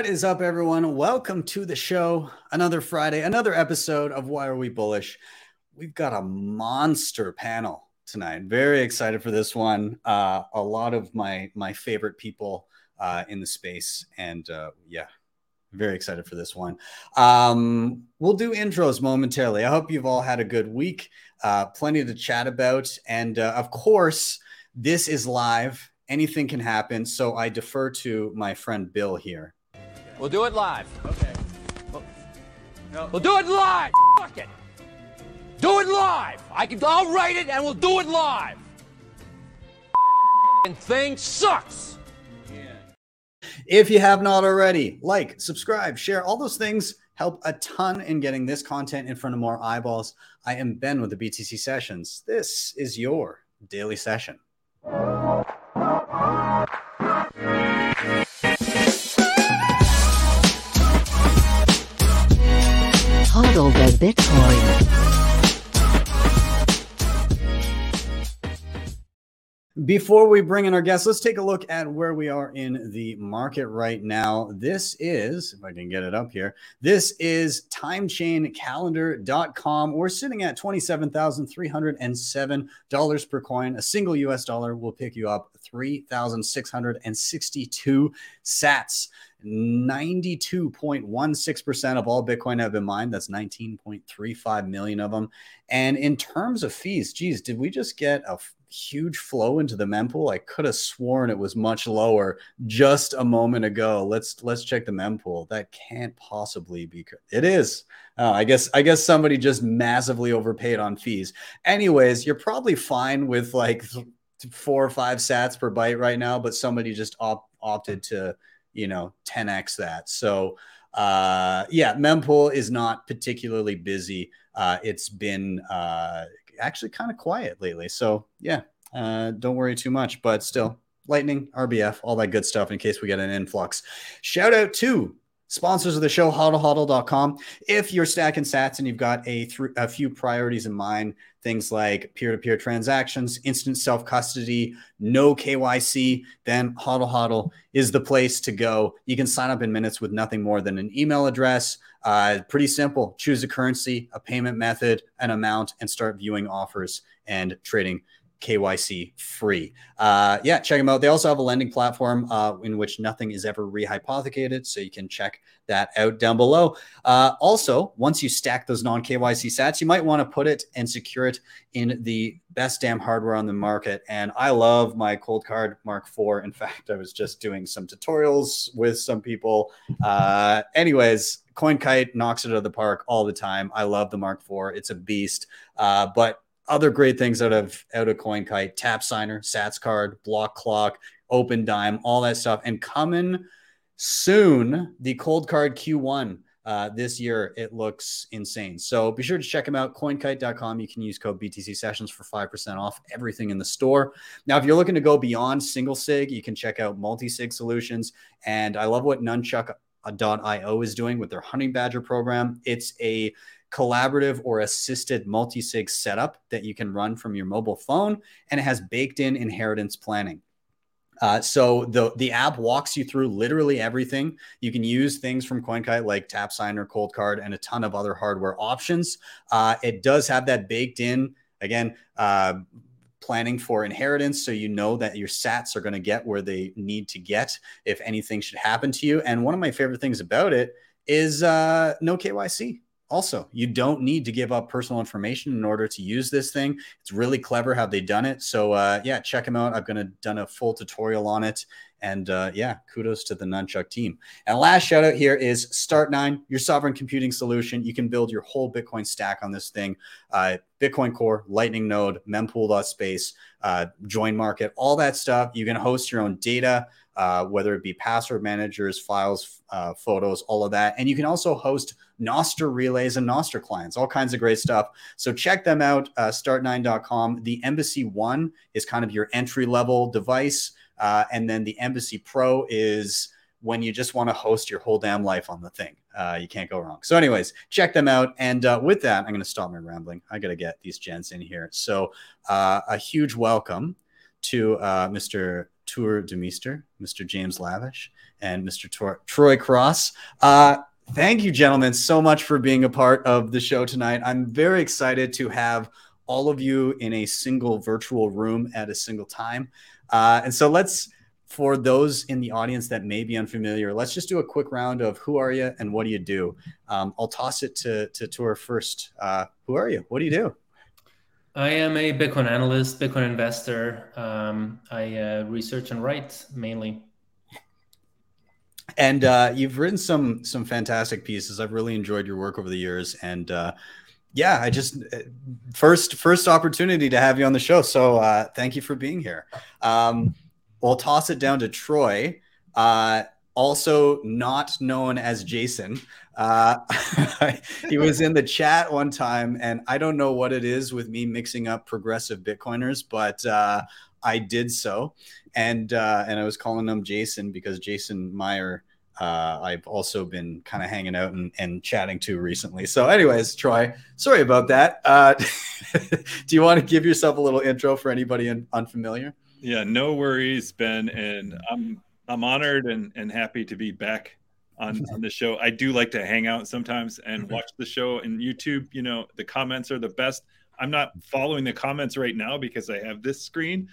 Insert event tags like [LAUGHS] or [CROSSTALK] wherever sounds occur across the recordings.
What is up, everyone? Welcome to the show. Another Friday, another episode of Why Are We Bullish? We've got a monster panel tonight. Very excited for this one. Uh, a lot of my my favorite people uh, in the space, and uh, yeah, very excited for this one. Um, we'll do intros momentarily. I hope you've all had a good week. Uh, plenty to chat about, and uh, of course, this is live. Anything can happen, so I defer to my friend Bill here. We'll do it live. Okay. We'll do it live. Fuck it. Do it live. I can. I'll write it and we'll do it live. And thing sucks. If you have not already, like, subscribe, share, all those things help a ton in getting this content in front of more eyeballs. I am Ben with the BTC Sessions. This is your daily session. Hodl the Bitcoin. Before we bring in our guests, let's take a look at where we are in the market right now. This is, if I can get it up here, this is timechaincalendar.com. We're sitting at $27,307 per coin. A single US dollar will pick you up 3,662 sats. 92.16% of all Bitcoin have been mined. That's 19.35 million of them. And in terms of fees, geez, did we just get a huge flow into the mempool? I could have sworn it was much lower just a moment ago. Let's let's check the mempool. That can't possibly be. It is. Oh, I guess I guess somebody just massively overpaid on fees. Anyways, you're probably fine with like four or five sats per byte right now, but somebody just op- opted to you know 10x that. So uh yeah mempool is not particularly busy. Uh it's been uh actually kind of quiet lately. So yeah uh don't worry too much but still lightning rbf all that good stuff in case we get an influx. Shout out to sponsors of the show hodlhodl.com if you're stacking sats and you've got a, th- a few priorities in mind things like peer-to-peer transactions instant self-custody no kyc then hodl hodl is the place to go you can sign up in minutes with nothing more than an email address uh, pretty simple choose a currency a payment method an amount and start viewing offers and trading KYC free. Uh, yeah, check them out. They also have a lending platform uh, in which nothing is ever rehypothecated. So you can check that out down below. Uh, also, once you stack those non KYC sats, you might want to put it and secure it in the best damn hardware on the market. And I love my Coldcard Mark IV. In fact, I was just doing some tutorials with some people. Uh, anyways, CoinKite knocks it out of the park all the time. I love the Mark IV. It's a beast. Uh, but other great things out of out of CoinKite, Tap Signer, Sats Card, Block Clock, Opendime, all that stuff, and coming soon the Coldcard Q1 uh, this year. It looks insane. So be sure to check them out. CoinKite.com. You can use code BTC Sessions for five percent off everything in the store. Now, if you're looking to go beyond single sig, you can check out multi sig solutions. And I love what Nunchuk.io is doing with their Honey Badger program. It's a collaborative or assisted multi-sig setup that you can run from your mobile phone and it has baked in inheritance planning uh, so the the app walks you through literally everything. You can use things from CoinKite like Tap Signer, Coldcard, and a ton of other hardware options. Uh, it does have that baked in again. Uh, planning for inheritance so you know that your sats are going to get where they need to get if anything should happen to you and one of my favorite things about it is uh, no kyc also, you don't need to give up personal information in order to use this thing. It's really clever how they done it. So uh, yeah, check them out. I've gonna done a full tutorial on it. And uh, yeah, kudos to the Nunchuk team. And last shout out here is Start9, your sovereign computing solution. You can build your whole Bitcoin stack on this thing. Uh, Bitcoin Core, Lightning Node, mempool.space, uh, join market, all that stuff. You can host your own data, uh, whether it be password managers, files, uh, photos, all of that. And you can also host Nostr relays and Nostr clients, all kinds of great stuff. So check them out, uh, start9.com. The Embassy One is kind of your entry level device. Uh, and then the Embassy Pro is when you just want to host your whole damn life on the thing. Uh, you can't go wrong. So, anyways, check them out. And with that, I'm going to stop my rambling. I got to get these gents in here. So, a huge welcome to Mr. Tuur Demeester, Mr. James Lavish, and Mr. Tor- Troy Cross. Uh, thank you, gentlemen, so much for being a part of the show tonight. I'm very excited to have all of you in a single virtual room at a single time. Uh, and so let's, for those in the audience that may be unfamiliar, let's just do a quick round of who are you and what do you do? Um, I'll toss it to, to Tuur first. Uh, who are you? What do you do? I am a Bitcoin analyst, Bitcoin investor. Um, I uh, research and write mainly. And uh, you've written some some fantastic pieces. I've really enjoyed your work over the years, and uh, yeah, I just uh, first first opportunity to have you on the show. So uh, thank you for being here. Um, we'll toss it down to Troy, uh, also not known as Jason. Uh, [LAUGHS] he was in the chat one time, and I don't know what it is with me mixing up progressive Bitcoiners, but uh, I did so, and uh, and I was calling him Jason because Jason Maier. Uh, I've also been kind of hanging out and, and chatting to recently. So, anyways, Troy, sorry about that. Uh, [LAUGHS] do you want to give yourself a little intro for anybody un- unfamiliar? Yeah, no worries, Ben, and I'm I'm honored and, and happy to be back on, [LAUGHS] on the show. I do like to hang out sometimes and watch the show and YouTube. You know, the comments are the best. I'm not following the comments right now because I have this screen,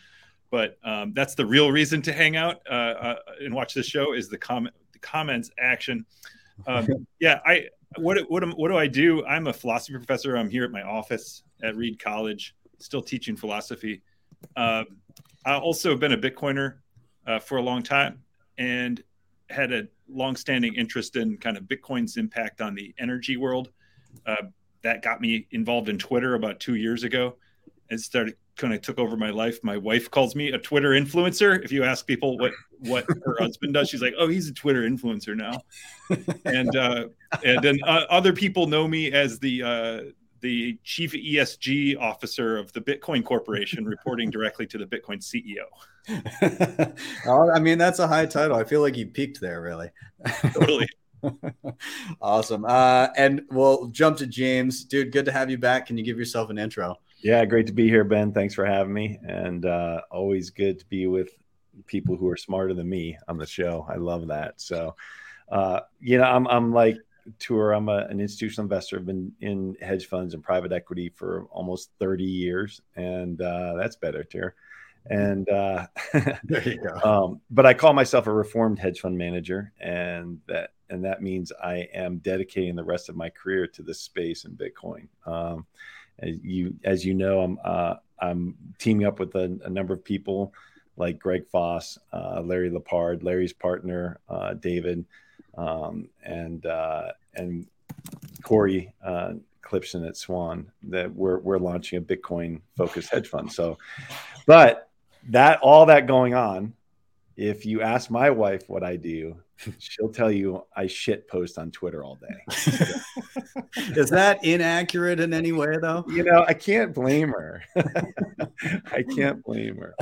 but um, that's the real reason to hang out uh, uh, and watch the show is the comment, the comments action. Um, [LAUGHS] yeah, I what what what do I do? I'm a philosophy professor. I'm here at my office at Reed College, still teaching philosophy. Uh, I've also been a Bitcoiner uh, for a long time and had a longstanding interest in kind of Bitcoin's impact on the energy world. Uh, that got me involved in Twitter about two years ago. It started kind of took over my life. My wife calls me a Twitter influencer. If you ask people what what her [LAUGHS] husband does, she's like, "Oh, he's a Twitter influencer now." [LAUGHS] and uh, and then uh, other people know me as the uh, the chief ESG officer of the Bitcoin Corporation, [LAUGHS] reporting directly to the Bitcoin CEO. [LAUGHS] oh, I mean, that's a high title. I feel like you peaked there, really. Totally. [LAUGHS] awesome. Uh, and we'll jump to James. Dude, good to have you back. Can you give yourself an intro? Yeah, great to be here, Ben. Thanks for having me. And uh, always good to be with people who are smarter than me on the show. I love that. So, uh, you know, I'm, I'm like Tuur. I'm a, an institutional investor. I've been in hedge funds and private equity for almost 30 years, and uh, that's better, Tuur. And uh, [LAUGHS] there you go. um, but I call myself a reformed hedge fund manager, and that and that means I am dedicating the rest of my career to this space in Bitcoin. Um, as you as you know, I'm uh, I'm teaming up with a, a, number of people like Greg Foss, uh, Larry Lepard, Larry's partner, uh, David um, and uh, and Cory uh, Klippsten at Swan that we're we're launching a Bitcoin focused hedge fund. So, but that all that going on, if you ask my wife what I do, [LAUGHS] she'll tell you I shit post on Twitter all day. [LAUGHS] Is that inaccurate in any way, though? You know, I can't blame her. [LAUGHS] I can't blame her.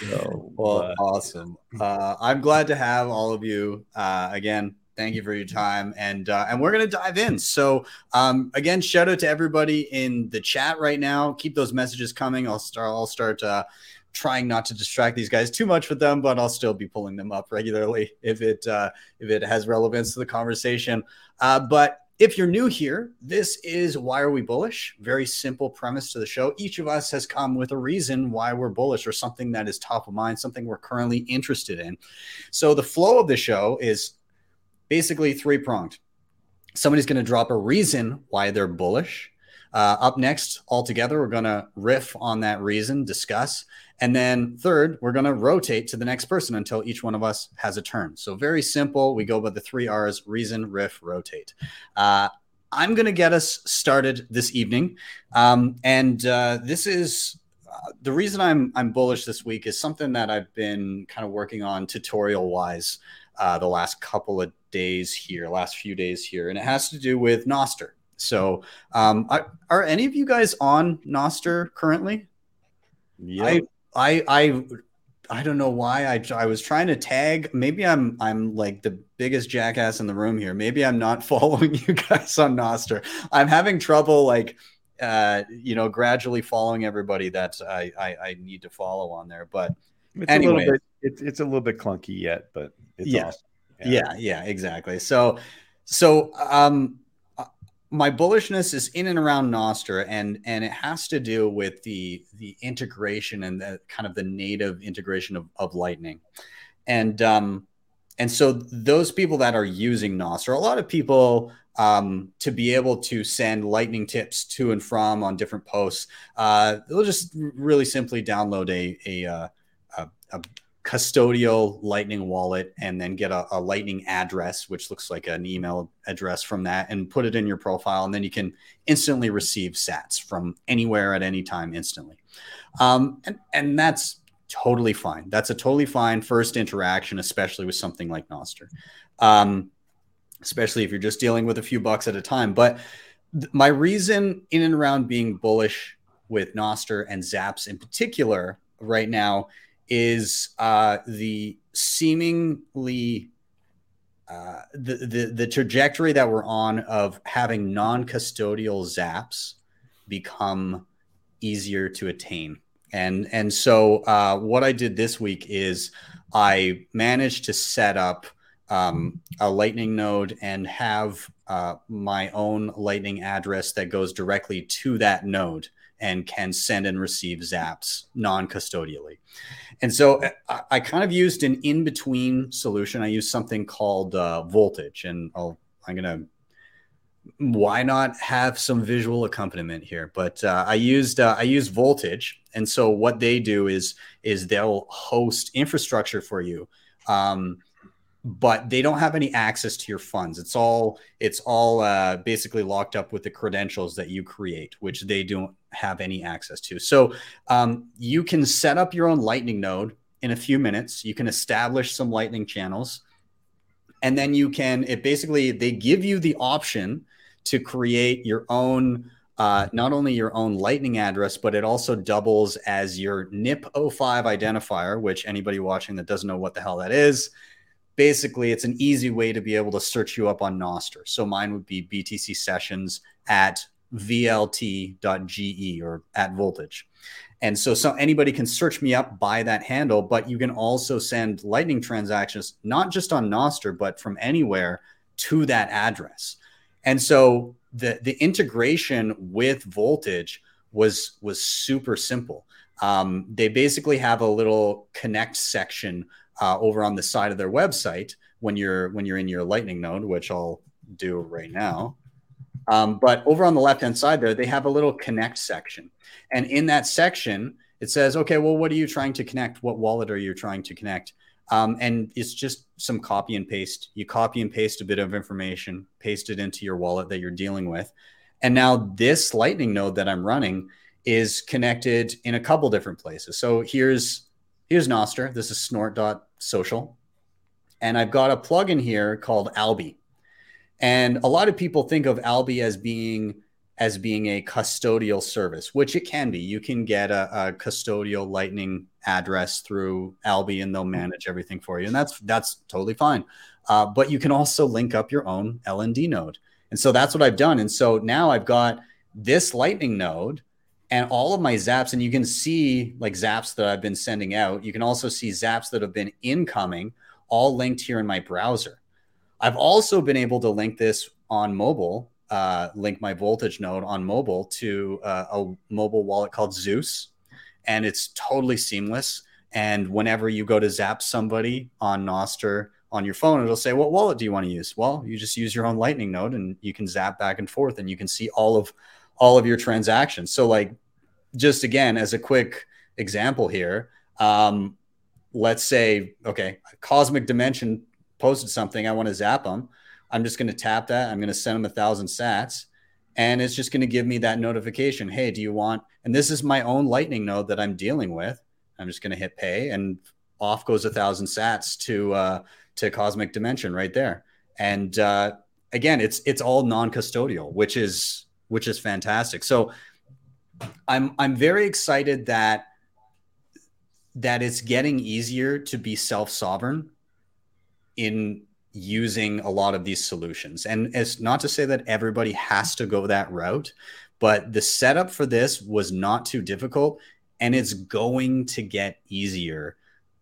So, well, but, awesome. Uh, I'm glad to have all of you uh, again. Thank you for your time, and uh, and we're gonna dive in. So, um, again, shout out to everybody in the chat right now. Keep those messages coming. I'll start. I'll start uh, trying not to distract these guys too much with them, but I'll still be pulling them up regularly if it uh, if it has relevance to the conversation. Uh, but if you're new here, this is why are we bullish? Very simple premise to the show. Each of us has come with a reason why we're bullish or something that is top of mind, something we're currently interested in. So the flow of the show is basically three pronged. Somebody's going to drop a reason why they're bullish. Uh, up next, all together, we're going to riff on that reason, discuss. And then third, we're going to rotate to the next person until each one of us has a turn. So very simple. We go by the three R's reason, riff, rotate. Uh, I'm going to get us started this evening. Um, and uh, this is uh, the reason I'm, I'm bullish this week is something that I've been kind of working on tutorial wise uh, the last couple of days here, last few days here. And it has to do with Nostr. So, um, I, are any of you guys on Nostr currently? Yeah. I I I don't know why I I was trying to tag. Maybe I'm I'm like the biggest jackass in the room here. Maybe I'm not [LAUGHS] following you guys on Nostr. I'm having trouble like uh you know gradually following everybody that I I, I need to follow on there. But It's Anyways. a little bit. It's it's a little bit clunky yet, but it's Yeah. awesome. yeah yeah yeah, exactly so so um my bullishness is in and around nostr and and it has to do with the the integration and the kind of the native integration of, of lightning. And um and so those people that are using nostr a lot of people um, to be able to send lightning tips to and from on different posts uh, they'll just really simply download a a, uh, a, a custodial lightning wallet and then get a, a lightning address which looks like an email address from that and put it in your profile and then you can instantly receive sats from anywhere at any time instantly. Um, and, and that's totally fine. That's a totally fine first interaction especially with something like nostr. Um, especially if you're just dealing with a few bucks at a time. But th- my reason in and around being bullish with nostr and zaps in particular right now is uh, the seemingly uh, the, the the trajectory that we're on of having non-custodial zaps become easier to attain. And and so uh, what i did this week is i managed to set up um, a lightning node and have uh, my own lightning address that goes directly to that node and can send and receive zaps non-custodially. And so I, I kind of used an in-between solution. I used something called uh, voltage and I'll, i'm going to why not have some visual accompaniment here? But uh, i used uh, i used voltage and so what they do is is they'll host infrastructure for you um, but they don't have any access to your funds. It's all it's all uh, basically locked up with the credentials that you create which they don't have any access to. So um, you can set up your own lightning node in a few minutes. You can establish some lightning channels. And then you can it basically they give you the option to create your own uh, not only your own lightning address but it also doubles as your nip05 identifier which anybody watching that doesn't know what the hell that is basically it's an easy way to be able to search you up on nostr. So mine would be btc sessions at vlt.ge or at voltage and so, so anybody can search me up by that handle, but you can also send lightning transactions, not just on Nostr, but from anywhere to that address. And so the, the integration with voltage was, was super simple. Um, they basically have a little connect section uh, over on the side of their website when you're, when you're in your lightning node, which I'll do right now. Um, but over on the left hand side there, they have a little connect section. And in that section, it says, okay, well, what are you trying to connect? What wallet are you trying to connect? Um, and it's just some copy and paste. You copy and paste a bit of information, paste it into your wallet that you're dealing with. And now this Lightning node that I'm running is connected in a couple different places. So here's here's Nostr. This is snort.social. And I've got a plugin here called Alby. And a lot of people think of Alby as being as being a custodial service, which it can be. You can get a, a, custodial Lightning address through Alby, and they'll manage everything for you, and that's that's totally fine. Uh, but you can also link up your own LND node, and so that's what I've done. And so now I've got this Lightning node and all of my zaps, and you can see like zaps that I've been sending out. You can also see zaps that have been incoming, all linked here in my browser. I've also been able to link this on mobile uh, link my voltage node on mobile to uh, a mobile wallet called Zeus, and it's totally seamless. And whenever you go to zap somebody on Nostr on your phone, it'll say, "What wallet do you want to use?" Well, you just use your own Lightning node, and you can zap back and forth, and you can see all of all of your transactions. So, like, just again as a quick example here, um, let's say, okay, Cosmic Dimension posted something, I want to zap them. I'm just going to tap that. I'm going to send them a thousand sats and it's just going to give me that notification. Hey, do you want, and this is my own lightning node that I'm dealing with. I'm just going to hit pay and off goes a thousand sats to, uh, to cosmic dimension right there. And, uh, again, it's, it's all non-custodial, which is, which is fantastic. So I'm, I'm very excited that, that it's getting easier to be self-sovereign in using a lot of these solutions. And it's not to say that everybody has to go that route, but the setup for this was not too difficult and it's going to get easier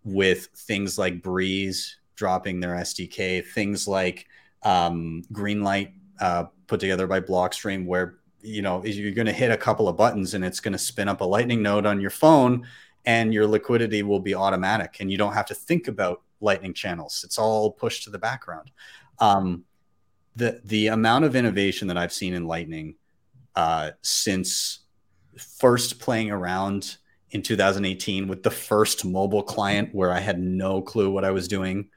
with things like Breeze dropping their SDK, things like um, Greenlight uh, put together by Blockstream, where you know you're going to hit a couple of buttons and it's going to spin up a Lightning node on your phone, and your liquidity will be automatic, and you don't have to think about Lightning channels. It's all pushed to the background. Um, the the amount of innovation that I've seen in Lightning uh, since first playing around in 2018 with the first mobile client where I had no clue what I was doing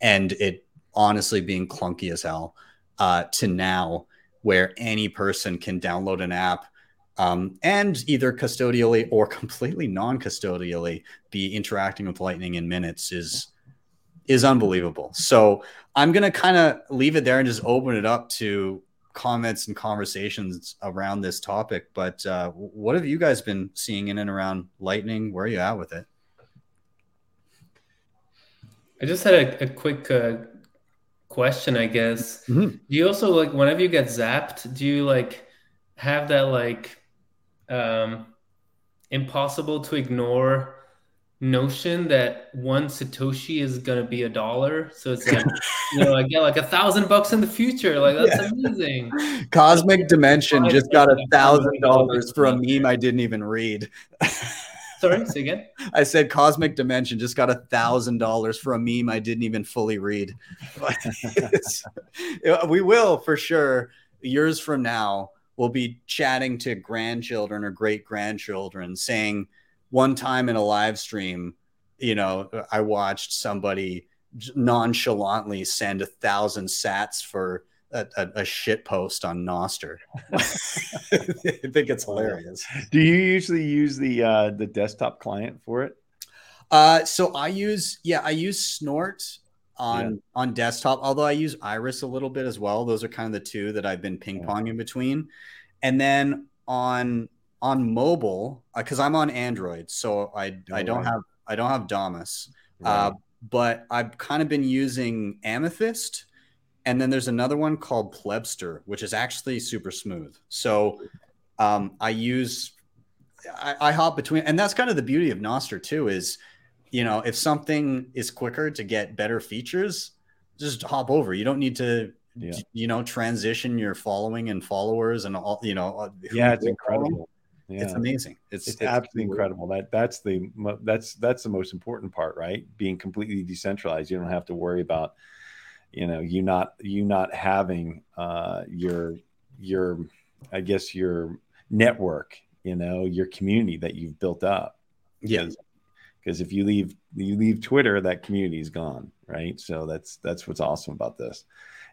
and it honestly being clunky as hell uh, to now where any person can download an app um, and either custodially or [LAUGHS] completely non-custodially be interacting with lightning in minutes is is unbelievable so i'm going to kind of leave it there and just open it up to comments and conversations around this topic. But uh, what have you guys been seeing in and around Lightning? Where are you at with it? I just had a, a quick uh, question, I guess. Mm-hmm. Do you also like whenever you get zapped? Do you like have that like um, impossible to ignore notion that one satoshi is gonna be a dollar. So it's like [LAUGHS] you know i get like a thousand bucks in the future. Like that's yeah. amazing. [LAUGHS] Cosmic dimension just got a thousand dollars for a [LAUGHS] meme i didn't even read. Sorry say again? I said cosmic dimension just got a thousand dollars for a meme i didn't even fully read. We will for sure. Years from now we'll be chatting to grandchildren or great grandchildren saying one time in a live stream, you know, I watched somebody nonchalantly send a thousand sats for a, a, a, shit post on Nostr. I [LAUGHS] think it's hilarious. Do you usually use the uh, the desktop client for it? Uh, so I use yeah, I use Snort on yeah. on desktop. Although I use Iris a little bit as well. Those are kind of the two that I've been ping ponging between. And then on on mobile because uh, I'm on Android, so I oh, I don't have I don't have Damus, uh, right. uh, but I've kind of been using Amethyst, and then there's another one called Plebstr, which is actually super smooth. So um, I use I, I hop between, and that's kind of the beauty of Nostr too. Is you know if something is quicker to get better features, just hop over. You don't need to yeah. you know transition your following and followers and all you know uh, yeah it's incredible yeah. It's amazing. It's, it's, it's absolutely incredible. That that's the that's that's the most important part, right? Being completely decentralized. You don't have to worry about, you know, you not you not having uh, your your I guess your network, you know, your community that you've built up. Yeah. Because if you leave you leave Twitter, that community is gone, right? So that's that's what's awesome about this,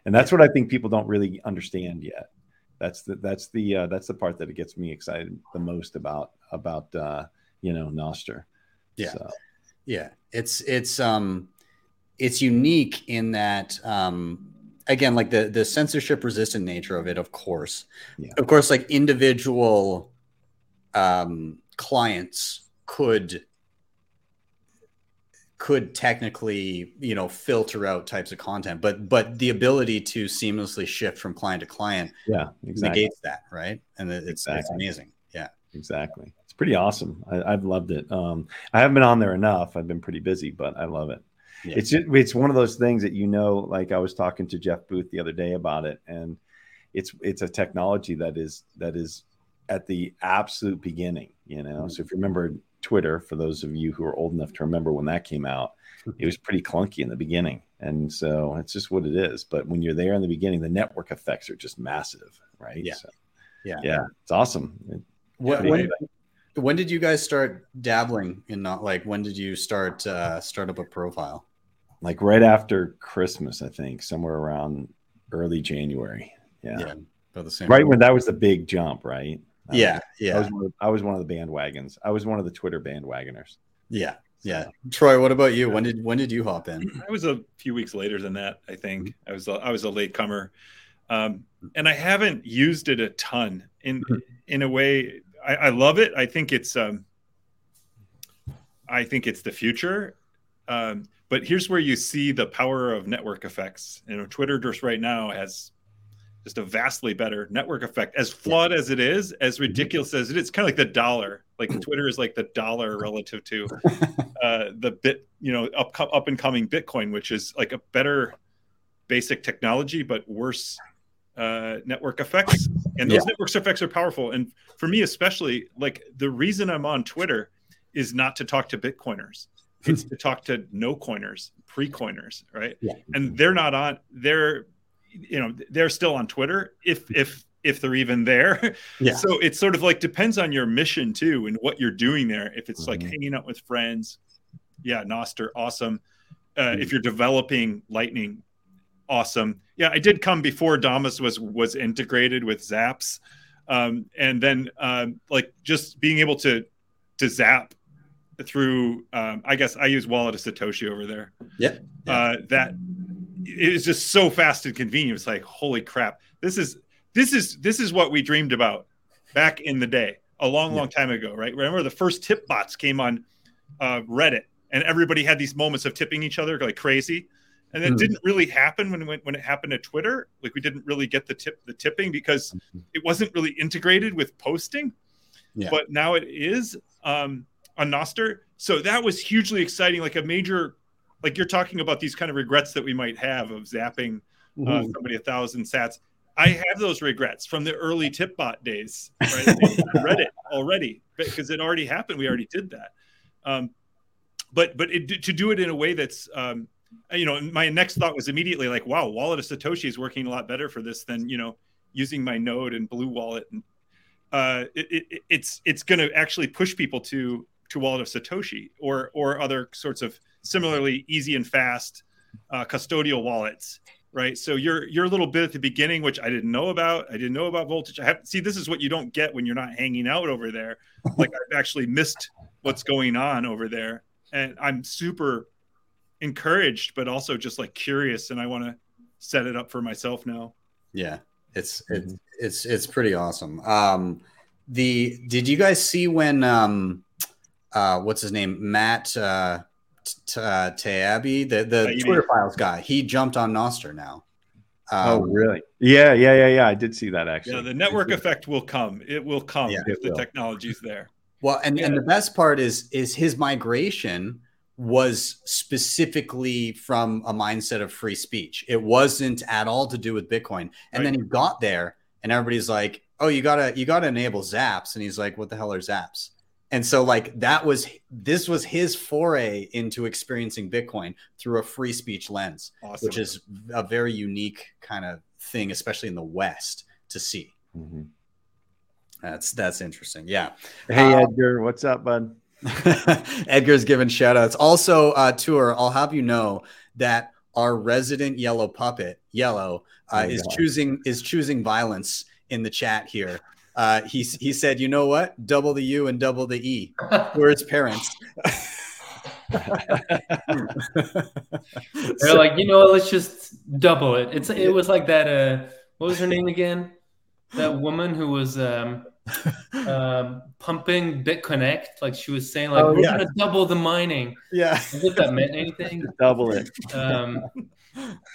and that's what I think people don't really understand yet that's the that's the uh, that's the part that it gets me excited the most about about uh, you know Nostr. Yeah, so. yeah, it's it's um it's unique in that um again like the the censorship resistant nature of it of course yeah. of course like individual um clients could could technically you know filter out types of content but but the ability to seamlessly shift from client to client yeah exactly. negates that right? And it's, exactly. it's amazing. Yeah. Exactly. It's pretty awesome. I, have loved it. Um i haven't been on there enough. I've been pretty busy but i love it. Yeah. it's just, it's one of those things that you know like i was talking to jeff booth the other day about it and it's it's a technology that is that is at the absolute beginning you know? Mm-hmm. so if you remember Twitter, for those of you who are old enough to remember when that came out, it was pretty clunky in the beginning. And so it's just what it is. But when you're there in the beginning, the network effects are just massive, right? Yeah. So, yeah. Yeah. It's awesome. What, when, when did you guys start dabbling in not like when did you start uh, start up a profile? Like right after Christmas, I think, somewhere around early January. Yeah. Yeah. About the same right when that was the big jump, right? Yeah, yeah. I was, of, I was, one of the bandwagons. I was one of the Twitter bandwagoners. Yeah, yeah. Troy, what about you? When did when did you hop in? I was a few weeks later than that. I think I was a, I was a late comer, um, and I haven't used it a ton. In mm-hmm. in a way, I, I love it. I think it's um, I think it's the future. Um, but here's where you see the power of network effects. You know, Twitter just right now has just a vastly better network effect. As flawed as it is, as ridiculous as it is, it's kind of like the dollar. Like [CLEARS THROAT] Twitter is like the dollar relative to [LAUGHS] uh, the bit, you know, up up and coming Bitcoin, which is like a better basic technology but worse uh, network effects. And those yeah. network effects are powerful. And for me, especially, like the reason I'm on Twitter is not to talk to Bitcoiners. It's to talk to no coiners, pre coiners, right? Yeah. And they're not on. They're you know they're still on Twitter if if if they're even there. [LAUGHS] Yeah. So it's sort of like depends on your mission too and what you're doing there. If it's mm-hmm. like hanging out with friends, yeah, Nostr, awesome. Uh, mm-hmm. If you're developing Lightning, awesome. Yeah, I did come before Damus was was integrated with Zaps, um, and then um, like just being able to to zap through. Um, I guess I use Wallet of Satoshi over there. Yeah, yeah. Uh, that it is just so fast and convenient. It's like, holy crap, this is this is this is what we dreamed about back in the day, a long, long time ago, right? Remember the first tip bots came on uh, Reddit, and everybody had these moments of tipping each other like crazy, and it mm. didn't really happen when when it happened to Twitter. Like we didn't really get the tip the tipping because mm-hmm. it wasn't really integrated with posting. Yeah. But now it is um, on Nostr, so that was hugely exciting, like a major like you're talking about these kind of regrets that we might have of zapping uh, mm-hmm. somebody a thousand sats. I have those regrets from the early tipbot days. [LAUGHS] Right? read it already because it already happened. We already did that. Um, but but it, to do it in a way that's um, you know, my next thought was immediately like, wow, Wallet of Satoshi is working a lot better for this than you know using my node and Blue Wallet. And uh, it, it, it's it's going to actually push people to to Wallet of Satoshi or or other sorts of similarly easy and fast uh, custodial wallets right? So you're you're a little bit at the beginning which i didn't know about i didn't know about voltage. I have see this is what you don't get when you're not hanging out over there. [LAUGHS] Like i've actually missed what's going on over there. And i'm super encouraged but also just like curious and i want to set it up for myself now. Yeah it's it's it's it's pretty awesome. Um the did you guys see when um uh what's his name? Matt uh uh, Taibbi, the the Taibbi. Twitter files guy, he jumped on Nostr now. Oh, um, oh, really? Yeah, yeah, yeah, yeah. I did see that actually. Yeah, the network effect will come. It will come yeah, if the will. technology's there. Well, and, yeah. and the best part is is his migration was specifically from a mindset of free speech. It wasn't at all to do with Bitcoin. And right. then he got there and everybody's like, "Oh, you got to you got to enable zaps." And he's like, "What the hell are zaps?" And so like that was this was his foray into experiencing Bitcoin through a free speech lens, awesome. which is a very unique kind of thing, especially in the West to see. Mm-hmm. That's that's interesting. Yeah. Hey uh, Edgar, what's up, bud? [LAUGHS] Edgar's giving shout outs. Also, uh, Tuur, I'll have you know that our resident yellow puppet, Yellow, uh, oh, is God. choosing is choosing violence in the chat here. Uh, he he said, "You know what? Double the U and double the E." [LAUGHS] We're his parents. They're like, you know, let's just double it. It's it was like that. Uh, what was her name again? That woman who was um, um, pumping BitConnect. Like she was saying, like oh, we're yeah. gonna double the mining. Yeah. If that meant anything. Double it. Um,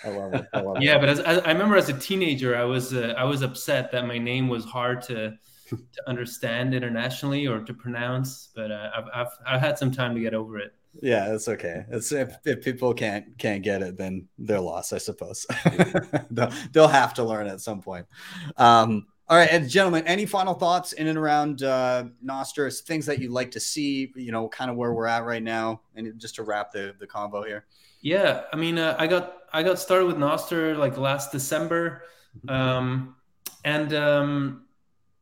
I love it. I love yeah, it. but as, as, I remember as a teenager, I was uh, I was upset that my name was hard to to understand internationally or to pronounce. But uh, I've, I've I've had some time to get over it. Yeah, that's okay. It's if, if people can't can't get it, then they're lost, I suppose. [LAUGHS] they'll, they'll have to learn at some point. Um, all right, and gentlemen, any final thoughts in and around uh, Nostr, things that you'd like to see, you know, kind of where we're at right now, and just to wrap the the convo here. Yeah, I mean, uh, I got I got started with Nostr like last December, um, and um,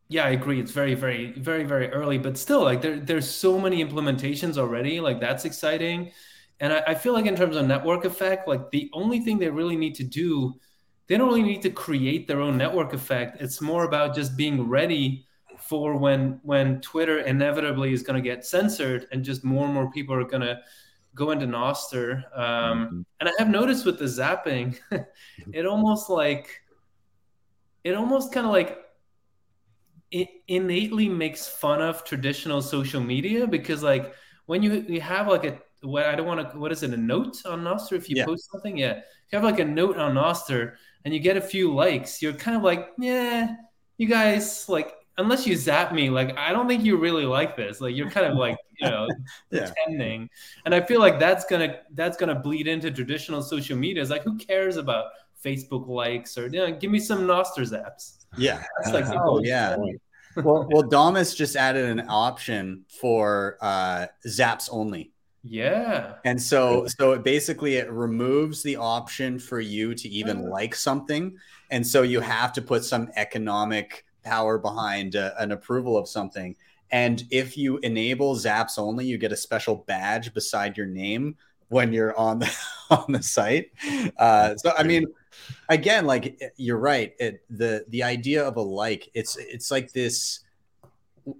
yeah, I agree. It's very, very, very, very early, but still, like there, there's so many implementations already. Like that's exciting, and I, I feel like in terms of network effect, like the only thing they really need to do, they don't really need to create their own network effect. It's more about just being ready for when when Twitter inevitably is going to get censored, and just more and more people are going to go into Nostr. Um, mm-hmm. And I have noticed with the zapping, [LAUGHS] it almost like, it almost kind of like it innately makes fun of traditional social media because like when you, you have like a what I don't want to what is it a note on Nostr if you Yeah. post something yeah if you have like a note on Nostr and you get a few likes you're kind of like yeah you guys like unless you zap me like I don't think you really like this like you're kind of like you know [LAUGHS] Yeah. pretending and I feel like that's gonna that's gonna bleed into traditional social media it's like who cares about Facebook likes or you know, give me some Nostr zaps Yeah. [LAUGHS] that's like Oh yeah. Well, well, [LAUGHS] Damus just added an option for uh, Zaps only. yeah And so so it basically it removes the option for you to even like something. And so you have to put some economic power behind uh, an approval of something. And if you enable Zaps only, you get a special badge beside your name when you're on the [LAUGHS] on the site. Uh, so I mean, again, like you're right. It, the the idea of a like, it's it's like this.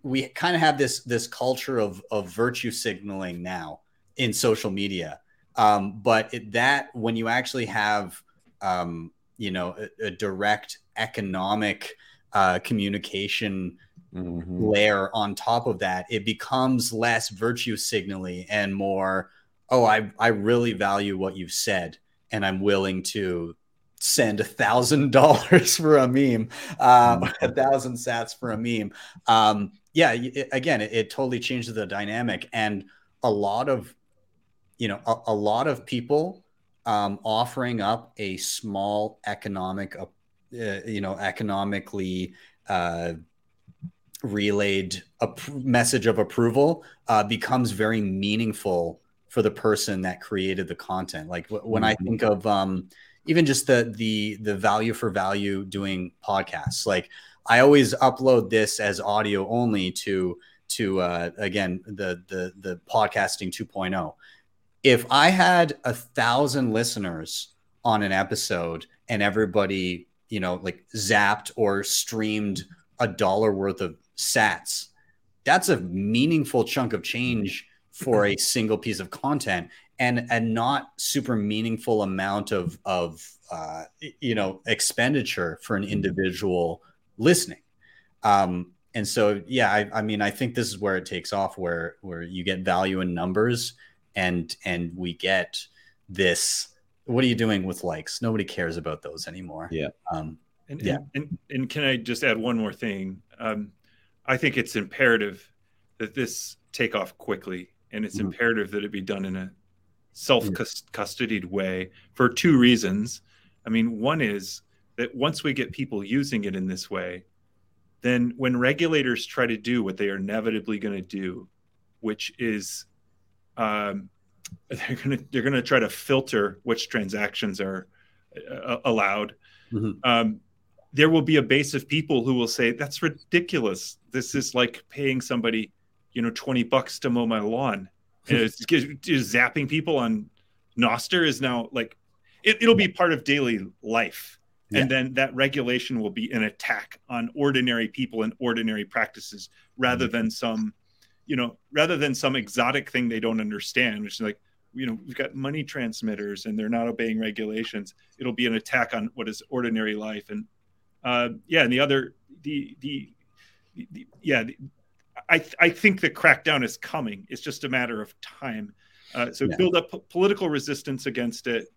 We kind of have this this culture of of virtue signaling now in social media. Um, but it, that when you actually have, um, you know, a, a direct economic uh, communication Mhm. layer on top of that, it becomes less virtue signaling and more, oh, I, I really value what you've said and I'm willing to send a thousand [LAUGHS] dollars for a meme, um, a thousand sats for a meme. Um, yeah, it- again, it, it totally changes the dynamic. And a lot of, you know, a, a lot of people um, offering up a small economic, uh, you know, economically uh, relayed a message of approval uh, becomes very meaningful for the person that created the content. Like w- when I Mhm. think of um, even just the the the value for value doing podcasts, like I always upload this as audio only to to uh, again the the the podcasting 2.0. If I had a thousand listeners on an episode and everybody you know like zapped or streamed a dollar worth of sats. That's a meaningful chunk of change for a [LAUGHS] single piece of content and a not super meaningful amount of of uh, you know expenditure for an individual listening. Um, and so yeah I, I mean i think this is where it takes off where where you get value in numbers and and we get this what are you doing with likes nobody cares about those anymore Yeah. um, And, Yeah. and, and and can I just add one more thing? Um, I think it's imperative that this take off quickly, and it's Mhm. imperative that it be done in a self custodied way for two reasons. I mean, one is that once we get people using it in this way, then when regulators try to do what they are inevitably going to do, which is um, [LAUGHS] they're going to they're going to try to filter which transactions are uh, allowed. Mhm. Um, there will be a base of people who will say that's ridiculous. This is like paying somebody, you know, twenty bucks to mow my lawn. And [LAUGHS] it's just zapping people on Nostr is now like it, it'll be part of daily life. Yeah. And then that regulation will be an attack on ordinary people and ordinary practices rather than some, you know, rather than some exotic thing they don't understand, which is like, you know, we've got money transmitters and they're not obeying regulations. It'll be an attack on what is ordinary life. And uh, yeah, and the other, the, the, the yeah, the, I, I think the crackdown is coming. It's just a matter of time. Uh, so Yeah. build up p- political resistance against it,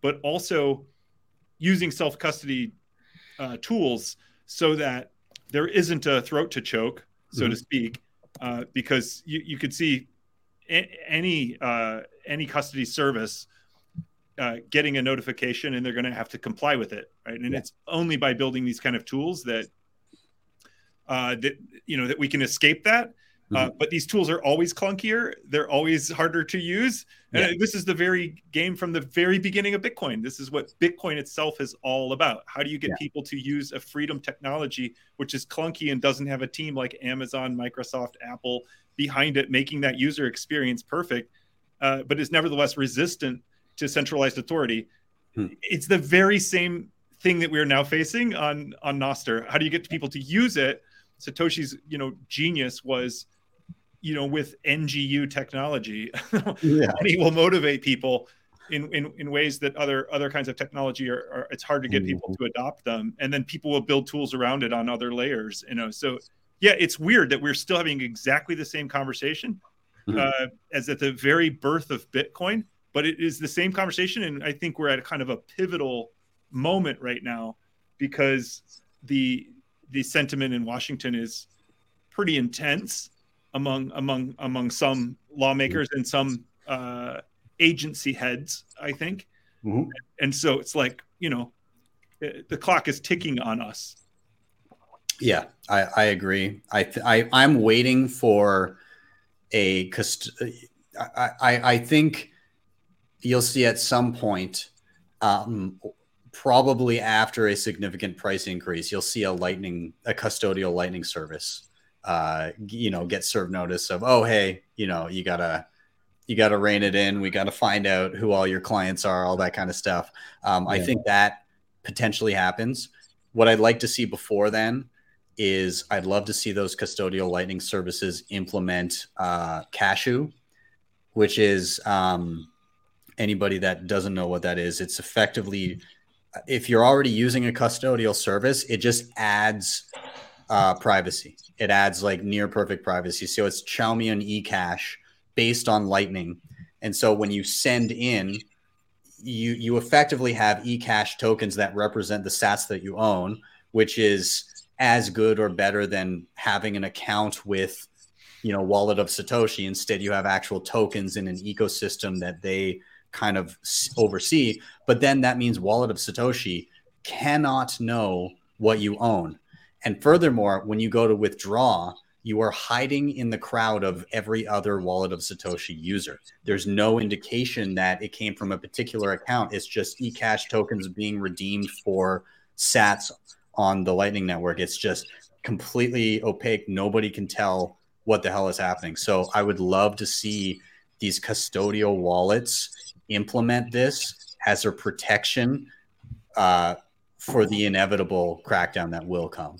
but also using self custody uh, tools so that there isn't a throat to choke, so to speak, uh, because you, you could see a- any uh, any custody service uh, getting a notification and they're going to have to comply with it, right? And Yeah. it's only by building these kind of tools that uh, that you know that we can escape that. Uh, but these tools are always clunkier. They're always harder to use. And this is the very game from the very beginning of Bitcoin. This is what Bitcoin itself is all about. How do you get Yeah. people to use a freedom technology, which is clunky and doesn't have a team like Amazon, Microsoft, Apple behind it, making that user experience perfect, uh, but is nevertheless resistant to centralized authority? Hmm. It's the very same thing that we're now facing on on Nostr. How do you get people to use it? Satoshi's, you know, genius was, you know, with NGU technology, [LAUGHS] yeah he will motivate people in, in, in ways that other other kinds of technology are, are it's hard to get people to adopt them, and then people will build tools around it on other layers. You know, so yeah, it's weird that we're still having exactly the same conversation, mm-hmm. uh, as at the very birth of Bitcoin, but it is the same conversation. And I think we're at kind of a pivotal moment right now because the the sentiment in Washington is pretty intense among among among some lawmakers and some uh, agency heads, I think. Mm-hmm. And so it's like you know, the clock is ticking on us. Yeah, I, I agree. I, th- I I'm waiting for a cust- I, I I think you'll see at some point, um, probably after a significant price increase, you'll see a lightning a custodial lightning service. Uh, you know, get served notice of oh hey, you know, you gotta you got to rein it in. We got to find out who all your clients are, all that kind of stuff. Um, yeah. I think that potentially happens. What I'd like to see before then is I'd love to see those custodial lightning services implement uh, Cashu, which is um, anybody that doesn't know what that is. It's effectively if you're already using a custodial service, it just adds uh, privacy. It adds like near perfect privacy. So it's Chaumian eCash based on Lightning. And so when you send in, you you effectively have eCash tokens that represent the sats that you own, which is as good or better than having an account with, you know, Wallet of Satoshi. Instead, you have actual tokens in an ecosystem that they kind of oversee. But then that means Wallet of Satoshi cannot know what you own. And furthermore, when you go to withdraw, you are hiding in the crowd of every other wallet of Satoshi user. There's no indication that it came from a particular account. It's just eCash tokens being redeemed for sats on the Lightning Network. It's just completely opaque. Nobody can tell what the hell is happening. So I would love to see these custodial wallets implement this as a protection uh, for the inevitable crackdown that will come.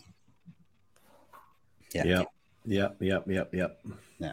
Yeah. Yep. Yep. Yep. Yep. Yep. Yeah.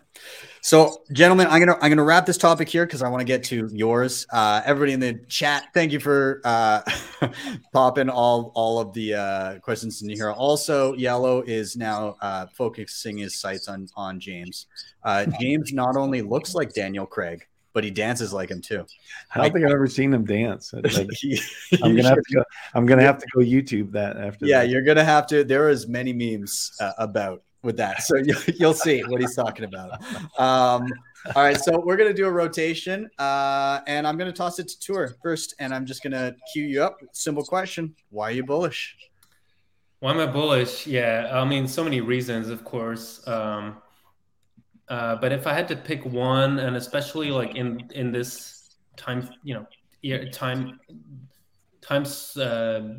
So, gentlemen, I'm gonna I'm gonna wrap this topic here because I want to get to yours. Uh, everybody in the chat, thank you for uh, [LAUGHS] popping all all of the uh, questions in here. Also, Yellow is now uh, focusing his sights on on James. Uh, James not only looks like Daniel Craig, but he dances like him too. I don't like, think I've ever seen him dance. Like, [LAUGHS] I'm gonna have to go. I'm gonna have to go YouTube that after. Yeah, that. you're gonna have to. There is many memes uh, about with that. So you'll, you'll see what he's talking about. Um, all right, so we're gonna do a rotation, uh, and I'm gonna toss it to Tuur first, and I'm just gonna cue you up. Simple question: Why are you bullish? Why am I bullish? Yeah, I mean, so many reasons, of course. Um, uh, but if I had to pick one, and especially like in in this time, you know, time times uh,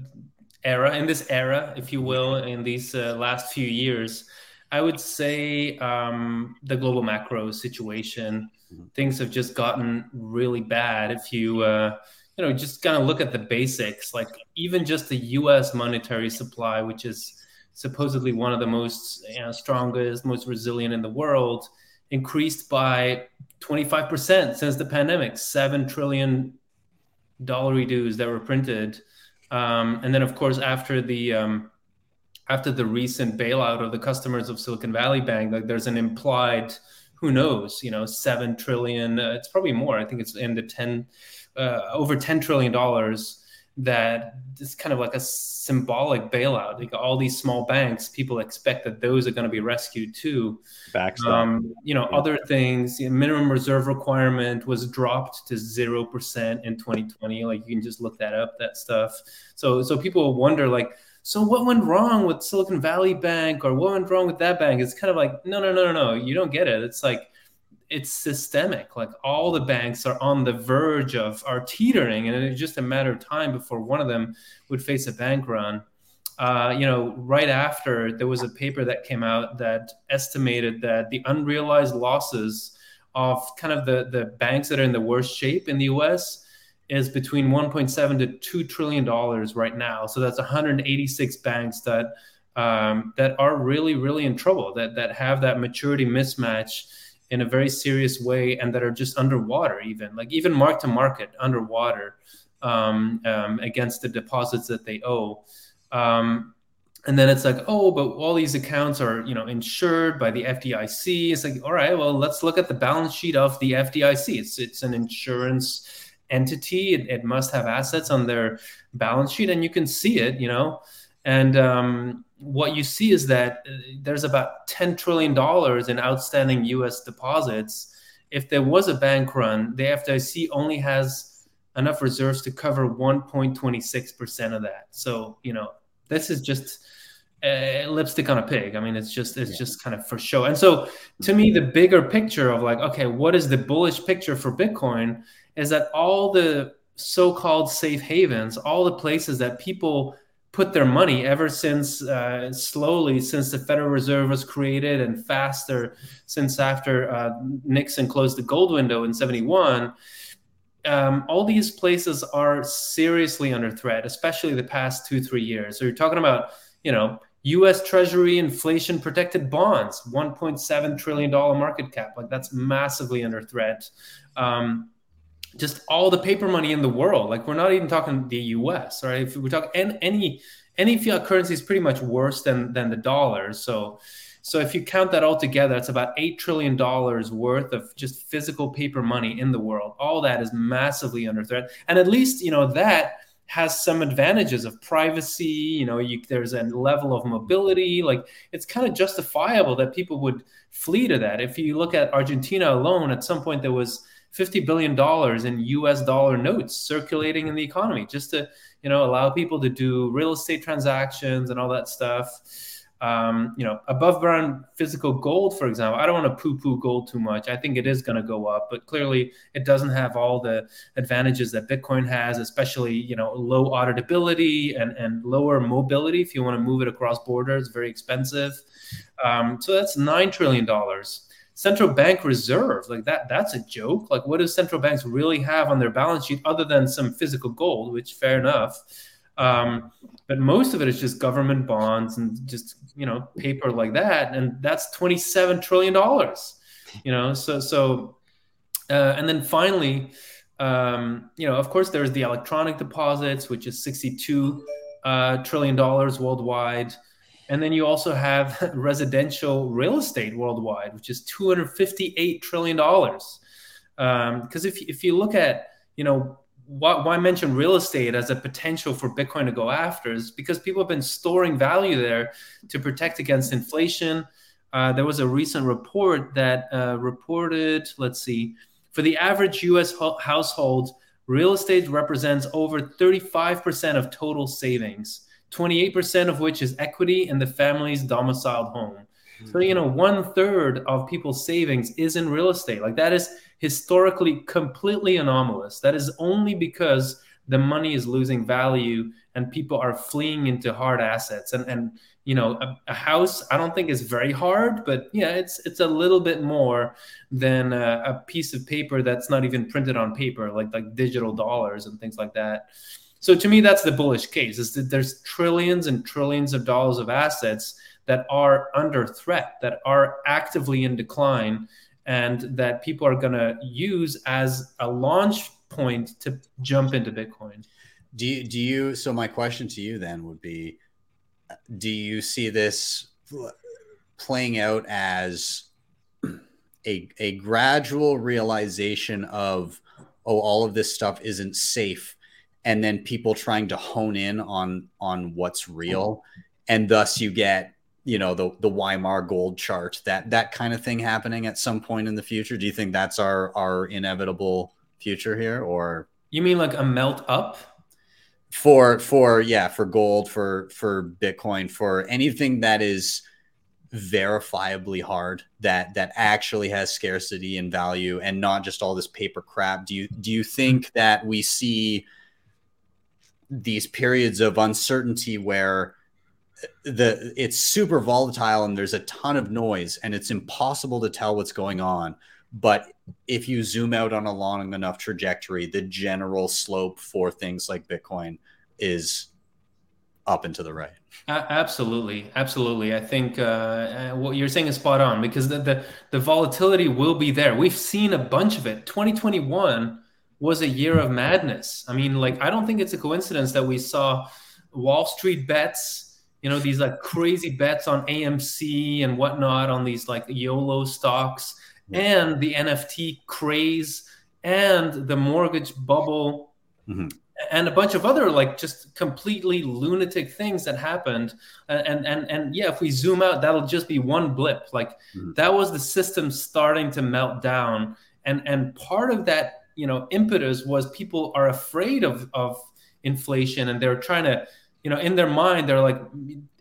era, in this era, if you will, in these uh, last few years, I would say um, the global macro situation. Mm-hmm. Things have just gotten really bad. If you uh, you know just kind of look at the basics, like even just the U.S. monetary supply, which is supposedly one of the most you know, strongest, most resilient in the world, increased by 25% since the pandemic. Seven trillion dollar dues that were printed, um, and then of course after the um, after the recent bailout of the customers of Silicon Valley Bank, like there's an implied, who knows, you know, seven trillion. Uh, it's probably more. I think it's in the ten, uh, over ten trillion dollars. That is kind of like a symbolic bailout. Like all these small banks, people expect that those are going to be rescued too. Backstop. Um, you know, yeah. other things. You know, minimum reserve requirement was dropped to zero percent in 2020. Like you can just look that up. That stuff. So so people wonder like so what went wrong with Silicon Valley Bank or what went wrong with that bank? It's kind of like, no, no, no, no, no, you don't get it. It's like, it's systemic. Like all the banks are on the verge of are teetering, and it's just a matter of time before one of them would face a bank run. Uh, you know, right after there was a paper that came out that estimated that the unrealized losses of kind of the the banks that are in the worst shape in the U.S is between 1.7 to 2 trillion dollars right now. So that's 186 banks that um, that are really really in trouble that that have that maturity mismatch in a very serious way and that are just underwater even like even mark to market underwater um, um, against the deposits that they owe. Um, and then it's like oh but all these accounts are you know insured by the fdic it's like all right well let's look at the balance sheet of the fdic it's it's an insurance entity it, it must have assets on their balance sheet and you can see it you know and um, what you see is that uh, there's about 10 trillion dollars in outstanding us deposits if there was a bank run the fdic only has enough reserves to cover 1.26% of that so you know this is just uh, lipstick on a pig. I mean, it's just it's yeah. just kind of for show. And so, to me, the bigger picture of like, okay, what is the bullish picture for Bitcoin? Is that all the so-called safe havens, all the places that people put their money ever since uh, slowly since the Federal Reserve was created and faster since after uh, Nixon closed the gold window in 71 um, all these places are seriously under threat especially the past two three years so you're talking about you know US Treasury inflation protected bonds, $1.7 trillion market cap. Like that's massively under threat. Um, just all the paper money in the world. Like we're not even talking the US, right? If we talk any any, any fiat currency is pretty much worse than than the dollar. So so if you count that all together, it's about eight trillion dollars worth of just physical paper money in the world. All that is massively under threat. And at least, you know, that has some advantages of privacy you know you, there's a level of mobility like it's kind of justifiable that people would flee to that if you look at argentina alone at some point there was 50 billion dollars in us dollar notes circulating in the economy just to you know allow people to do real estate transactions and all that stuff um, you know, above ground physical gold, for example, I don't want to poo poo gold too much. I think it is going to go up, but clearly it doesn't have all the advantages that Bitcoin has, especially, you know, low auditability and, and lower mobility. If you want to move it across borders, very expensive. Um, so that's $9 trillion. Central bank reserve, like that, that's a joke. Like, what do central banks really have on their balance sheet other than some physical gold, which fair enough? Um, but most of it is just government bonds and just you know paper like that, and that's twenty seven trillion dollars. You know, so so, uh, and then finally, um, you know, of course, there's the electronic deposits, which is sixty two uh, trillion dollars worldwide. And then you also have [LAUGHS] residential real estate worldwide, which is $258 trillion. Because um, if, if you look at, you know, why, why mention real estate as a potential for Bitcoin to go after is because people have been storing value there to protect against inflation. Uh, there was a recent report that uh, reported, let's see, for the average US ho- household, real estate represents over 35% of total savings, 28% of which is equity in the family's domiciled home. So, hmm. you know, one third of people's savings is in real estate. Like that is historically completely anomalous. That is only because the money is losing value and people are fleeing into hard assets. And, and you know, a, a house, I don't think is very hard, but yeah, it's it's a little bit more than a, a piece of paper that's not even printed on paper, like like digital dollars and things like that. So to me, that's the bullish case: is that there's trillions and trillions of dollars of assets that are under threat, that are actively in decline, and that people are going to use as a launch point to jump into Bitcoin. Do you, do you? So my question to you then would be: Do you see this playing out as a a gradual realization of oh, all of this stuff isn't safe, and then people trying to hone in on on what's real, mm-hmm. and thus you get you know the the Weimar gold chart that that kind of thing happening at some point in the future? Do you think that's our our inevitable future here, or you mean like a melt up? For for yeah for gold for for Bitcoin for anything that is verifiably hard that that actually has scarcity and value and not just all this paper crap do you do you think that we see these periods of uncertainty where the it's super volatile and there's a ton of noise and it's impossible to tell what's going on. But if you zoom out on a long enough trajectory the general slope for things like bitcoin is up and to the right. Absolutely. Absolutely. I think uh, uh, what you're saying is spot on because the, the the volatility will be there. We've seen a bunch of it. 2021 was a year of madness i mean like i don't think it's a coincidence that we saw wall street bets you know these like crazy bets on AMC and whatnot on these like YOLO stocks yeah. and the NFT craze and the mortgage bubble mm-hmm. and a bunch of other like just completely lunatic things that happened and and and yeah if we zoom out that'll just be one blip like mm-hmm. that was the system starting to melt down and and part of that you know impetus was people are afraid of of inflation and they're trying to you know in their mind they're like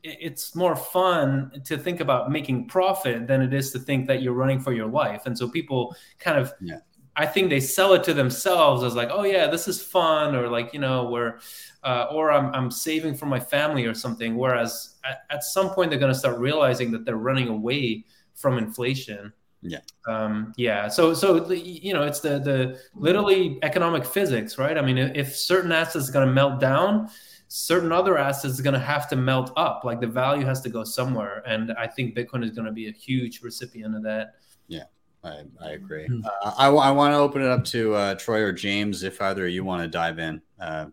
it's more fun to think about making profit than it is to think that you're running for your life. And so people kind of yeah. i think they sell it to themselves as like oh yeah this is fun or like you know where uh, or I'm, I'm saving for my family or something. Whereas at, at some point they're going to start realizing that they're running away from inflation yeah. Um, yeah. So, so you know, it's the the literally economic physics, right? I mean, if certain assets are going to melt down, certain other assets are going to have to melt up. Like the value has to go somewhere, and I think Bitcoin is going to be a huge recipient of that. Yeah. I, I agree. Mm-hmm. Uh, I, I want to open it up to uh, Troy or James if either you want to dive in, uh,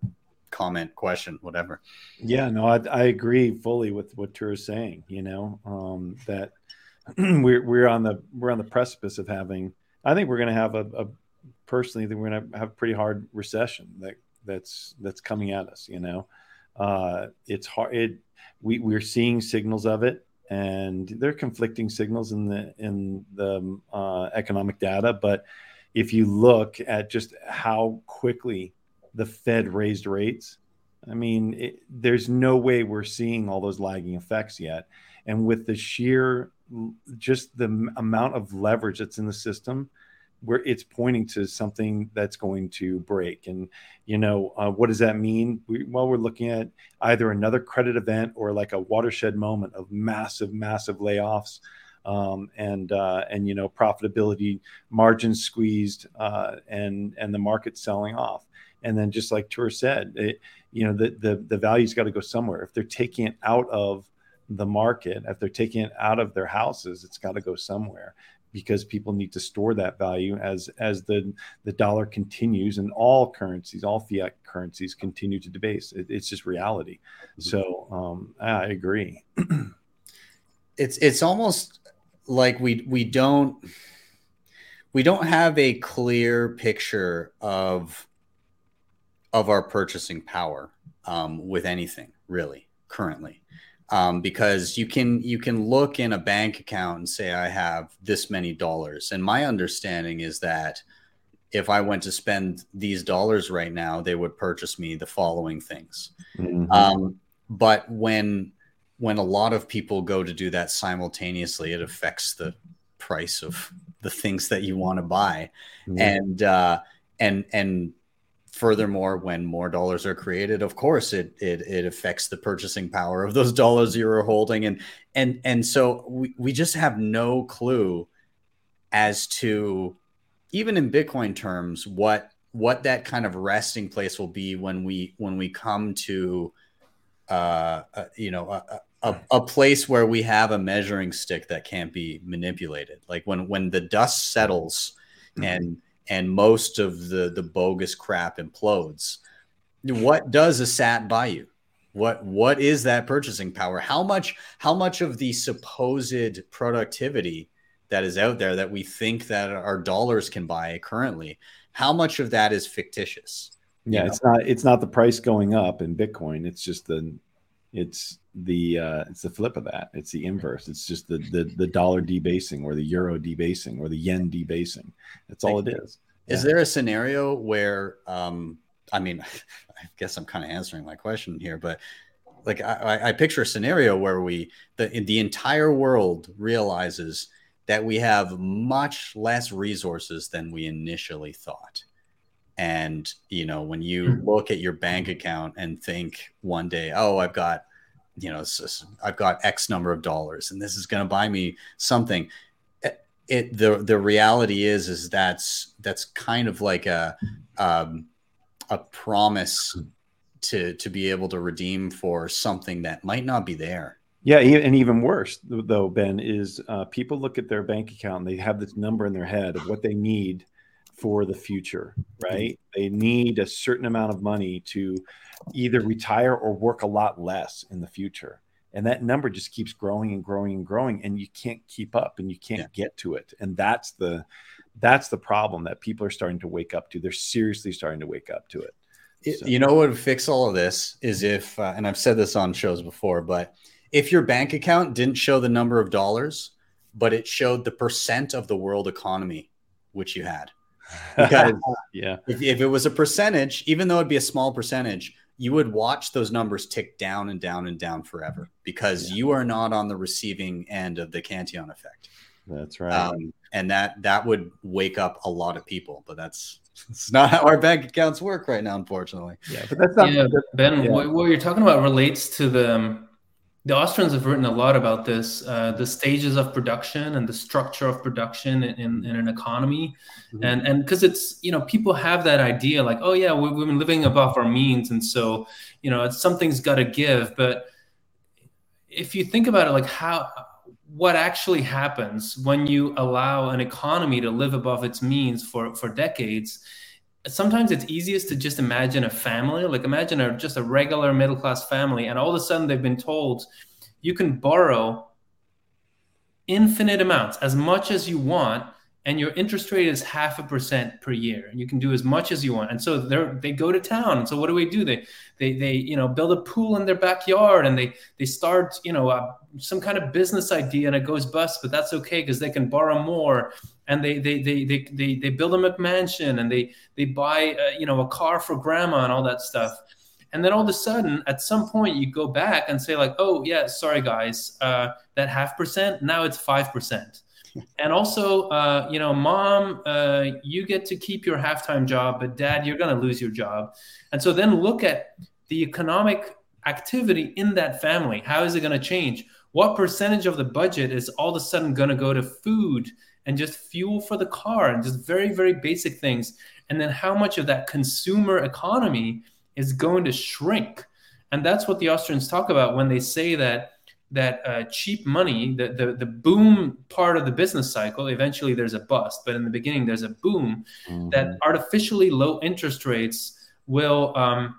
comment, question, whatever. Yeah, no, I, I agree fully with what Tuur is saying. You know, um, that [CLEARS THROAT] we're we're on the we're on the precipice of having. I think we're going to have a, a personally. think we're going to have a pretty hard recession that that's that's coming at us. You know, uh, it's hard. It we we're seeing signals of it, and they're conflicting signals in the in the uh, economic data. But if you look at just how quickly the Fed raised rates, I mean, it, there's no way we're seeing all those lagging effects yet. And with the sheer just the amount of leverage that's in the system where it's pointing to something that's going to break. And you know uh, what does that mean? We, well we're looking at either another credit event or like a watershed moment of massive massive layoffs um, and uh, and you know profitability margins squeezed uh, and and the market selling off. And then just like Tuur said it, you know the the, the value's got to go somewhere. If they're taking it out of the market, if they're taking it out of their houses, it's got to go somewhere because people need to store that value as as the the dollar continues and all currencies, all fiat currencies continue to debase. It, it's just reality. Mm-hmm. So um, I agree. [CLEARS THROAT] it's it's almost like we we don't we don't have a clear picture of of our purchasing power um, with anything really currently um, because you can you can look in a bank account and say I have this many dollars, and my understanding is that if I went to spend these dollars right now, they would purchase me the following things. Mm-hmm. Um, but when when a lot of people go to do that simultaneously, it affects the price of the things that you want to buy, mm-hmm. and uh, and and furthermore when more dollars are created of course it, it it affects the purchasing power of those [LAUGHS] dollars you're holding and and and so we, we just have no clue as to even in bitcoin terms what what that kind of resting place will be when we when we come to uh, uh you know a, a, a place where we have a measuring stick that can't be manipulated like when when the dust settles mm-hmm. and and most of the the bogus crap implodes. What does a sat buy you? What what is that purchasing power? How much how much of the supposed productivity that is out there that we think that our dollars can buy currently how much of that is fictitious? Yeah know? it's not it's not the price going up in bitcoin. It's just the it's the uh it's the flip of that. It's the inverse. It's just the the, the dollar debasing or the euro debasing or the yen debasing. That's all it is. is there a scenario where um i mean [LAUGHS] i guess i'm kind of answering my question here but like I, I picture a scenario where we the the entire world realizes that we have much less resources than we initially thought. And you know when you hmm. look at your bank account and think one day oh i've got you know i've got x number of dollars and this is going to buy me something it the the reality is is that's that's kind of like a um, a promise to to be able to redeem for something that might not be there yeah, and even worse though, Ben, is uh, people look at their bank account and they have this number in their head of what they need for the future, right? Mm-hmm. They need a certain amount of money to either retire or work a lot less in the future. and that number just keeps growing and growing and growing and you can't keep up and you can't yeah. get to it and that's the that's the problem that people are starting to wake up to they're seriously starting to wake up to it, it so. you know what would fix all of this is if uh, and i've said this on shows before but if your bank account didn't show the number of dollars but it showed the percent of the world economy which you had [LAUGHS] because yeah if, if it was a percentage even though it'd be a small percentage you would watch those numbers tick down and down and down forever because yeah. you are not on the receiving end of the Cantillon effect. That's right. Um, and that that would wake up a lot of people, but that's [LAUGHS] it's not how our bank accounts work right now, unfortunately. Yeah, but that's not yeah, Ben. Yeah. What, what, you're talking about relates to the um, the Austrians have written a lot about this, uh, the stages of production and the structure of production in, in, an economy, mm-hmm. and and because it's you know people have that idea like oh yeah we've, we've been living above our means and so you know something's got to give, but if you think about it like how what actually happens when you allow an economy to live above its means for for decades sometimes it's easiest to just imagine a family like imagine a just a regular middle class family and all of a sudden they've been told you can borrow infinite amounts as much as you want and your interest rate is half a percent per year and you can do as much as you want. And so they they go to town. And so what do we do? They they they you know build a pool in their backyard and they they start you know uh, some kind of business idea and it goes bust but that's okay because they can borrow more. And they they they they they, they build a mansion and they they buy uh, you know a car for grandma and all that stuff. And then all of a sudden at some point you go back and say like oh yeah sorry guys uh, that half percent now it's five percent and also, uh, you know, mom, uh, you get to keep your halftime job, but dad, you're going to lose your job. And so then look at the economic activity in that family. How is it going to change? What percentage of the budget is all of a sudden going to go to food and just fuel for the car and just very, very basic things? And then how much of that consumer economy is going to shrink? And that's what the Austrians talk about when they say that that uh, cheap money, the, the the boom part of the business cycle, eventually there's a bust, but in the beginning there's a boom. Mm-hmm. That artificially low interest rates will um,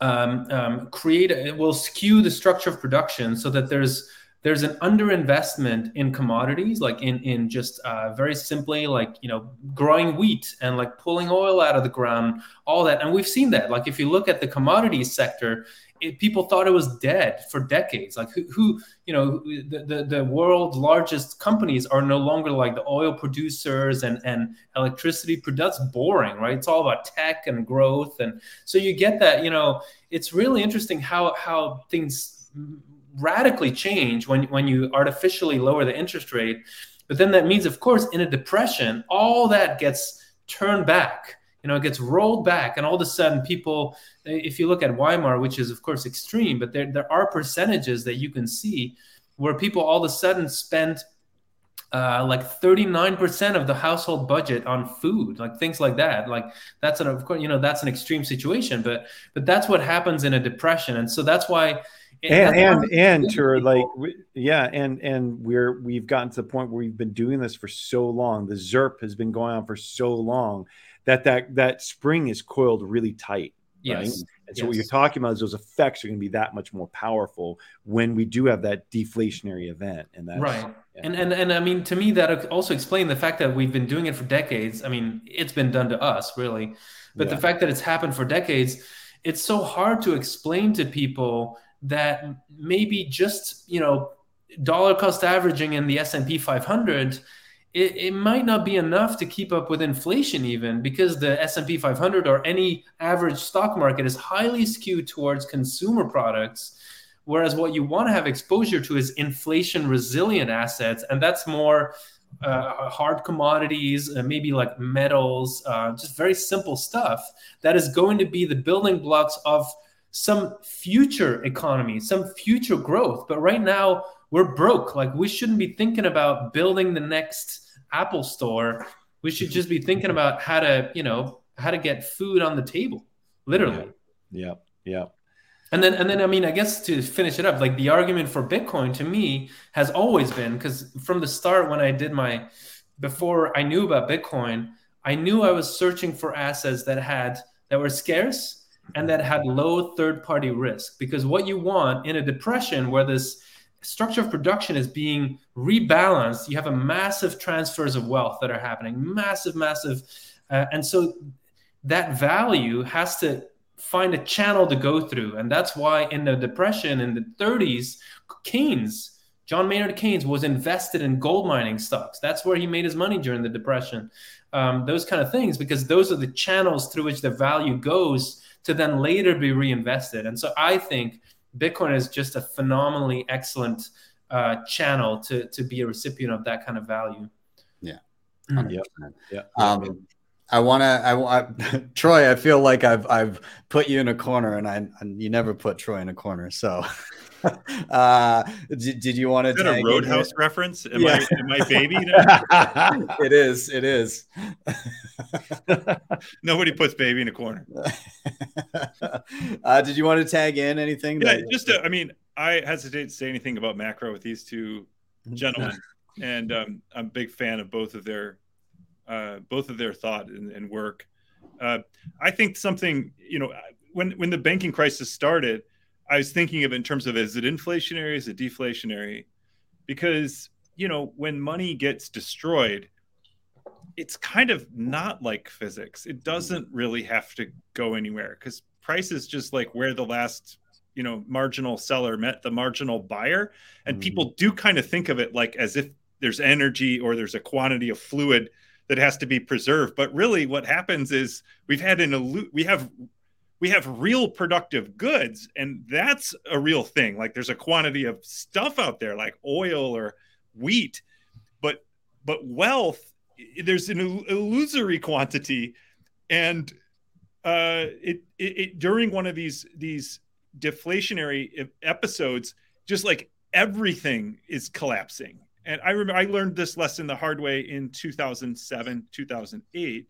um, um, create, it will skew the structure of production so that there's there's an underinvestment in commodities, like in in just uh, very simply like you know growing wheat and like pulling oil out of the ground, all that. And we've seen that. Like if you look at the commodities sector, it, people thought it was dead for decades. Like who, who you know, the, the, the world's largest companies are no longer like the oil producers and, and electricity. That's boring, right? It's all about tech and growth. And so you get that, you know, it's really interesting how, how things radically change when, when you artificially lower the interest rate. But then that means, of course, in a depression, all that gets turned back you know, it gets rolled back, and all of a sudden, people, if you look at Weimar, which is of course extreme, but there there are percentages that you can see where people all of a sudden spend uh, like 39% of the household budget on food like things like that. Like that's an of course you know that's an extreme situation but but that's what happens in a depression. And so that's why and and and to like yeah and and we're we've gotten to the point where we've been doing this for so long. The ZIRP has been going on for so long that that that spring is coiled really tight. Yes. Right? And so yes. what you're talking about is those effects are going to be that much more powerful when we do have that deflationary event. And that's right. Yeah. And and and I mean to me that also explain the fact that we've been doing it for decades. I mean, it's been done to us really. But yeah. the fact that it's happened for decades, it's so hard to explain to people that maybe just, you know, dollar cost averaging in the S&P 500 it, it might not be enough to keep up with inflation even because the s&p 500 or any average stock market is highly skewed towards consumer products whereas what you want to have exposure to is inflation resilient assets and that's more uh, hard commodities uh, maybe like metals uh, just very simple stuff that is going to be the building blocks of some future economy some future growth. But right now we're broke like we shouldn't be thinking about building the next Apple store. We should just be thinking [LAUGHS] about how to, you know, how to get food on the table, literally. Yeah. Yeah. And then, and then, I mean, I guess to finish it up, like the argument for Bitcoin to me has always been because from the start, when I did my, before I knew about Bitcoin, I knew I was searching for assets that had, that were scarce and that had low third party risk. Because what you want in a depression where this structure of production is being rebalanced, you have a massive transfers of wealth that are happening, massive, massive. Uh, and so that value has to find a channel to go through. And that's why in the depression in the 30s, Keynes John Maynard Keynes was invested in gold mining stocks. That's where he made his money during the Depression. Um, those kind of things, because those are the channels through which the value goes to then later be reinvested. And so I think Bitcoin is just a phenomenally excellent uh, channel to to be a recipient of that kind of value. Yeah. Mm. Yep. Yeah. Um, I want to. I want [LAUGHS] Troy. I feel like I've I've put you in a corner, and I and you never put Troy in a corner. So [LAUGHS] [LAUGHS] uh, did, did you want to? Is that a Roadhouse reference? Am Yeah. I am I baby? [LAUGHS] it is. It is. [LAUGHS] Nobody puts baby in a corner. uh, did you want to tag in anything? Yeah, that- just uh, I mean, I hesitate to say anything about macro with these two gentlemen, and um, I'm a big fan of both of their uh, both of their thought and, and work. Uh, I think something you know when when the banking crisis started, I was thinking of in terms of is it inflationary, is it deflationary? Because you know when money gets destroyed, it's kind of not like physics. It doesn't really have to go anywhere because price is just like where the last you know marginal seller met the marginal buyer and Mhm. people do kind of think of it like as if there's energy or there's a quantity of fluid that has to be preserved but really what happens is we've had an illu- we have we have real productive goods and that's a real thing. Like there's a quantity of stuff out there like oil or wheat but but wealth there's an illusory quantity. And uh it, it, it during one of these these deflationary episodes just like everything is collapsing. And i remember i learned this lesson the hard way in 2007 2008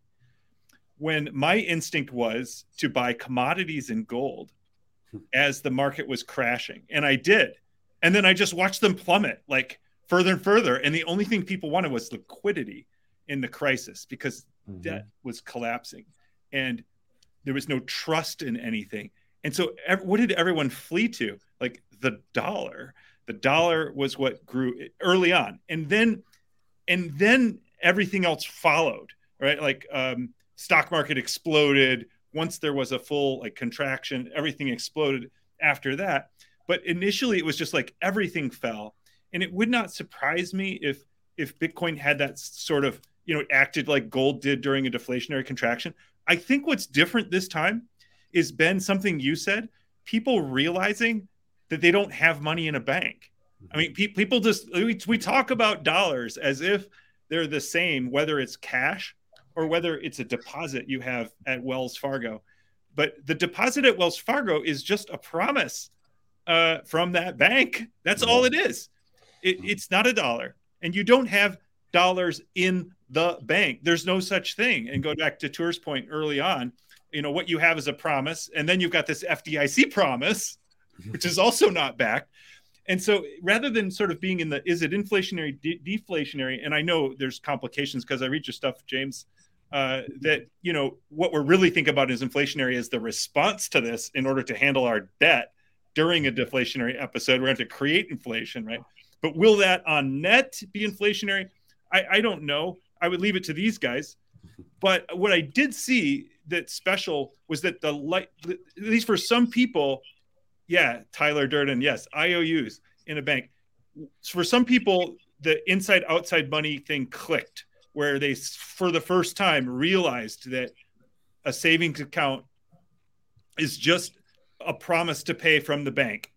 when my instinct was to buy commodities in gold as the market was crashing and i did. And then i just watched them plummet like further and further and the only thing people wanted was liquidity in the crisis because Mhm. debt was collapsing and there was no trust in anything. And so ev- what did everyone flee to? Like the dollar. The dollar was what grew early on. And then and then everything else followed right? Like um stock market exploded once there was a full like contraction everything exploded after that. But initially it was just like everything fell. And it would not surprise me if if bitcoin had that sort of you know acted like gold did during a deflationary contraction. I think what's different this time is ben something you said people realizing that they don't have money in a bank. I mean pe- people just we, we talk about dollars as if they're the same whether it's cash or whether it's a deposit you have at wells fargo. But the deposit at wells fargo is just a promise uh, from that bank. That's all it is. It, it's not a dollar. And you don't have dollars in the bank. There's no such thing. And go back to Tuur's point early on you know what you have is a promise and then you've got this fdic promise [LAUGHS] which is also not backed. And so rather than sort of being in the is it inflationary de- deflationary? And i know there's complications because i read your stuff james uh, that you know what we're really thinking about is inflationary is the response to this in order to handle our debt during a deflationary episode. We're going to to create inflation right? But will that on net be inflationary? I, I don't know. I would leave it to these guys. But what i did see that special was that the light at least for some people yeah tyler durden yes ious in a bank. For some people the inside outside money thing clicked where they for the first time realized that a savings account is just a promise to pay from the bank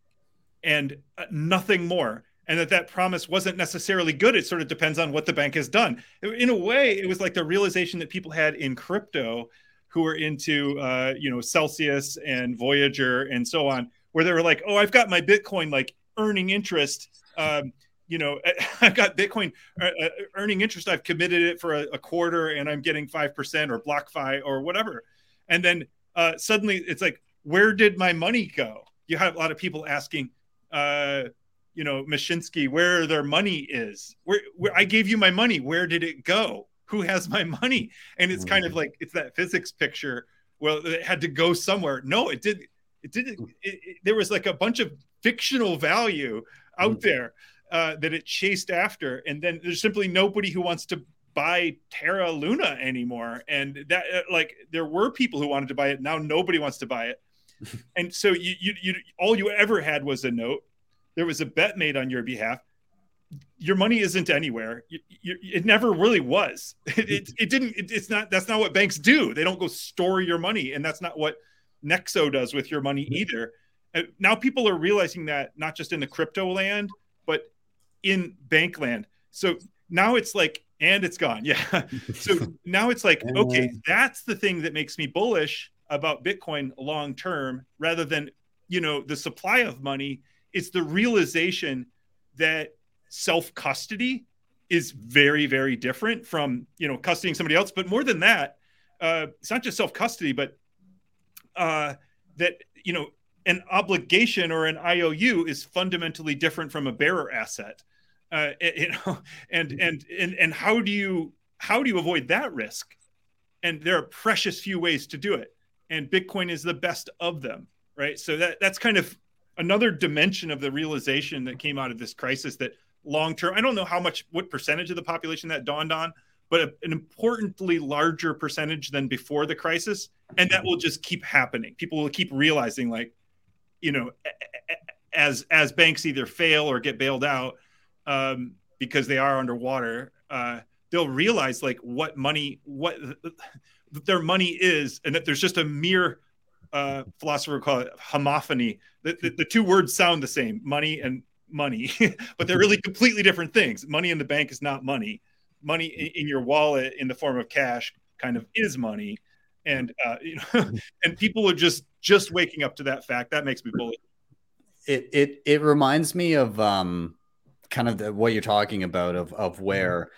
and uh, nothing more. And that that promise wasn't necessarily good. It sort of depends on what the bank has done. In a way it was like the realization that people had in crypto who were into uh, you know celsius and voyager and so on where they were like oh i've got my bitcoin like earning interest um, you know [LAUGHS] i've got bitcoin uh, uh, earning interest. I've committed it for a, a quarter and i'm getting 5% or blockfi or whatever. And then uh, suddenly it's like where did my money go? You have a lot of people asking uh, you know Mashinsky where their money is. Where, where i gave you my money. Where did it go? Who has my [LAUGHS] money? And it's kind of like it's that physics picture. Well, it had to go somewhere. No, it did. It didn't. It, it, there was like a bunch of fictional value out there uh, that it chased after, and then there's simply nobody who wants to buy Terra Luna anymore. And that, uh, like, there were people who wanted to buy it. Now nobody wants to buy it. [LAUGHS] and so you, you, you, all you ever had was a note. There was a bet made on your behalf. Your money isn't anywhere. You, you, it never really was. [LAUGHS] It, it, it didn't. It, it's not. That's not what banks do. They don't go store your money, and that's not what Nexo does with your money either. Uh, now people are realizing that not just in the crypto land, but in Bankland. So now it's like and it's gone. Yeah. [LAUGHS] so now it's like, [LAUGHS] okay, that's the thing that makes me bullish about Bitcoin long term rather than, you know, the supply of money. It's the realization that self custody is very, very different from, you know, custodying somebody else. But more than that, uh, it's not just self custody, but uh, that, you know, an obligation or an IOU is fundamentally different from a bearer asset uh, you know, [LAUGHS] and and and and how do you how do you avoid that risk? And there are precious few ways to do it, and Bitcoin is the best of them, right? So that that's kind of another dimension of the realization that came out of this crisis that long term. I don't know how much what percentage of the population that dawned on, but a, an importantly larger percentage than before the crisis, and that will just keep happening. People will keep realizing, like, you know, as as banks either fail or get bailed out um, because they are underwater, uh, they'll realize like what money, what their money is, and that there's just a mere uh, philosopher call it homophony. The, the, the, two words sound the same, money and money, [LAUGHS] but they're really completely different things. Money in the bank is not money. Money in, in your wallet in the form of cash kind of is money, and uh, [LAUGHS] you know, and people are just just waking up to that fact. That makes me bullish. It it it reminds me of um kind of the, what you're talking about of of where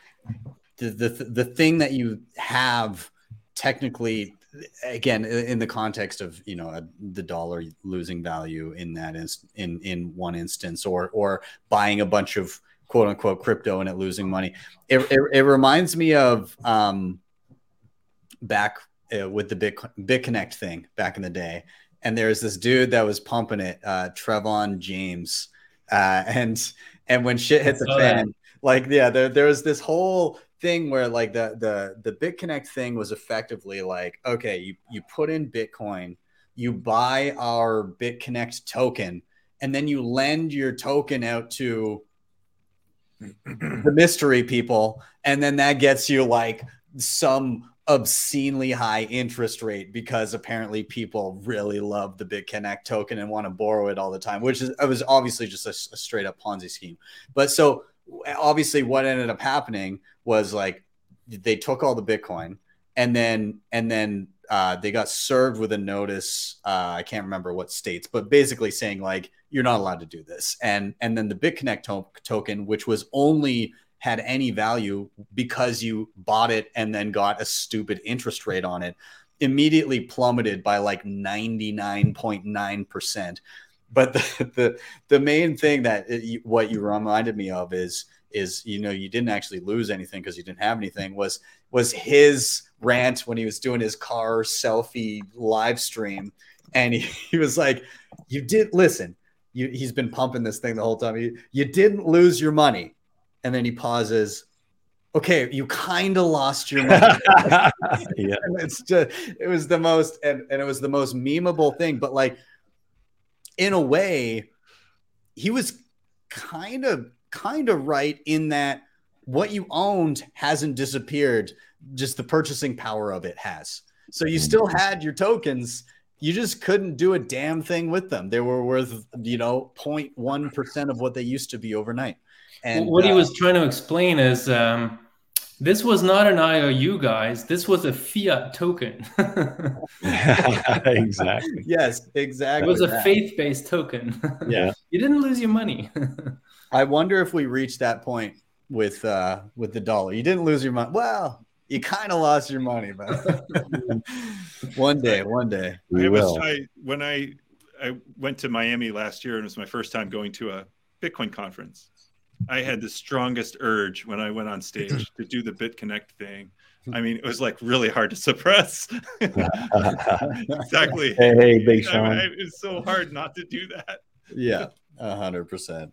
the, the the thing that you have technically again in the context of you know the dollar losing value in that is in in one instance or or buying a bunch of quote unquote crypto and it losing money it, it, it reminds me of um back uh, with the bit bitconnect thing back in the day. And there's this dude that was pumping it uh trevon james uh [LAUGHS] and and when shit hit the fan, that. like yeah, there there was this whole thing where like the the the BitConnect thing was effectively like, okay, you you put in Bitcoin, you buy our BitConnect token, and then you lend your token out to the mystery people, and then that gets you like some obscenely high interest rate because apparently people really love the BitConnect token and want to borrow it all the time, which is it was obviously just a, a straight up Ponzi scheme. But so obviously what ended up happening was like they took all the Bitcoin and then and then uh, they got served with a notice. Uh, I can't remember what states, but basically saying like you're not allowed to do this. And and then the BitConnect to- token, which was only had any value because you bought it and then got a stupid interest rate on it immediately plummeted by like 99.9% but the, [LAUGHS] the the main thing that what you reminded me of is is you know you didn't actually lose anything because you didn't have anything was was his rant when he was doing his car selfie live stream. And he, [LAUGHS] he was like you did listen you, he's been pumping this thing the whole time. You, you didn't lose your money and then he pauses. Okay, you kind of lost your [LAUGHS] money. [LAUGHS] yeah, it's just it was the most and, and it was the most memeable thing, but like in a way, he was kind of kind of right in that what you owned hasn't disappeared, just the purchasing power of it has. So you mm. still had your tokens, you just couldn't do a damn thing with them. They were worth, you know, 0.1% of what they used to be overnight. And what uh, he was trying to explain is um, this was not an IOU, guys. This was a fiat token. [LAUGHS] [LAUGHS] exactly. Yes, exactly. It was a faith-based token. [LAUGHS] yeah. you didn't lose your money. I wonder if we reached that point with uh with the dollar. You didn't lose your money. Well, you kind of lost your money, but one day, one day. I was I, when I I went to Miami last year and it was my first time going to a Bitcoin conference. I had the strongest urge when I went on stage to do the BitConnect thing. I mean, it was like really hard to suppress. [LAUGHS] exactly. Hey, hey, Big Sean. I, I, it's so hard not to do that. Yeah, a hundred percent.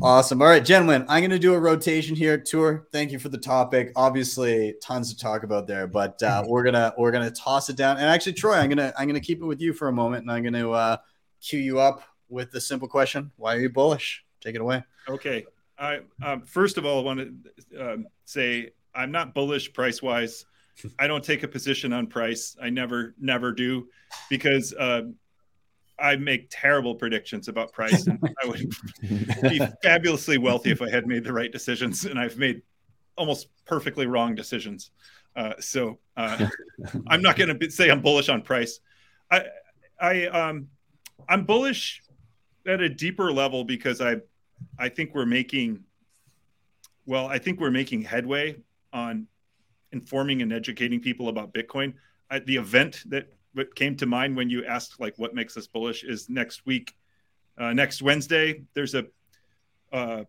Awesome. All right, gentlemen, I'm going to do a rotation here. Tuur. Thank you for the topic. Obviously, tons to talk about there, but uh, [LAUGHS] we're gonna we're gonna toss it down. And actually, Troy, I'm gonna I'm gonna keep it with you for a moment, and I'm going to uh, cue you up with the simple question: Why are you bullish? Take it away. Okay. I um, first of all I want to um, say I'm not bullish price wise. I don't take a position on price. I never never do because uh, I make terrible predictions about price, and I would be fabulously wealthy if I had made the right decisions, and I've made almost perfectly wrong decisions. Uh, so uh, I'm not going to say I'm bullish on price. I I um I'm bullish at a deeper level because I I think we're making well I think we're making headway on informing and educating people about Bitcoin. I, the event that what came to mind when you asked like what makes us bullish is next week, uh, next Wednesday. There's a uh,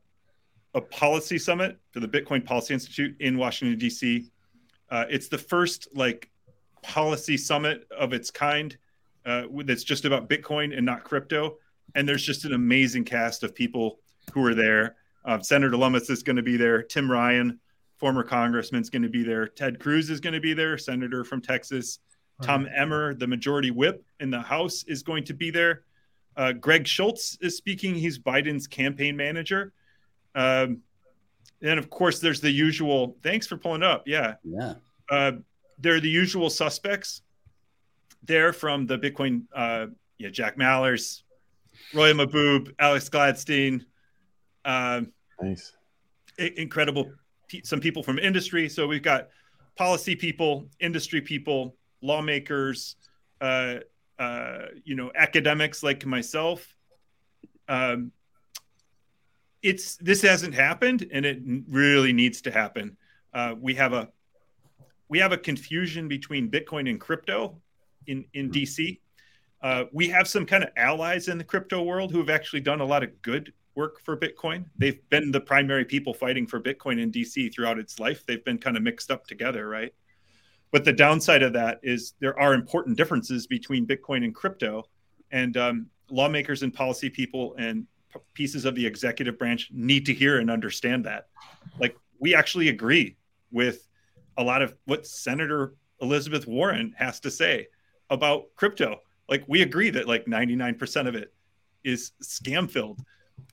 a policy summit for the Bitcoin Policy Institute in Washington D.C. Uh, it's the first like policy summit of its kind uh, that's just about Bitcoin and not crypto. And there's just an amazing cast of people who are there. Uh, Senator Lummis is going to be there. Tim Ryan, former congressman, is going to be there. Ted Cruz is going to be there, senator from Texas. Tom Emmer, the majority whip in the House, is going to be there. Uh, Greg Schultz is speaking. He's Biden's campaign manager. Um, and of course, there's the usual. Thanks for pulling up. Yeah. Yeah. Uh, there are the usual suspects there from the Bitcoin. Uh, yeah, Jack Mallers, Roya Mahboob, Alex Gladstein. Uh, nice. Incredible. Some people from industry. So we've got policy people, industry people, lawmakers, uh, uh, you know, academics like myself. Um, it's this hasn't happened, and it really needs to happen. Uh, we have a we have a confusion between Bitcoin and crypto in in mm-hmm. DC. Uh, we have some kind of allies in the crypto world who have actually done a lot of good work for Bitcoin. They've been the primary people fighting for Bitcoin in DC throughout its life. They've been kind of mixed up together, right? But the downside of that is there are important differences between Bitcoin and crypto, and um, lawmakers and policy people and p- pieces of the executive branch need to hear and understand that. Like we actually agree with a lot of what Senator Elizabeth Warren has to say about crypto. Like we agree that like 99% of it is scam filled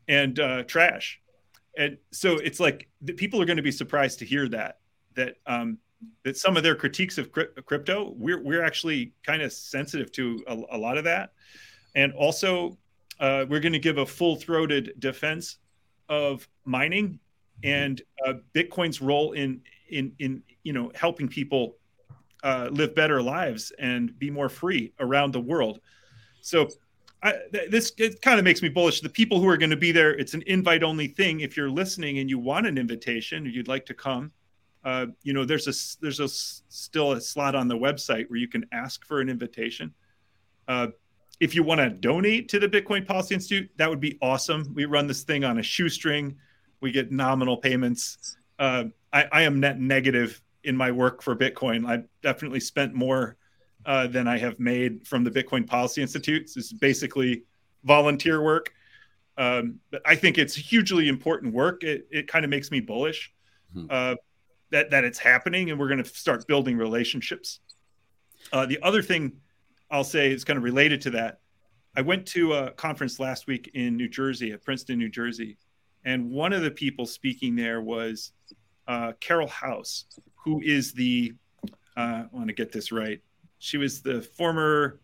and uh, trash. And so it's like people are going to be surprised to hear that that um, that some of their critiques of crypto, we're we're actually kind of sensitive to a, a, lot of that, and also uh, we're going to give a full-throated defense of mining and uh, Bitcoin's role in in in you know helping people uh, live better lives and be more free around the world. So. I, this it kind of makes me bullish. The people who are going to be there, it's an invite only thing. If you're listening and you want an invitation, or you'd like to come, uh, you know, there's a there's a still a slot on the website where you can ask for an invitation. Uh, if you want to donate to the Bitcoin Policy Institute, that would be awesome. We run this thing on a shoestring. We get nominal payments. Uh, I, I, am net negative in my work for Bitcoin. I've definitely spent more uh, than I have made from the Bitcoin Policy Institute. This is basically volunteer work. Um, but I think it's hugely important work. It, it kind of makes me bullish. Mm-hmm. Uh, that that it's happening and we're going to start building relationships. Uh, the other thing I'll say is kind of related to that. I went to a conference last week in New Jersey, at Princeton, New Jersey, and one of the people speaking there was uh, Carol House, who is the uh, I want to get this right. She was the former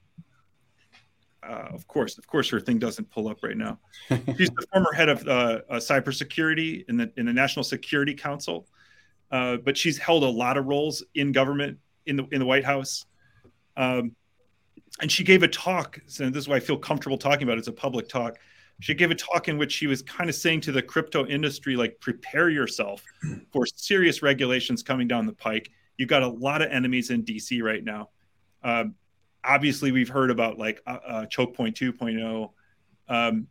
uh, of course, of course, her thing doesn't pull up right now. [LAUGHS] She's the former head of uh, uh, cybersecurity in the in the National Security Council, uh, but she's held a lot of roles in government in the in the White House. Um, and she gave a talk, and this is why I feel comfortable talking about it. It's a public talk. She gave a talk in which she was kind of saying to the crypto industry, like, prepare yourself for serious regulations coming down the pike. You've got a lot of enemies in DC right now. Um, obviously, we've heard about like uh, uh, Choke Point 2.0. Um,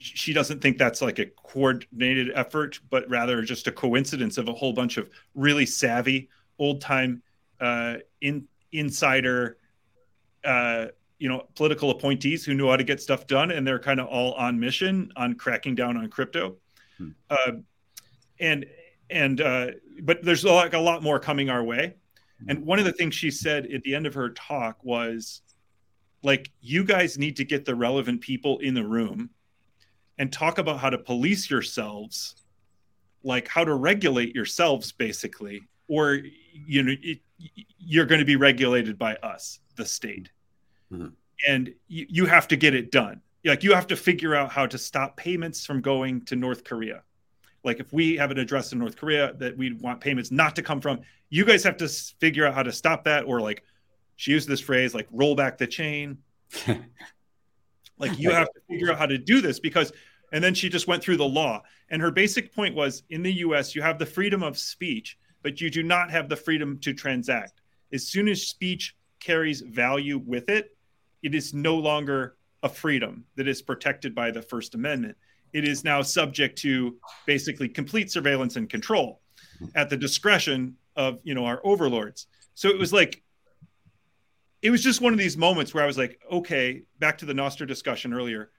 she doesn't think that's like a coordinated effort, but rather just a coincidence of a whole bunch of really savvy old time uh, in insider, uh, you know, political appointees who know how to get stuff done, and they're kind of all on mission on cracking down on crypto. Hmm. Uh, and and uh, but there's like a lot more coming our way. And one of the things she said at the end of her talk was, like, you guys need to get the relevant people in the room and talk about how to police yourselves, like how to regulate yourselves, basically, or you know, it, you're going to be regulated by us, the state, mm-hmm. and you, you have to get it done. Like you have to figure out how to stop payments from going to North Korea. Like if we have an address in North Korea that we want payments not to come from, you guys have to figure out how to stop that, or like she used this phrase, like roll back the chain. [LAUGHS] like you have to figure out how to do this because and then she just went through the law and her basic point was in the US you have the freedom of speech but you do not have the freedom to transact. As soon as speech carries value with it, it is no longer a freedom that is protected by the First Amendment. It is now subject to basically complete surveillance and control at the discretion of you know our overlords. So it was like it was just one of these moments where I was like, okay, back to the Nostr discussion earlier.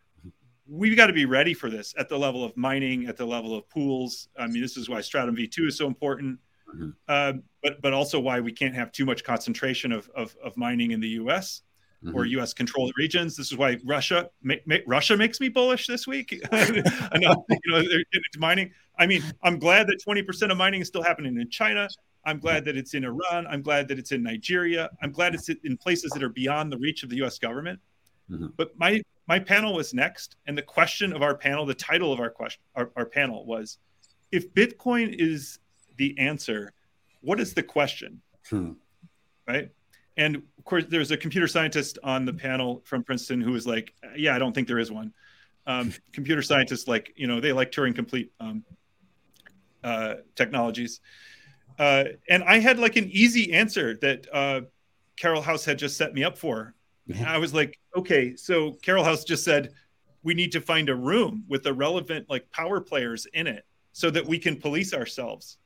We've got to be ready for this at the level of mining, at the level of pools. I mean, this is why Stratum V2 is so important mm-hmm. uh, but but also why we can't have too much concentration of of, of mining in the U.S. Mm-hmm. or U.S. controlled regions. This is why Russia ma- ma- Russia makes me bullish this week. [LAUGHS] Enough, you know, into mining. I mean, I'm glad that 20% of mining is still happening in China. I'm glad that it's in Iran. I'm glad that it's in Nigeria. I'm glad it's in places that are beyond the reach of the U.S. government. Mm-hmm. But my my panel was next, and the question of our panel, the title of our question, our, our panel was, if Bitcoin is the answer. What is the question? Hmm. Right. And of course, there's a computer scientist on the panel from Princeton who was like, "Yeah, I don't think there is one." Um, [LAUGHS] computer scientists like you know they like Turing complete um, uh, technologies, uh, and I had like an easy answer that uh, Carol House had just set me up for. I was like, okay, so Carol House just said we need to find a room with the relevant like power players in it so that we can police ourselves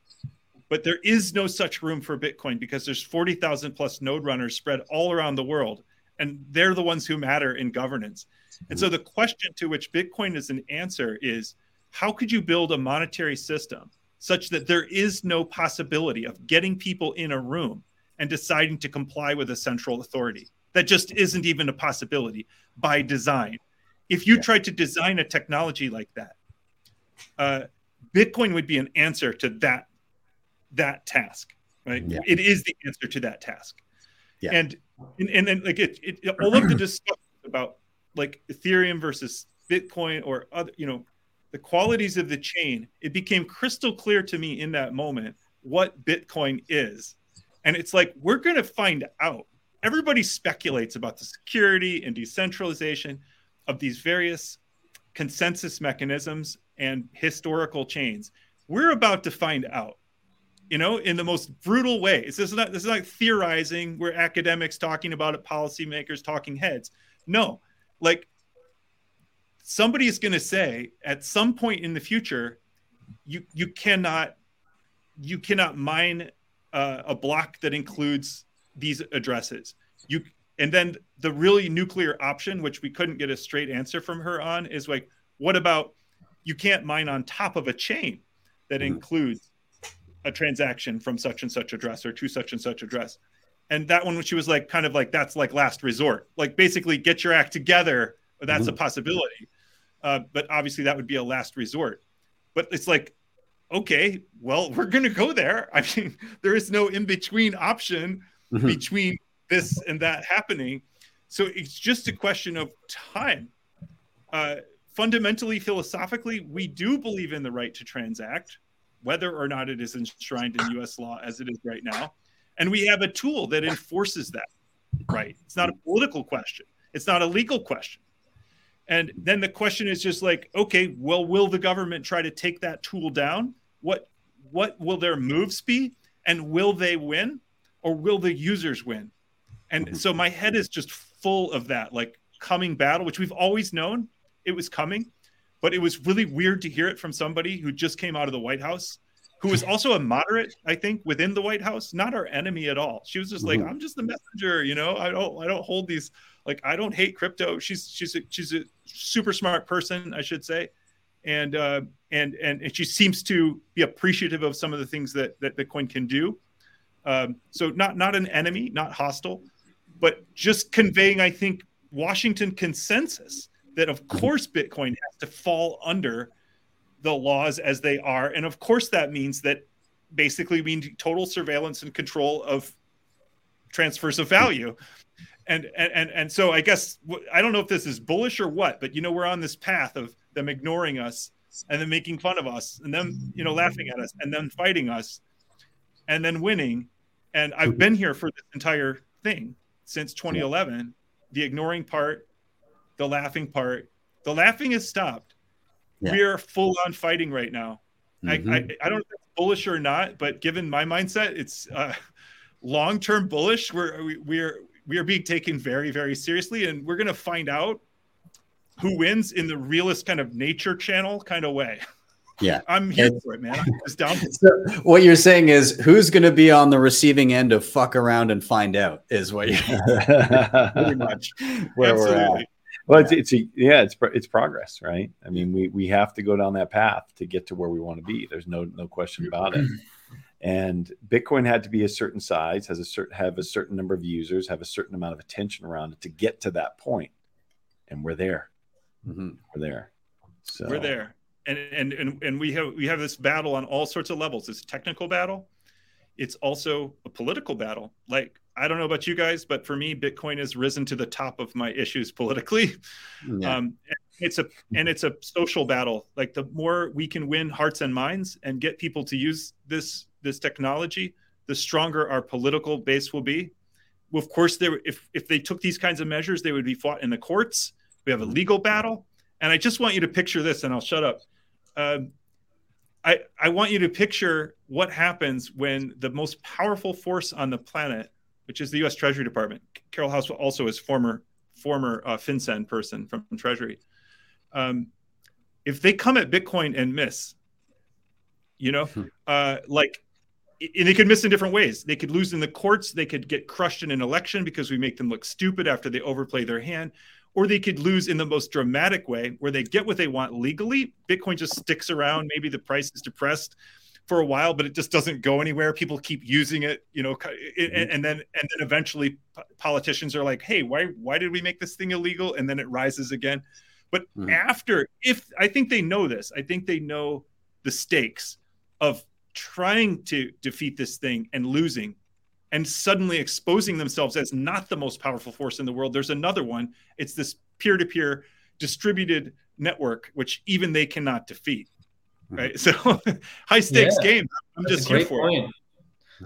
but there is no such room for Bitcoin because there's 40,000 plus node runners spread all around the world. And they're the ones who matter in governance. And so the question to which Bitcoin is an answer is how could you build a monetary system such that there is no possibility of getting people in a room and deciding to comply with a central authority? That just isn't even a possibility by design. If you yeah. tried to design a technology like that, uh, Bitcoin would be an answer to that that task, right? Yeah. It is the answer to that task. Yeah. And and, and then like it, it all of the discussion about like Ethereum versus Bitcoin or other, you know, the qualities of the chain, it became crystal clear to me in that moment what Bitcoin is. And it's like, we're going to find out. Everybody speculates about the security and decentralization of these various consensus mechanisms and historical chains. We're about to find out you know, in the most brutal way. This is not this is not theorizing where academics talking about it, policymakers talking heads. No, like somebody is going to say at some point in the future, you you cannot you cannot mine uh, a block that includes these addresses. You and then the really nuclear option, which we couldn't get a straight answer from her on, is like, what about you can't mine on top of a chain that mm-hmm. includes a transaction from such and such address or to such and such address. And that one, she was like, kind of like, that's like last resort. Like, basically, get your act together. That's mm-hmm. a possibility. Uh, but obviously, that would be a last resort. But it's like, okay, well, we're going to go there. [LAUGHS] I mean, there is no in between option mm-hmm. between this and that happening. So it's just a question of time. Uh, fundamentally, philosophically, we do believe in the right to transact whether or not it is enshrined in US law as it is right now. And we have a tool that enforces that right. It's not a political question, it's not a legal question. And then the question is just like, okay, well, will the government try to take that tool down? What what will their moves be? And will they win? Or will the users win? And so my head is just full of that, like coming battle, which we've always known it was coming but it was really weird to hear it from somebody who just came out of the White House, who was also a moderate, I think, within the White House, not our enemy at all. She was just like, Mhm. I'm just the messenger, you know. I don't I don't hold these like I don't hate crypto. She's she's a she's a super smart person, I should say. And uh and and, and she seems to be appreciative of some of the things that that Bitcoin can do. Um, so not not an enemy, not hostile, but just conveying, I think, Washington consensus that of mm-hmm. course Bitcoin has to fall under the laws as they are, and of course that means that basically we need total surveillance and control of transfers of value. And, and and and so I guess I don't know if this is bullish or what, but you know we're on this path of them ignoring us and then making fun of us and then you know laughing at us and then fighting us and then winning. And I've mm-hmm. been here for this entire thing since 2011. The ignoring part, the laughing part, the laughing has stopped. Yeah. We are full on fighting right now. Mhm. I, I I don't know if it's bullish or not, but given my mindset, it's uh, long term bullish. We're we, we're we are being taken very very seriously, and we're gonna find out who wins in the realest kind of nature channel kind of way. Yeah. [LAUGHS] I'm here And- for it, man. I'm just down. [LAUGHS] So what you're saying is who's going to be on the receiving end of fuck around and find out is what you [LAUGHS] pretty much where we're at. Absolutely. well, it's, it's a, yeah, it's it's progress, right? I mean, we we have to go down that path to get to where we want to be. There's no no question about it. [CLEARS THROAT] And Bitcoin had to be a certain size, has a certain have a certain number of users, have a certain amount of attention around it to get to that point. And we're there. Mhm. We're there. So We're there. And, and and and we have we have this battle on all sorts of levels. It's a technical battle. It's also a political battle. Like I don't know about you guys, but for me, Bitcoin has risen to the top of my issues politically. [LAUGHS] Yeah. Um, it's a and it's a social battle. Like the more we can win hearts and minds and get people to use this this technology, the stronger our political base will be. Of course, there if if they took these kinds of measures, they would be fought in the courts. We have a legal battle, and I just want you to picture this, and I'll shut up. Um, I I want you to picture what happens when the most powerful force on the planet, which is the U.S. Treasury Department. Carol House also is former former uh, FinCEN person from Treasury. Um, if they come at Bitcoin and miss, you know, uh, like, and they could miss in different ways. They could lose in the courts. They could get crushed in an election because we make them look stupid after they overplay their hand. Or they could lose in the most dramatic way where they get what they want legally. Bitcoin just sticks around. Maybe the price is depressed for a while, but it just doesn't go anywhere. People keep using it, you know, and, and then and then eventually politicians are like, "Hey, why why did we make this thing illegal?" And then it rises again. But Mhm. after, if I think they know this, I think they know the stakes of trying to defeat this thing and losing and suddenly exposing themselves as not the most powerful force in the world. There's another one. It's this peer to peer distributed network, which even they cannot defeat. Right. [LAUGHS] So high stakes Yeah. game. I'm That's just a here great for it.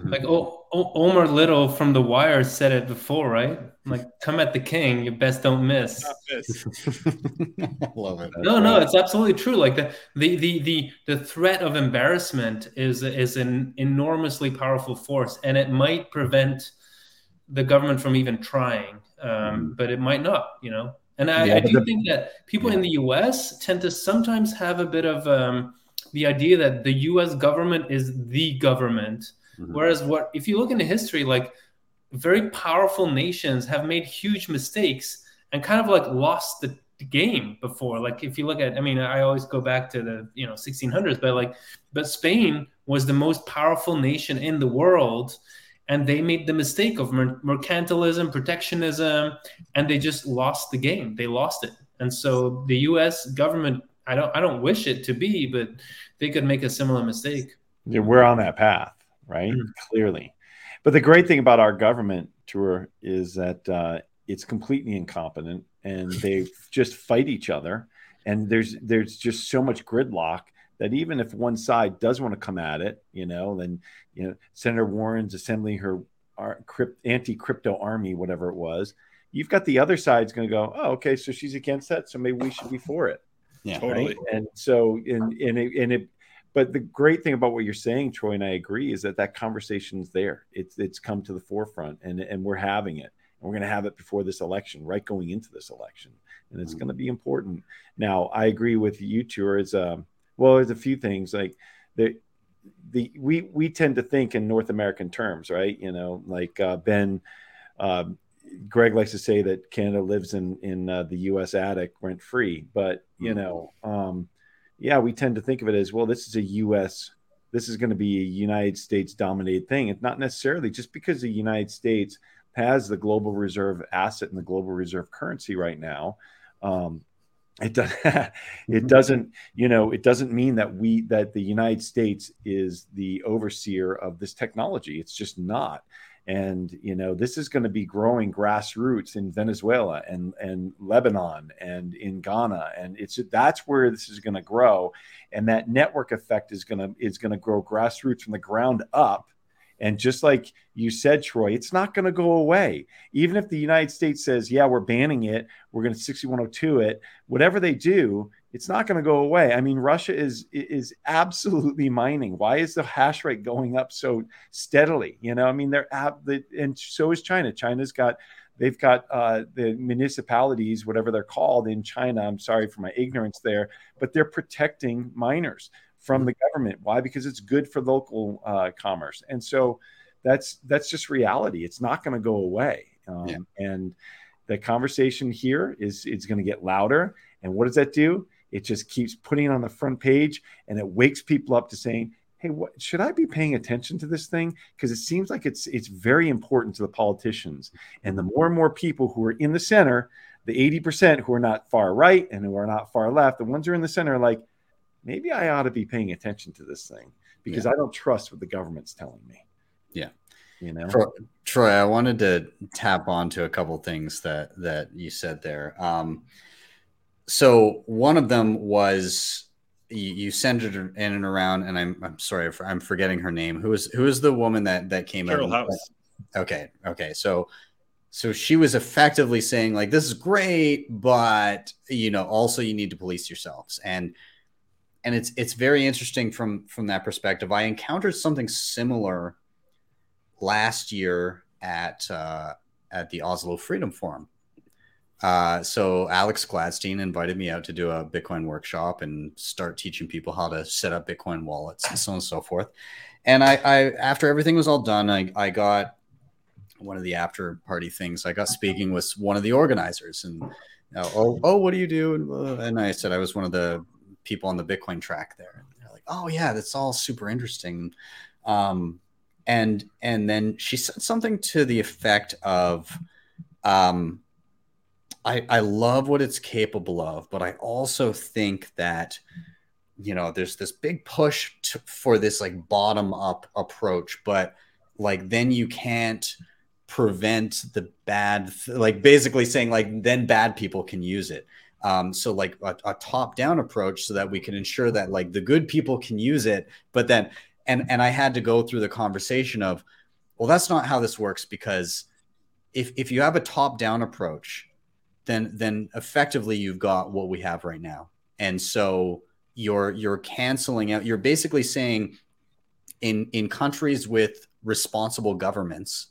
Like o- o- Omar Little from The Wire said it before, right? [LAUGHS] Like, come at the king, you best don't miss. Not. [LAUGHS] I love it. No, no, it's absolutely true. Like the the the the the threat of embarrassment is is an enormously powerful force, and it might prevent the government from even trying, um, but it might not. You know, and I, Yeah, I do the- think that people in the U.S. tend to sometimes have a bit of um, the idea that the U.S. government is the government, Mhm. whereas what if you look into history, like very powerful nations have made huge mistakes and kind of like lost the the game before like if you look at i mean i always go back to the you know 1600s but like but spain was the most powerful nation in the world and they made the mistake of mer- mercantilism protectionism and they just lost the game they lost it and so the us government i don't i don't wish it to be but they could make a similar mistake Yeah, we're on that path, right? Mhm. Clearly. But the great thing about our government Tuur is that uh, it's completely incompetent and they [LAUGHS] just fight each other. And there's there's just so much gridlock that even if one side does want to come at it, you know, then you know Senator Warren's assembling her ar- crypt, anti-crypto army, whatever it was. You've got the other side's going to go, oh, okay, so she's against that, so maybe we should be for it Yeah. Totally. right? And so, and and it, and it, but the great thing about what you're saying, Troy, and I agree, is that that conversation's there. It's it's come to the forefront, and and we're having it, and we're going to have it before this election, right going into this election, and it's going to be important. Now, I agree with you two. Is um, well, there's a few things like the the we we tend to think in North American terms, right? You know, like uh, Ben, uh, Greg likes to say that Canada lives in in uh, the U.S. attic rent free, but you mm-hmm. know, um, yeah, we tend to think of it as well. This is a U.S. This is going to be a United States dominated thing. It's not necessarily just because the United States has the global reserve asset and the global reserve currency right now. Um, it does [LAUGHS] it mm-hmm. doesn't you know it doesn't mean that we that the united states is the overseer of this technology it's just not and you know this is going to be growing grassroots in venezuela and and lebanon and in ghana and it's that's where this is going to grow and that network effect is going to is going to grow grassroots from the ground up and just like you said, Troy, it's not going to go away. Even if the United States says, yeah, we're banning it, we're going to 6102 it, whatever they do, it's not going to go away. I mean, Russia is is absolutely mining. Why is the hash rate going up so steadily? You know, I mean, they're ab- the, and so is China. China's got they've got uh, the municipalities, whatever they're called in China. I'm sorry for my ignorance there, but they're protecting miners from the government. Why? Because it's good for local uh, commerce, and so that's that's just reality. It's not going to go away, um, yeah. and the conversation here is it's going to get louder. And what does that do? It just keeps putting it on the front page, and it wakes people up to saying, "Hey, what should I be paying attention to this thing?" Because it seems like it's it's very important to the politicians, and the more and more people who are in the center, the eighty percent who are not far right and who are not far left, the ones who are in the center, are like maybe I ought to be paying attention to this thing because yeah. I don't trust what the government's telling me. Yeah. You know, Troy, I wanted to tap onto a couple things that that you said there. Um, so one of them was you, you sent it in and around, and I'm I'm sorry, I'm forgetting her name. Who is who is the woman that that came Carol out? House. Okay, okay, so so she was effectively saying like this is great, but you know also you need to police yourselves and and it's it's very interesting from from that perspective. I encountered something similar last year at uh, at the Oslo Freedom Forum. Uh, so Alex Gladstein invited me out to do a Bitcoin workshop and start teaching people how to set up Bitcoin wallets and so on and so forth. And I, I after everything was all done, I, I got one of the after party things. I got speaking with one of the organizers and. oh, oh, what do you do? And I said I was one of the people on the Bitcoin track there. And they're like, oh yeah, that's all super interesting. Um, and and then she said something to the effect of, um, I I love what it's capable of, but I also think that you know there's this big push to, for this like bottom up approach, but like then you can't prevent the bad like basically saying like then bad people can use it. Um, so like a, a top down approach so that we can ensure that like the good people can use it but then and and i had to go through the conversation of well that's not how this works because if if you have a top down approach then then effectively you've got what we have right now and so you're you're canceling out you're basically saying in in countries with responsible governments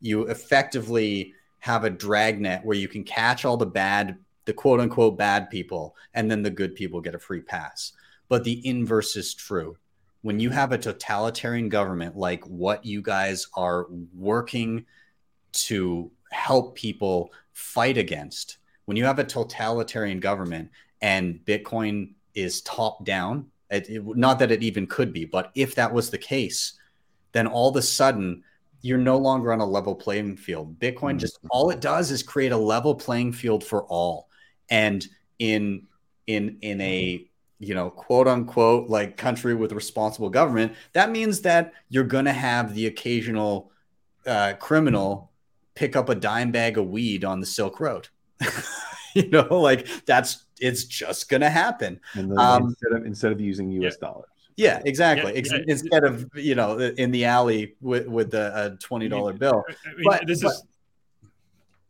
you effectively have a dragnet where you can catch all the bad the quote unquote bad people, and then the good people get a free pass. But the inverse is true. When you have a totalitarian government like what you guys are working to help people fight against, when you have a totalitarian government and Bitcoin is top down, it, it, not that it even could be, but if that was the case, then all of a sudden you're no longer on a level playing field. Bitcoin just all it does is create a level playing field for all. And in in in a you know quote unquote like country with responsible government that means that you're going to have the occasional uh, criminal pick up a dime bag of weed on the silk road [LAUGHS] you know like that's it's just going to happen um, instead of instead of using us yeah. dollars yeah, exactly. Yeah, yeah. Instead of you know in the alley with with a twenty dollar bill. I mean, but this but,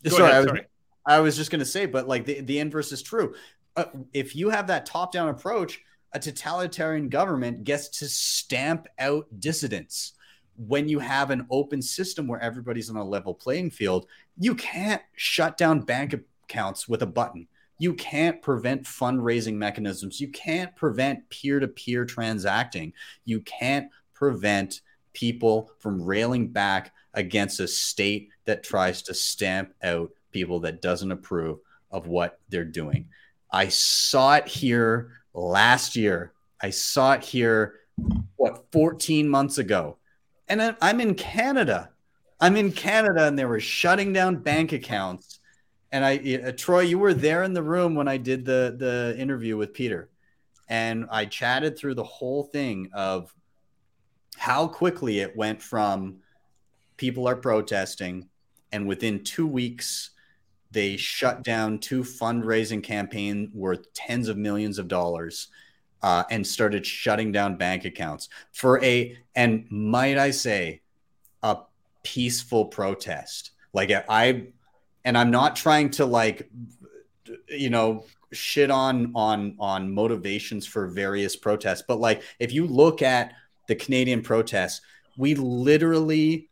is. Sorry, ahead, I was, sorry. I was just going to say, but like the, the inverse is true. Uh, if you have that top down approach, a totalitarian government gets to stamp out dissidents. When you have an open system where everybody's on a level playing field, you can't shut down bank accounts with a button. You can't prevent fundraising mechanisms. You can't prevent peer to peer transacting. You can't prevent people from railing back against a state that tries to stamp out people that doesn't approve of what they're doing. I saw it here last year. I saw it here, what, 14 months ago. And I'm in Canada. I'm in Canada and they were shutting down bank accounts. And I, uh, Troy, you were there in the room when I did the, the interview with Peter. And I chatted through the whole thing of how quickly it went from people are protesting, and within two weeks, they shut down two fundraising campaign worth tens of millions of dollars uh, and started shutting down bank accounts for a and might I say a peaceful protest. Like I and I'm not trying to like you know shit on on on motivations for various protests, but like if you look at the Canadian protests, we literally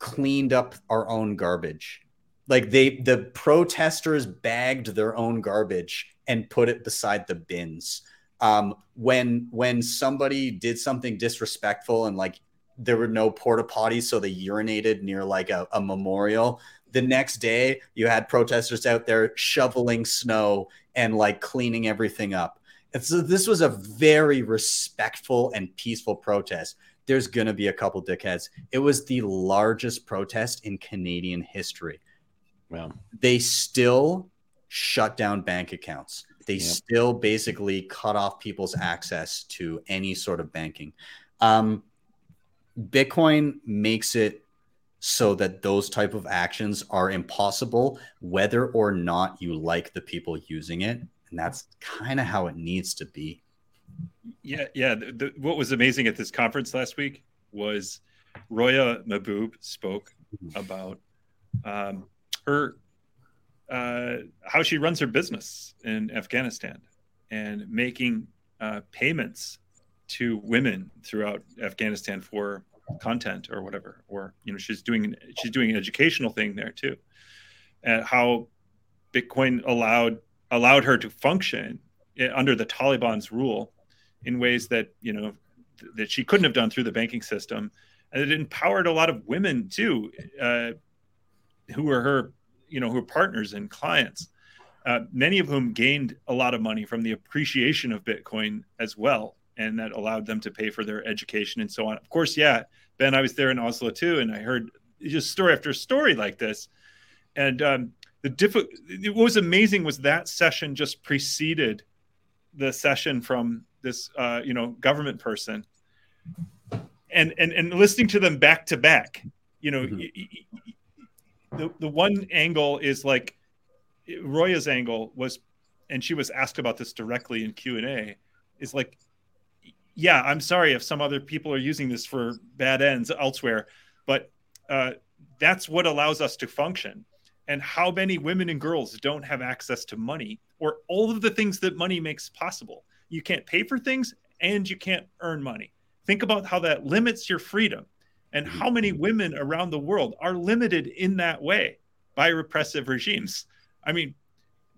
cleaned up our own garbage. Like they the protesters bagged their own garbage and put it beside the bins. Um, when when somebody did something disrespectful and like there were no porta potties, so they urinated near like a, a memorial. The next day, you had protesters out there shoveling snow and like cleaning everything up. And so this was a very respectful and peaceful protest there's going to be a couple dickheads. It was the largest protest in Canadian history. Well, they still shut down bank accounts. They yep. still basically cut off people's access to any sort of banking. Um, Bitcoin makes it so that those type of actions are impossible, whether or not you like the people using it, and that's kind of how it needs to be. Yeah, yeah. The, the, what was amazing at this conference last week was Roya Mahboob spoke about um, her uh, how she runs her business in Afghanistan and making uh, payments to women throughout Afghanistan for content or whatever, or you know, she's doing she's doing an educational thing there too, and how Bitcoin allowed allowed her to function eh, under the Taliban's rule in ways that you know th- that she couldn't have done through the banking system, and it empowered a lot of women too, uh, who were her, you know, who are partners and clients. Uh, many of whom gained a lot of money from the appreciation of Bitcoin as well, and that allowed them to pay for their education and so on. Of course, yeah, Ben, I was there in Oslo too, and I heard just story after story like this. And um, the diff- what was amazing was that session just preceded the session from this uh, you know government person and and and listening to them back to back you know mm-hmm. The, the one angle is like roya's angle was and she was asked about this directly in q&a is like yeah i'm sorry if some other people are using this for bad ends elsewhere but uh, that's what allows us to function. And how many women and girls don't have access to money or all of the things that money makes possible? You can't pay for things and you can't earn money. Think about how that limits your freedom and how many women around the world are limited in that way by repressive regimes. I mean,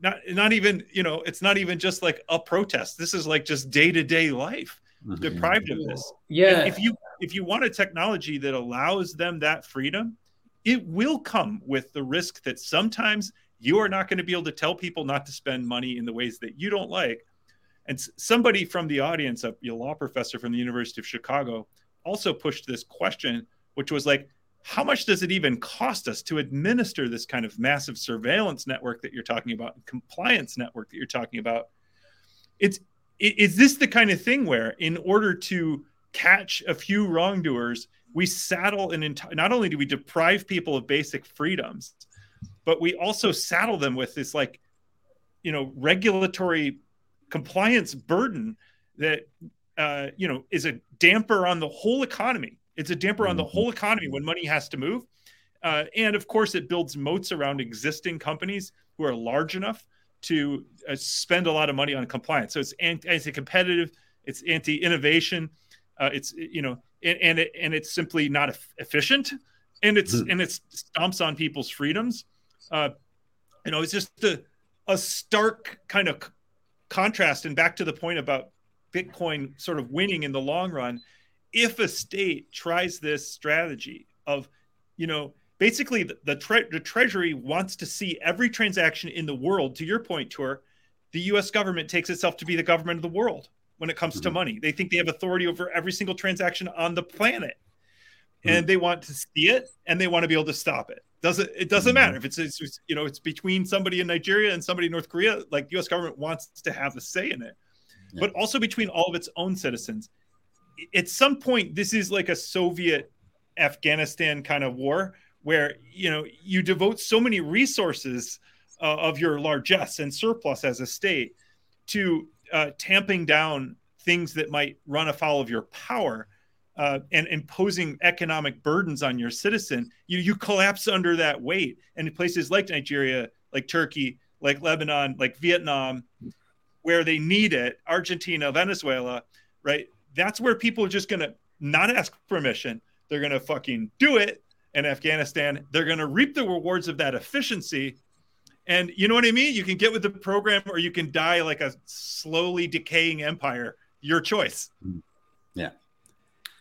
not not even, you know, it's not even just like a protest. This is like just day-to-day life mm-hmm. deprived of this. Yeah. And if you if you want a technology that allows them that freedom, it will come with the risk that sometimes you are not going to be able to tell people not to spend money in the ways that you don't like and somebody from the audience, a law professor from the University of Chicago, also pushed this question, which was like, how much does it even cost us to administer this kind of massive surveillance network that you're talking about, compliance network that you're talking about? It's is this the kind of thing where, in order to catch a few wrongdoers, we saddle an entire? Not only do we deprive people of basic freedoms, but we also saddle them with this like, you know, regulatory compliance burden that uh, you know is a damper on the whole economy. It's a damper on the mm-hmm. whole economy when money has to move, uh, and of course, it builds moats around existing companies who are large enough to uh, spend a lot of money on compliance. So it's anti-competitive, it's anti-innovation, uh, it's you know, and and, it, and it's simply not efficient, and it's mm. and it stomps on people's freedoms. Uh, you know, it's just a a stark kind of contrast and back to the point about Bitcoin sort of winning in the long run, if a state tries this strategy of, you know, basically the the, tre- the treasury wants to see every transaction in the world. To your point, Tuur, the U.S. government takes itself to be the government of the world when it comes mm-hmm. to money. They think they have authority over every single transaction on the planet, mm-hmm. and they want to see it and they want to be able to stop it. Doesn't it doesn't mm-hmm. matter if it's, it's, you know it's between somebody in Nigeria and somebody in North Korea. Like the U.S. government wants to have a say in it, but also between all of its own citizens. At some point, this is like a Soviet Afghanistan kind of war where you know you devote so many resources uh, of your largesse and surplus as a state to uh, tamping down things that might run afoul of your power uh, and imposing economic burdens on your citizen, you you collapse under that weight. And in places like Nigeria, like Turkey, like Lebanon, like Vietnam, where they need it, Argentina, Venezuela, right? That's where people are just gonna not ask permission. They're gonna fucking do it. And Afghanistan, they're gonna reap the rewards of that efficiency and you know what I mean? You can get with the program or you can die like a slowly decaying empire. Your choice. Mm-hmm. Yeah.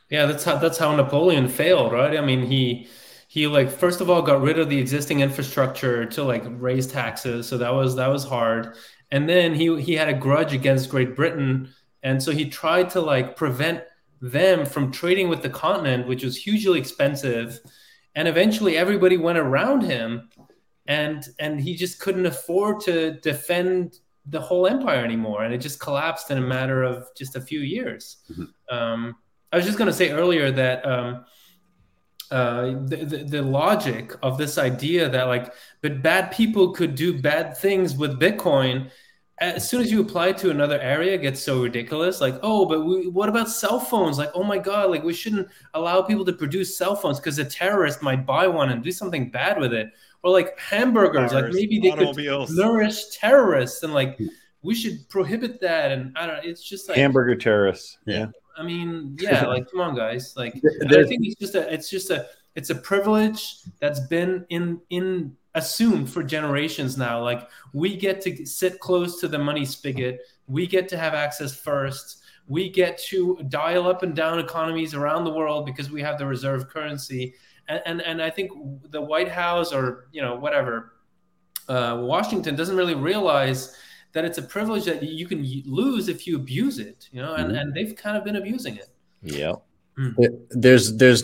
Yeah, that's how that's how Napoleon failed, right? I mean, he he like first of all got rid of the existing infrastructure to like raise taxes, so that was that was hard. And then he he had a grudge against Great Britain, and so he tried to like prevent them from trading with the continent, which was hugely expensive. And eventually everybody went around him and and he just couldn't afford to defend the whole empire anymore and it just collapsed in a matter of just a few years mm-hmm. um, i was just going to say earlier that um, uh, the, the, the, logic of this idea that like but bad people could do bad things with bitcoin as soon as you apply it to another area it gets so ridiculous like oh but we, what about cell phones like oh my god like we shouldn't allow people to produce cell phones because a terrorist might buy one and do something bad with it or like hamburgers. Cars, like maybe they could nourish terrorists and like we should prohibit that. And I don't know. It's just like hamburger terrorists. Yeah. I mean, [LAUGHS] yeah, like come on, guys. Like I think it's just a it's just a it's a privilege that's been in in assumed for generations now. Like we get to sit close to the money spigot. We get to have access first. We get to dial up and down economies around the world because we have the reserve currency and, and, and I think the White House or you know whatever uh, Washington doesn't really realize that it's a privilege that you can lose if you abuse it. You know, and, mm-hmm. and they've kind of been abusing it. Yeah. Mm. There's there's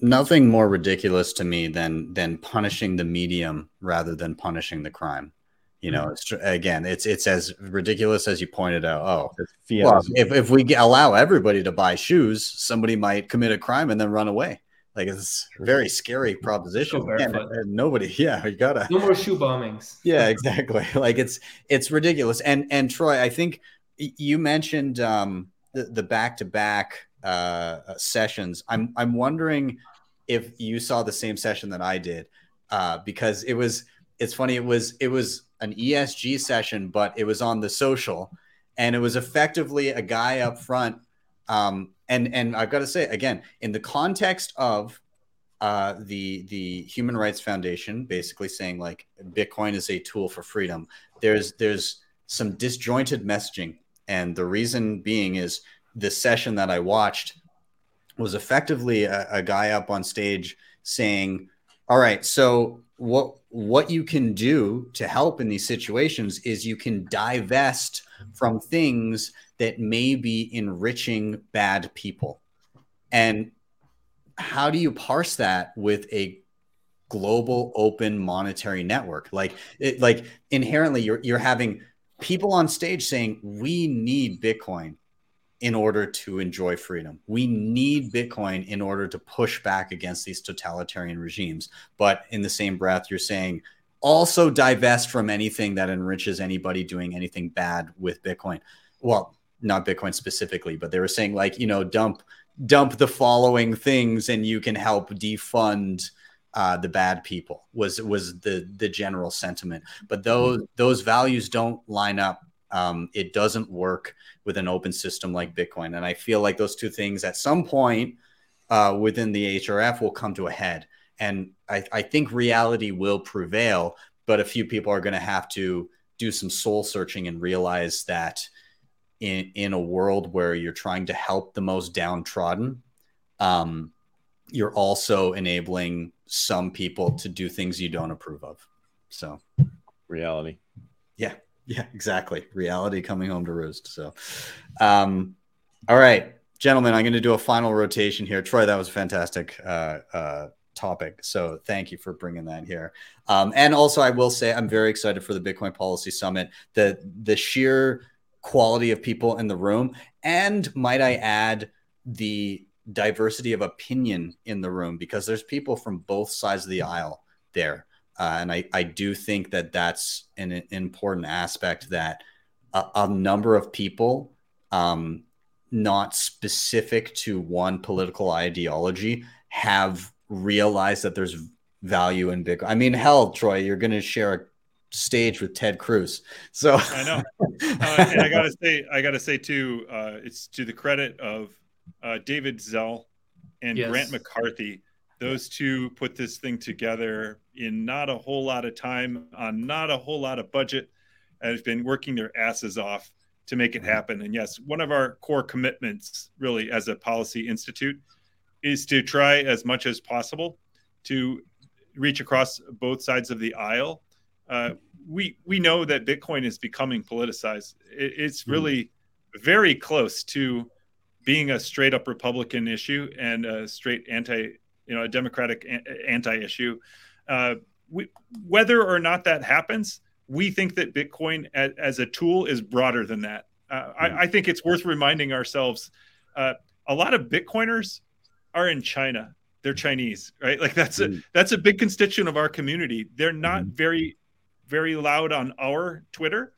nothing more ridiculous to me than than punishing the medium rather than punishing the crime. You know, it's, again, it's it's as ridiculous as you pointed out. Oh, well, if if we allow everybody to buy shoes, somebody might commit a crime and then run away. Like it's a very scary proposition. And, and nobody, [LAUGHS] yeah, you gotta no more shoe bombings. [LAUGHS] Yeah, exactly. [LAUGHS] like it's it's ridiculous. And and Troy, I think you mentioned um, the the back to back sessions. I'm I'm wondering if you saw the same session that I did uh, because it was it's funny. It was it was an ESG session, but it was on the social, and it was effectively a guy up front um, and and I've got to say again, in the context of uh, the the Human Rights Foundation basically saying like Bitcoin is a tool for freedom. There's there's some disjointed messaging, and the reason being is the session that I watched was effectively a, a guy up on stage saying, "All right, so what what you can do to help in these situations is you can divest from things that may be enriching bad people. And how do you parse that with a global open monetary network? Like it, like inherently you're you're having people on stage saying we need Bitcoin in order to enjoy freedom. We need Bitcoin in order to push back against these totalitarian regimes. But in the same breath, you're saying also divest from anything that enriches anybody doing anything bad with Bitcoin. Well, not Bitcoin specifically, but they were saying like, you know, dump dump the following things and you can help defund uh, the bad people was was the the general sentiment. But those those values don't line up. Um, it doesn't work with an open system like Bitcoin, and I feel like those two things at some point uh, within the HRF will come to a head. And I, I think reality will prevail, but a few people are going to have to do some soul searching and realize that in in a world where you're trying to help the most downtrodden um, you're also enabling some people to do things you don't approve of. So, reality. Yeah, exactly. Reality coming home to roost. So, um, all right, gentlemen, I'm going to do a final rotation here. Troy, that was a fantastic uh, uh, topic. So thank you for bringing that here. Um, and also, I will say I'm very excited for the Bitcoin Policy Summit. The the sheer quality of people in the room, and might I add, the diversity of opinion in the room because there's people from both sides of the aisle there. Uh, and I, I do think that that's an, an important aspect that a, a number of people, um, not specific to one political ideology, have realized that there's value in Bitcoin. I mean, hell, Troy, you're going to share a stage with Ted Cruz. So I know, uh, and I gotta say, I gotta say too, uh, it's to the credit of uh, David Zell and yes. Grant McCarthy. Those two put this thing together in not a whole lot of time, on not a whole lot of budget, and have been working their asses off to make it happen. And yes, one of our core commitments, really, as a policy institute, is to try as much as possible to reach across both sides of the aisle. Uh, we we know that Bitcoin is becoming politicized. It, it's hmm. really very close to being a straight up Republican issue and a straight anti, you know, a Democratic anti issue. Uh, we, whether or not that happens, we think that Bitcoin as, as a tool is broader than that. Uh, I, hmm. I, think it's worth reminding ourselves. Uh, a lot of Bitcoiners are in China. They're Chinese, right? Like that's mm. a that's a big constituent of our community. They're not mm. very very loud on our Twitter.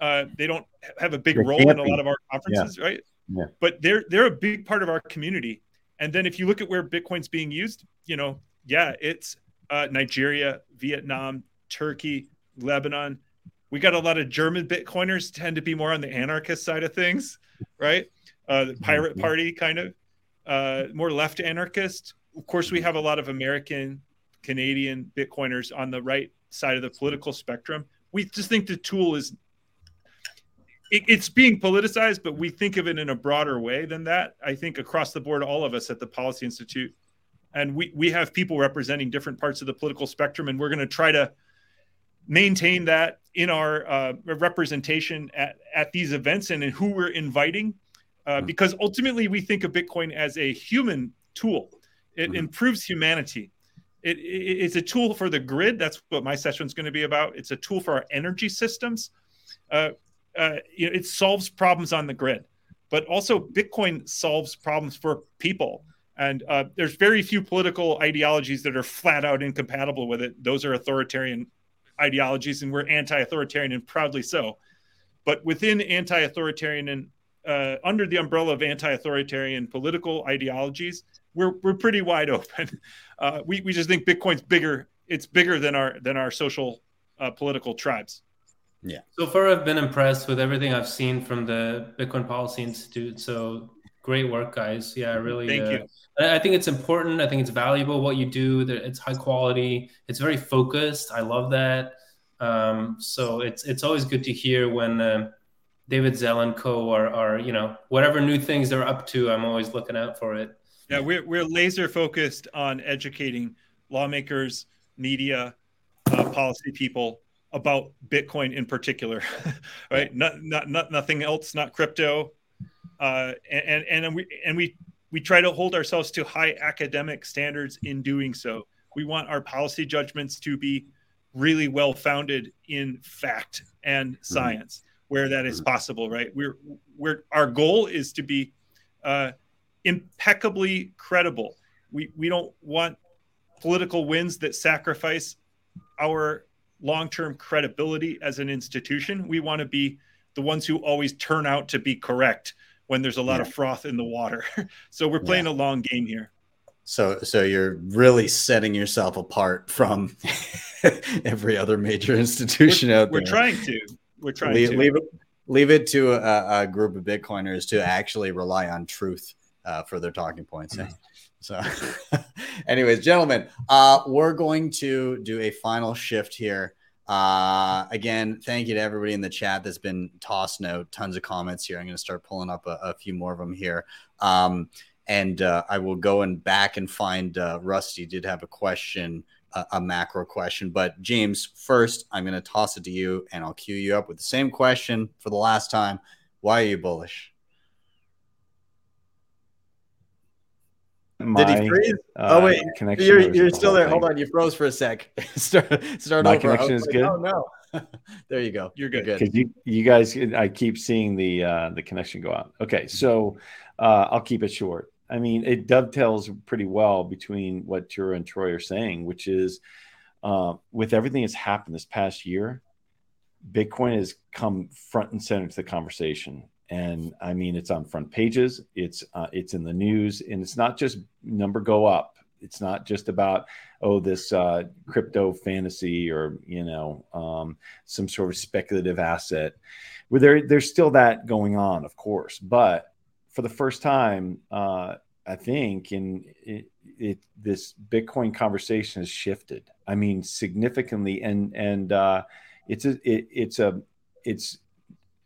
Uh, they don't have a big they role in a lot of our conferences, yeah. right? Yeah. But they're they're a big part of our community. And then if you look at where Bitcoin's being used, you know, yeah, it's uh, Nigeria, Vietnam, Turkey, Lebanon. We got a lot of German Bitcoiners tend to be more on the anarchist side of things, right? Uh, the mm-hmm. pirate party kind of uh, more left anarchist. Of course, we have a lot of American, Canadian Bitcoiners on the right side of the political spectrum. We just think the tool is it, it's being politicized, but we think of it in a broader way than that. I think across the board, all of us at the Policy Institute, and we we have people representing different parts of the political spectrum, and we're going to try to maintain that in our uh, representation at, at these events and in who we're inviting, uh, mm-hmm. because ultimately we think of Bitcoin as a human tool. It mm-hmm. improves humanity. It, it, it's a tool for the grid. That's what my session is going to be about. It's a tool for our energy systems. Uh, uh, you know, it solves problems on the grid, but also Bitcoin solves problems for people. And uh, there's very few political ideologies that are flat out incompatible with it. Those are authoritarian ideologies, and we're anti-authoritarian and proudly so. But within anti-authoritarian and uh, under the umbrella of anti-authoritarian political ideologies, we're we're pretty wide open. [LAUGHS] Uh, we we just think Bitcoin's bigger. It's bigger than our than our social uh, political tribes. Yeah. So far, I've been impressed with everything I've seen from the Bitcoin Policy Institute. So great work, guys. Yeah, really. Thank uh, you. I think it's important. I think it's valuable what you do. It's high quality. It's very focused. I love that. Um, so it's it's always good to hear when uh, David Zell and Co are are you know whatever new things they're up to. I'm always looking out for it. Yeah, we're we're laser focused on educating lawmakers, media, uh, policy people about Bitcoin in particular, [LAUGHS] right? Not, not, not, nothing else, not crypto. Uh, and, and, we, and we, we try to hold ourselves to high academic standards in doing so. We want our policy judgments to be really well founded in fact and mm-hmm. science mm-hmm. where that is mm-hmm. possible, right? We're, we're, our goal is to be uh, impeccably credible. We, we don't want political wins that sacrifice our long-term credibility as an institution. We want to be the ones who always turn out to be correct when there's a lot yeah. of froth in the water. [LAUGHS] so we're playing yeah. a long game here. So so you're really setting yourself apart from [LAUGHS] every other major institution we're, out there. We're trying to. We're trying leave, to leave it leave it to a, a, group of Bitcoiners to actually rely on truth uh, for their talking points. Mm-hmm. So, [LAUGHS] anyways, gentlemen, uh, we're going to do a final shift here. Uh, again, thank you to everybody in the chat that's been tossed out tons of comments here. I'm going to start pulling up a, a few more of them here. Um, And uh, I will go and back and find uh, Rusty did have a question, a, a macro question. But James, first, I'm going to toss it to you and I'll cue you up with the same question for the last time. Why are you bullish? My, Did he freeze? uh, oh wait, connection you're, you're still there. thing. Hold on, you froze for a sec. [LAUGHS] start start My over. Connection is like, good? Oh no, [LAUGHS] there you go. You're good. because you you guys i keep seeing the uh the connection go out okay so uh i'll keep it short i mean it dovetails pretty well between what Tuur and troy are saying which is uh, with everything that's happened this past year bitcoin has come front and center to the conversation and i mean it's on front pages it's uh, it's in the news and it's not just number go up it's not just about oh this uh, crypto fantasy or you know um, some sort of speculative asset. Where there, there's still that going on, of course, but for the first time, uh, I think in it, it, this Bitcoin conversation has shifted. I mean, significantly, and and uh, it's a it, it's a it's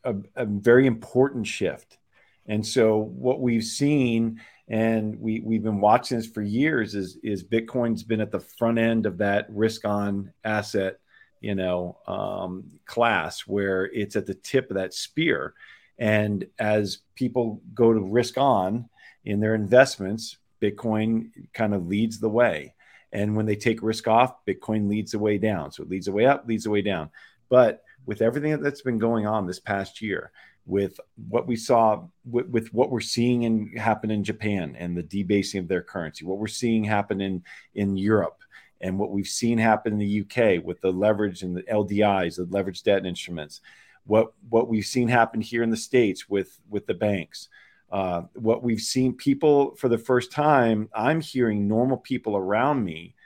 a, a very important shift. And so what we've seen and we we've been watching this for years is is bitcoin's been at the front end of that risk on asset you know um, class where it's at the tip of that spear. And as people go to risk on in their investments bitcoin kind of leads the way. And when they take risk off bitcoin leads the way down. So it leads the way up leads the way down. But with everything that's been going on this past year with what we saw with, with, what we're seeing in happen in Japan and the debasing of their currency, what we're seeing happen in in Europe, and what we've seen happen in the UK with the leverage and the LDIs, the leverage debt instruments, what what we've seen happen here in the states with with the banks. Uh, what we've seen people for the first time, I'm hearing normal people around me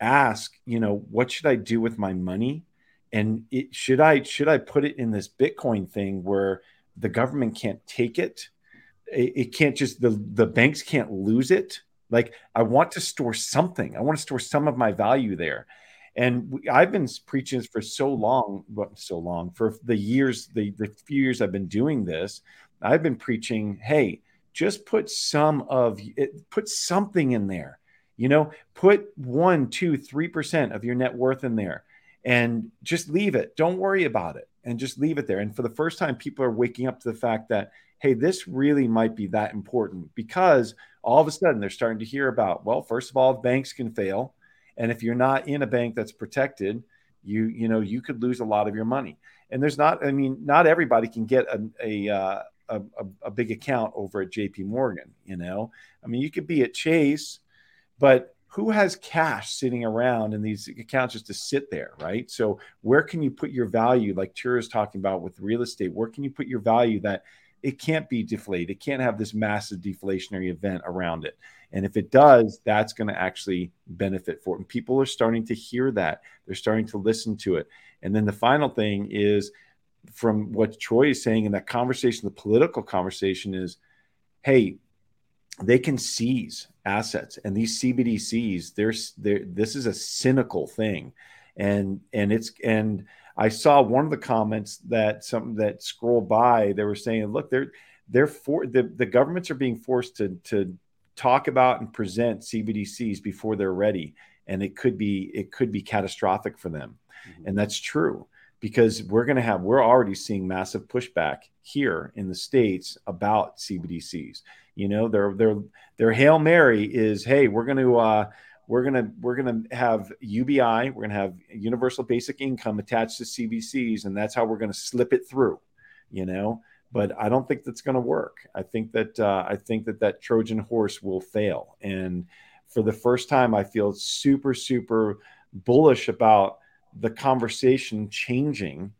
ask, you know, what should I do with my money? And it, should i should i put it in this bitcoin thing where the government can't take it? It, it can't just the the banks can't lose it? Like i want to store something. I want to store some of my value there. And we, i've been preaching this for so long well, so long for the years the, the few years i've been doing this i've been preaching hey just put some of it put something in there. You know put one two three percent of your net worth in there and just leave it. Don't worry about it and just leave it there. And for the first time, people are waking up to the fact that, hey, this really might be that important because all of a sudden they're starting to hear about, well, first of all, banks can fail. And if you're not in a bank that's protected, you, you know, you could lose a lot of your money. And there's not, I mean, not everybody can get a, a, uh, a, a big account over at JP Morgan, you know, I mean, you could be at Chase, but who has cash sitting around in these accounts just to sit there, right? So where can you put your value, like Tuur is talking about with real estate? Where can you put your value that it can't be deflated? It can't have this massive deflationary event around it. And if it does, that's going to actually benefit for it. And people are starting to hear that. They're starting to listen to it. And then the final thing is from what Troy is saying in that conversation, the political conversation is, hey, they can seize assets and these cbdc's there's there this is a cynical thing. And and it's and i saw one of the comments that some that scrolled by they were saying look they're they're for the, the governments are being forced to to talk about and present cbdc's before they're ready and it could be it could be catastrophic for them. Mm-hmm. and that's true because we're going to have we're already seeing massive pushback here in the states about cbdc's you know, their their their hail mary is, hey, we're going to uh, we're gonna we're gonna have UBI, we're gonna have universal basic income attached to CBCs, and that's how we're gonna slip it through. You know, but I don't think that's going to work. I think that uh, I think that that Trojan horse will fail, and for the first time, I feel super super bullish about the conversation changing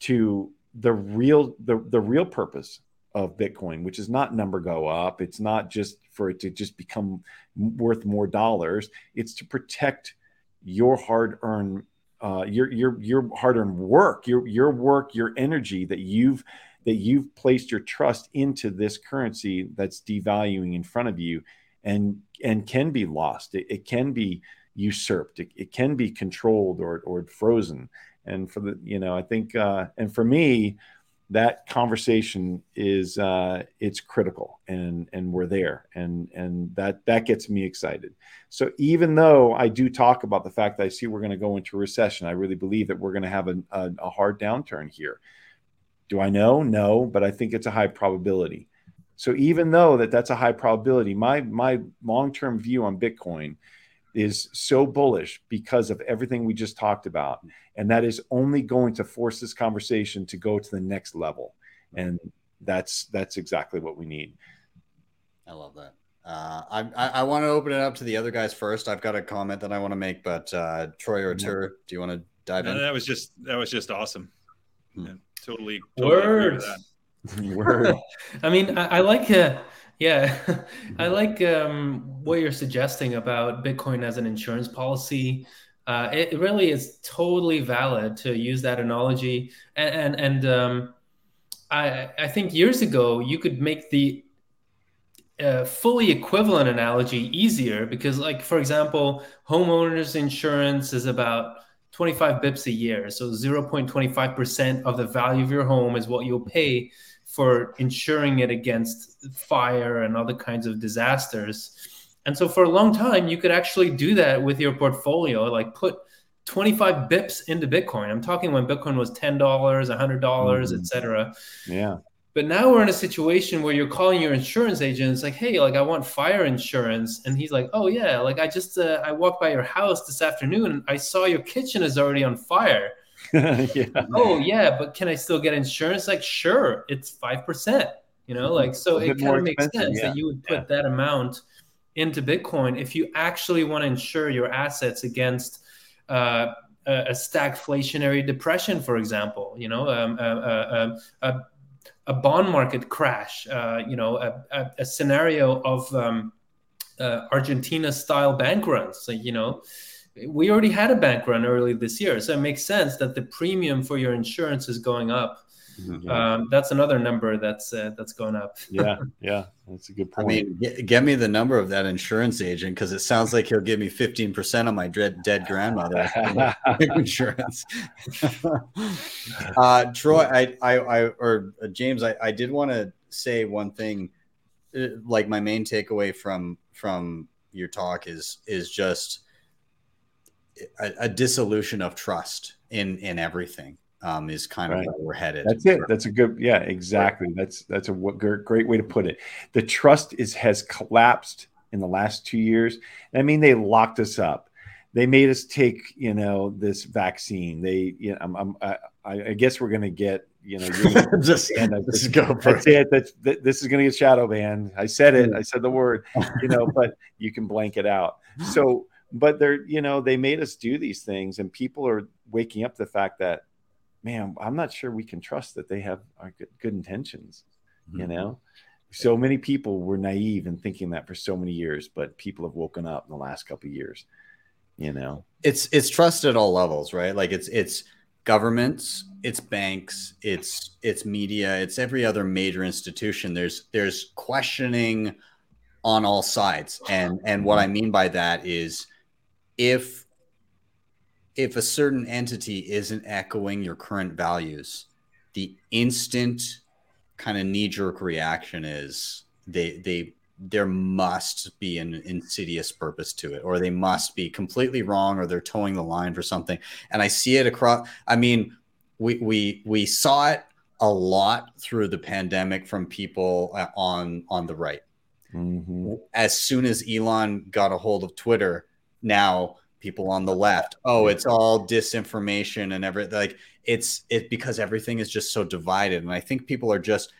to the real the, the real purpose of Bitcoin, which is not number go up. It's not just for it to just become worth more dollars. It's to protect your hard earned, uh, your your your hard earned work, your your work, your energy that you've that you've placed your trust into this currency that's devaluing in front of you, and and can be lost. It, it can be usurped. It, it, can be controlled or or frozen. And for the you know, I think uh, and for me that conversation is uh, it's critical and and we're there. And and that that gets me excited. So even though i do talk about the fact that i see we're going to go into recession i really believe that we're going to have a, a, a hard downturn here. Do i know? No but i think it's a high probability. So even though that that's a high probability my my long-term view on bitcoin is so bullish because of everything we just talked about. And that is only going to force this conversation to go to the next level. And that's that's exactly what we need. I love that. Uh, I, I, I want to open it up to the other guys first. I've got a comment that I want to make, but uh, Troy or Tuur, do you want to dive No, in? that was just that was just awesome. Hmm. Yeah, totally, totally Words. [LAUGHS] Word. [LAUGHS] I mean, I, I like, uh, yeah, [LAUGHS] I like um, what you're suggesting about Bitcoin as an insurance policy. Uh, it, it really is totally valid to use that analogy, and and, and um, I I think years ago you could make the uh, fully equivalent analogy easier because, like for example, homeowners insurance is about 25 bips a year, so 0.25 percent of the value of your home is what you'll pay for insuring it against fire and other kinds of disasters. And so for a long time, you could actually do that with your portfolio, like put 25 bips into Bitcoin. I'm talking when Bitcoin was $10, $100, dollars Mhm. et cetera. Yeah. But now we're in a situation where you're calling your insurance agent. It's like, hey, like I want fire insurance, and he's like, oh yeah, like I just uh, I walked by your house this afternoon, and I saw your kitchen is already on fire. [LAUGHS] yeah. oh yeah, but can I still get insurance? Like, sure, it's five percent. You know, like so it kind of makes sense yeah. that you would put Yeah. that amount into Bitcoin if you actually want to insure your assets against uh, a, stagflationary depression, for example. You know, um, a, a, a, a bond market crash. Uh, you know, a scenario of um, uh, Argentina-style bank runs. So, you know, we already had a bank run early this year, so it makes sense that the premium for your insurance is going up. Yeah. Um, that's another number that's uh, that's going up. [LAUGHS] yeah. Yeah. That's a good point. I mean, get, get me the number of that insurance agent because it sounds like he'll give me 15% on my dead, dead grandmother [LAUGHS] [LAUGHS] insurance. uh, Troy, I, I, I, or uh, James, I, I did want to say one thing. uh, Like my main takeaway from from your talk is is just a, a dissolution of trust in in everything. Um, is kind of Right. where we're headed. That's it. That's a good. Yeah, exactly. That's that's a great way to put it. The trust is has collapsed in the last two years. I mean, they locked us up. They made us take, you know, this vaccine. They, you know, I'm, I'm I, I guess we're gonna get, you know, [LAUGHS] just, and I- just go for that's it. it. That's th- this is gonna get shadow banned. I said it. I said the word, you know, but you can blank it out. [LAUGHS] So, but they're, you know, they made us do these things, and people are waking up to the fact that man, I'm not sure we can trust that they have our good, good intentions. You Mhm. know, so many people were naive in thinking that for so many years, but people have woken up in the last couple of years. You know, it's it's trust at all levels, right? Like it's it's governments, it's banks, it's it's media, it's every other major institution. There's there's questioning on all sides. And and what I mean by that is if if a certain entity isn't echoing your current values, the instant kind of knee jerk reaction is they they there must be an insidious purpose to it or they must be completely wrong or they're towing the line for something and i see it across i mean we we we saw it a lot through the pandemic from people uh, on on the right Mhm. as soon as elon got a hold of twitter now people on the left oh it's all disinformation and everything like it's it because everything is just so divided. And i think people are just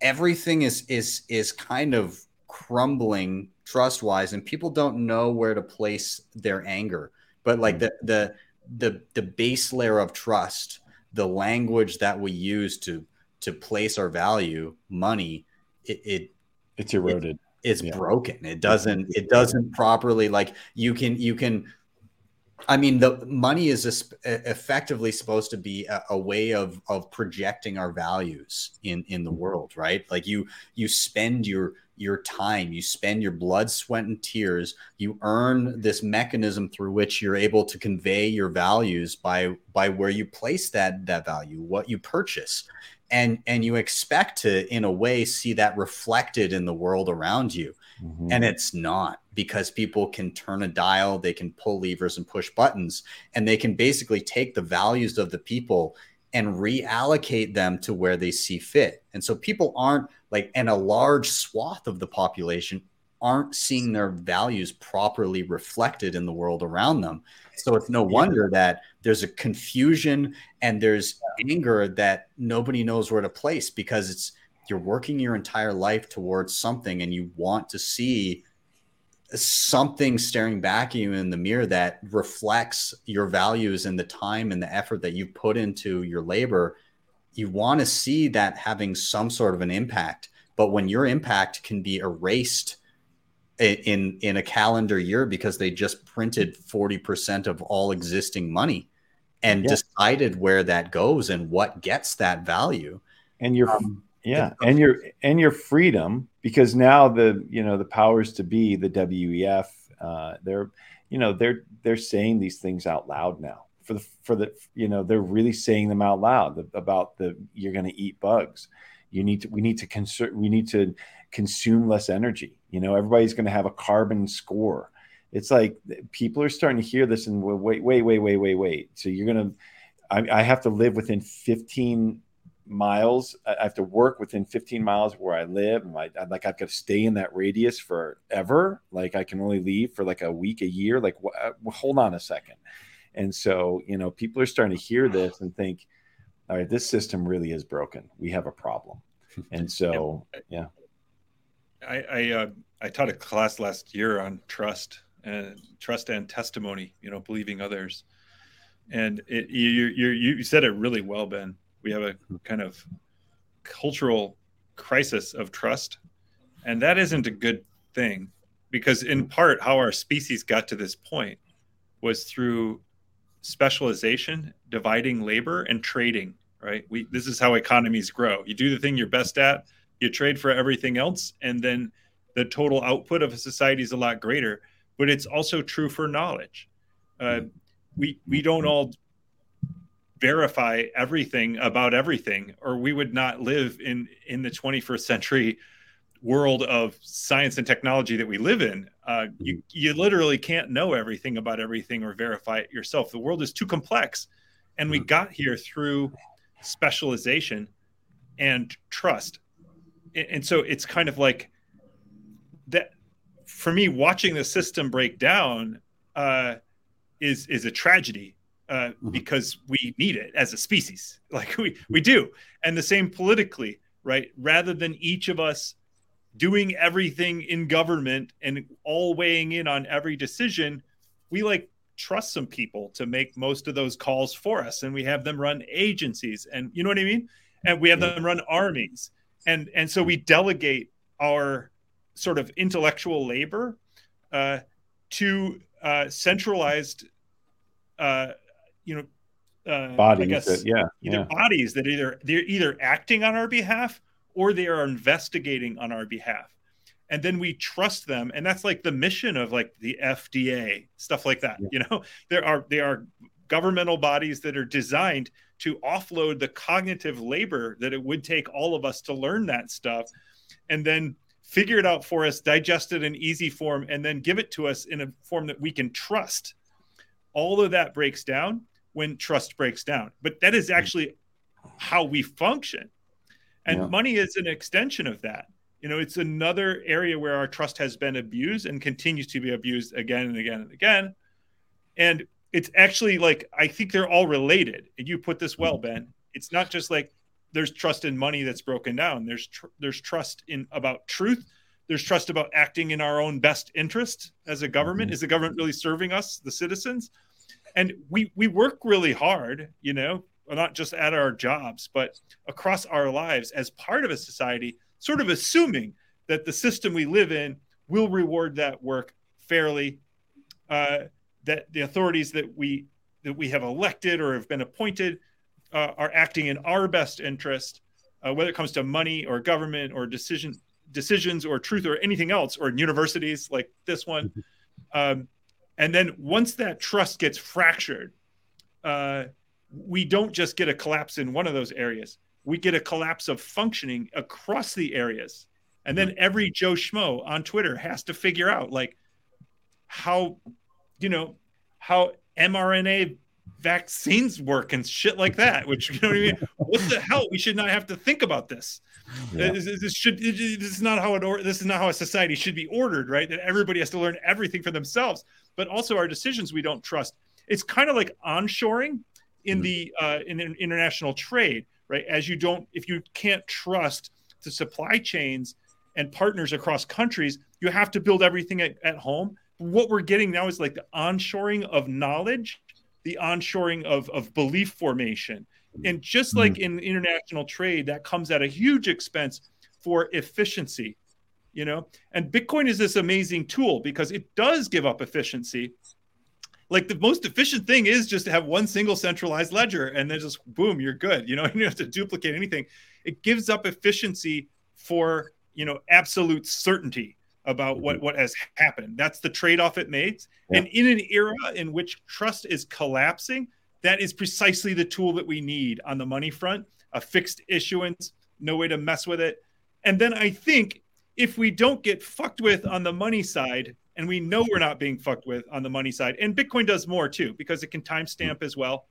everything is is is kind of crumbling trust wise and people don't know where to place their anger. But like mm. the the the the base layer of trust the language that we use to to place our value money it, it it's eroded. It's Yeah. broken it doesn't it doesn't properly like you can you can I mean, the money is effectively supposed to be a, a, way of of projecting our values in in the mm-hmm. world, right? Like you you spend your your time, you spend your blood, sweat, and tears. You earn this mechanism through which you're able to convey your values by by where you place that that value, what you purchase, and and you expect to, in a way, see that reflected in the world around you Mm-hmm. And it's not because people can turn a dial, they can pull levers and push buttons, and they can basically take the values of the people and reallocate them to where they see fit. And so people aren't like, and a large swath of the population aren't seeing their values properly reflected in the world around them. So it's no wonder that there's a confusion and there's anger that nobody knows where to place because it's you're working your entire life towards something and you want to see something staring back at you in the mirror that reflects your values and the time and the effort that you put into your labor. You want to see that having some sort of an impact but when your impact can be erased in in a calendar year because they just printed 40% of all existing money and yeah. decided where that goes and what gets that value. And you're um, yeah and your and your freedom because now the you know the powers to be the wef uh, they're you know they're they're saying these things out loud now. For the for the you know they're really saying them out loud about the you're going to eat bugs. You need to we need to consume we need to consume less energy. You know everybody's going to have a carbon score it's like people are starting to hear this and wait wait wait wait wait wait so you're going to I, I have to live within 15 miles. I have to work within 15 miles where I live. And I, like I've got to stay in that radius forever. Like I can only leave for like a week, a year. Like uh, hold on a second. And so you know, people are starting to hear this and think, all right, this system really is broken. We have a problem. [LAUGHS] And so yeah. I I, uh, I taught a class last year on trust and trust and testimony. You know, believing others. And it, you, you you said it really well, Ben we have a kind of cultural crisis of trust and that isn't a good thing because in part how our species got to this point was through specialization dividing labor and trading right we this is how economies grow you do the thing you're best at you trade for everything else and then the total output of a society is a lot greater but it's also true for knowledge. Uh, we we don't all verify everything about everything or we would not live in in the 21st century world of science and technology that we live in. Uh, you you literally can't know everything about everything or verify it yourself. The world is too complex and we mm-hmm. got here through specialization and trust. And so it's kind of like that for me watching the system break down uh, is is a tragedy uh, mm-hmm. because we need it as a species. [LAUGHS] Like we we do, and the same politically, right? Rather than each of us doing everything in government and all weighing in on every decision, we like trust some people to make most of those calls for us, and we have them run agencies, and you know what I mean, and we have them run armies, and and so we delegate our sort of intellectual labor uh, to uh, centralized uh, you know uh, bodies guess, that, yeah either yeah. bodies that either they're either acting on our behalf or they are investigating on our behalf and then we trust them and that's like the mission of like the fda stuff like that yeah. you know there are they are governmental bodies that are designed to offload the cognitive labor that it would take all of us to learn that stuff and then figure it out for us digest it in easy form and then give it to us in a form that we can trust all of that breaks down when trust breaks down. But that is actually how we function. And yeah. money is an extension of that. You know, it's another area where our trust has been abused and continues to be abused again and again and again. And it's actually like, I think they're all related. And you put this well, mm-hmm. Ben. It's not just like there's trust in money that's broken down. There's tr- there's trust in about truth. There's trust about acting in our own best interest as a government. Mm-hmm. Is the government really serving us, the citizens? and we we work really hard you know not just at our jobs but across our lives as part of a society sort of assuming that the system we live in will reward that work fairly uh, that the authorities that we that we have elected or have been appointed uh, are acting in our best interest, uh, whether it comes to money or government or decision decisions or truth or anything else, or universities like this one. Mm-hmm. Um, and then once that trust gets fractured, uh, we don't just get a collapse in one of those areas. We get a collapse of functioning across the areas. And then every Joe Schmo on Twitter has to figure out like how, you know, how mRNA vaccines work and shit like that. Which you know what I mean? [LAUGHS] what the hell? We should not have to think about this. Yeah. This, this, should this is not how it or this is not how a society should be ordered, right? That everybody has to learn everything for themselves, but also our decisions we don't trust. It's kind of like onshoring in mm-hmm. the uh, in, in international trade, right? As you don't, if you can't trust the supply chains and partners across countries, you have to build everything at, at home. What we're getting now is like the onshoring of knowledge, the onshoring of, of belief formation. And just like mm-hmm. in international trade, that comes at a huge expense for efficiency, you know? And Bitcoin is this amazing tool because it does give up efficiency. Like the most efficient thing is just to have one single centralized ledger and then just boom, you're good. You know, [LAUGHS] you don't have to duplicate anything. It gives up efficiency for you know absolute certainty about what mm-hmm. what has happened that's the trade-off it makes yeah. and in an era in which trust is collapsing that is precisely the tool that we need on the money front a fixed issuance no way to mess with it and then i think if we don't get fucked with on the money side and we know we're not being fucked with on the money side and bitcoin does more too because it can timestamp mm-hmm. as well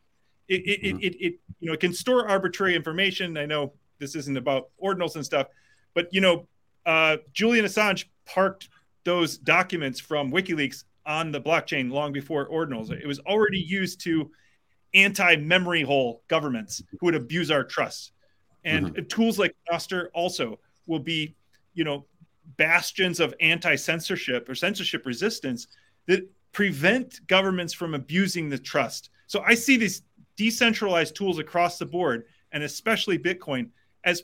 it it, mm-hmm. it, it, you know it can store arbitrary information i know this isn't about ordinals and stuff but you know, uh, Julian Assange parked those documents from WikiLeaks on the blockchain long before ordinals. It was already used to anti-memory hole governments who would abuse our trust. And mm-hmm. tools like Nostr also will be, you know, bastions of anti-censorship or censorship resistance that prevent governments from abusing the trust. So I see these decentralized tools across the board, and especially Bitcoin, as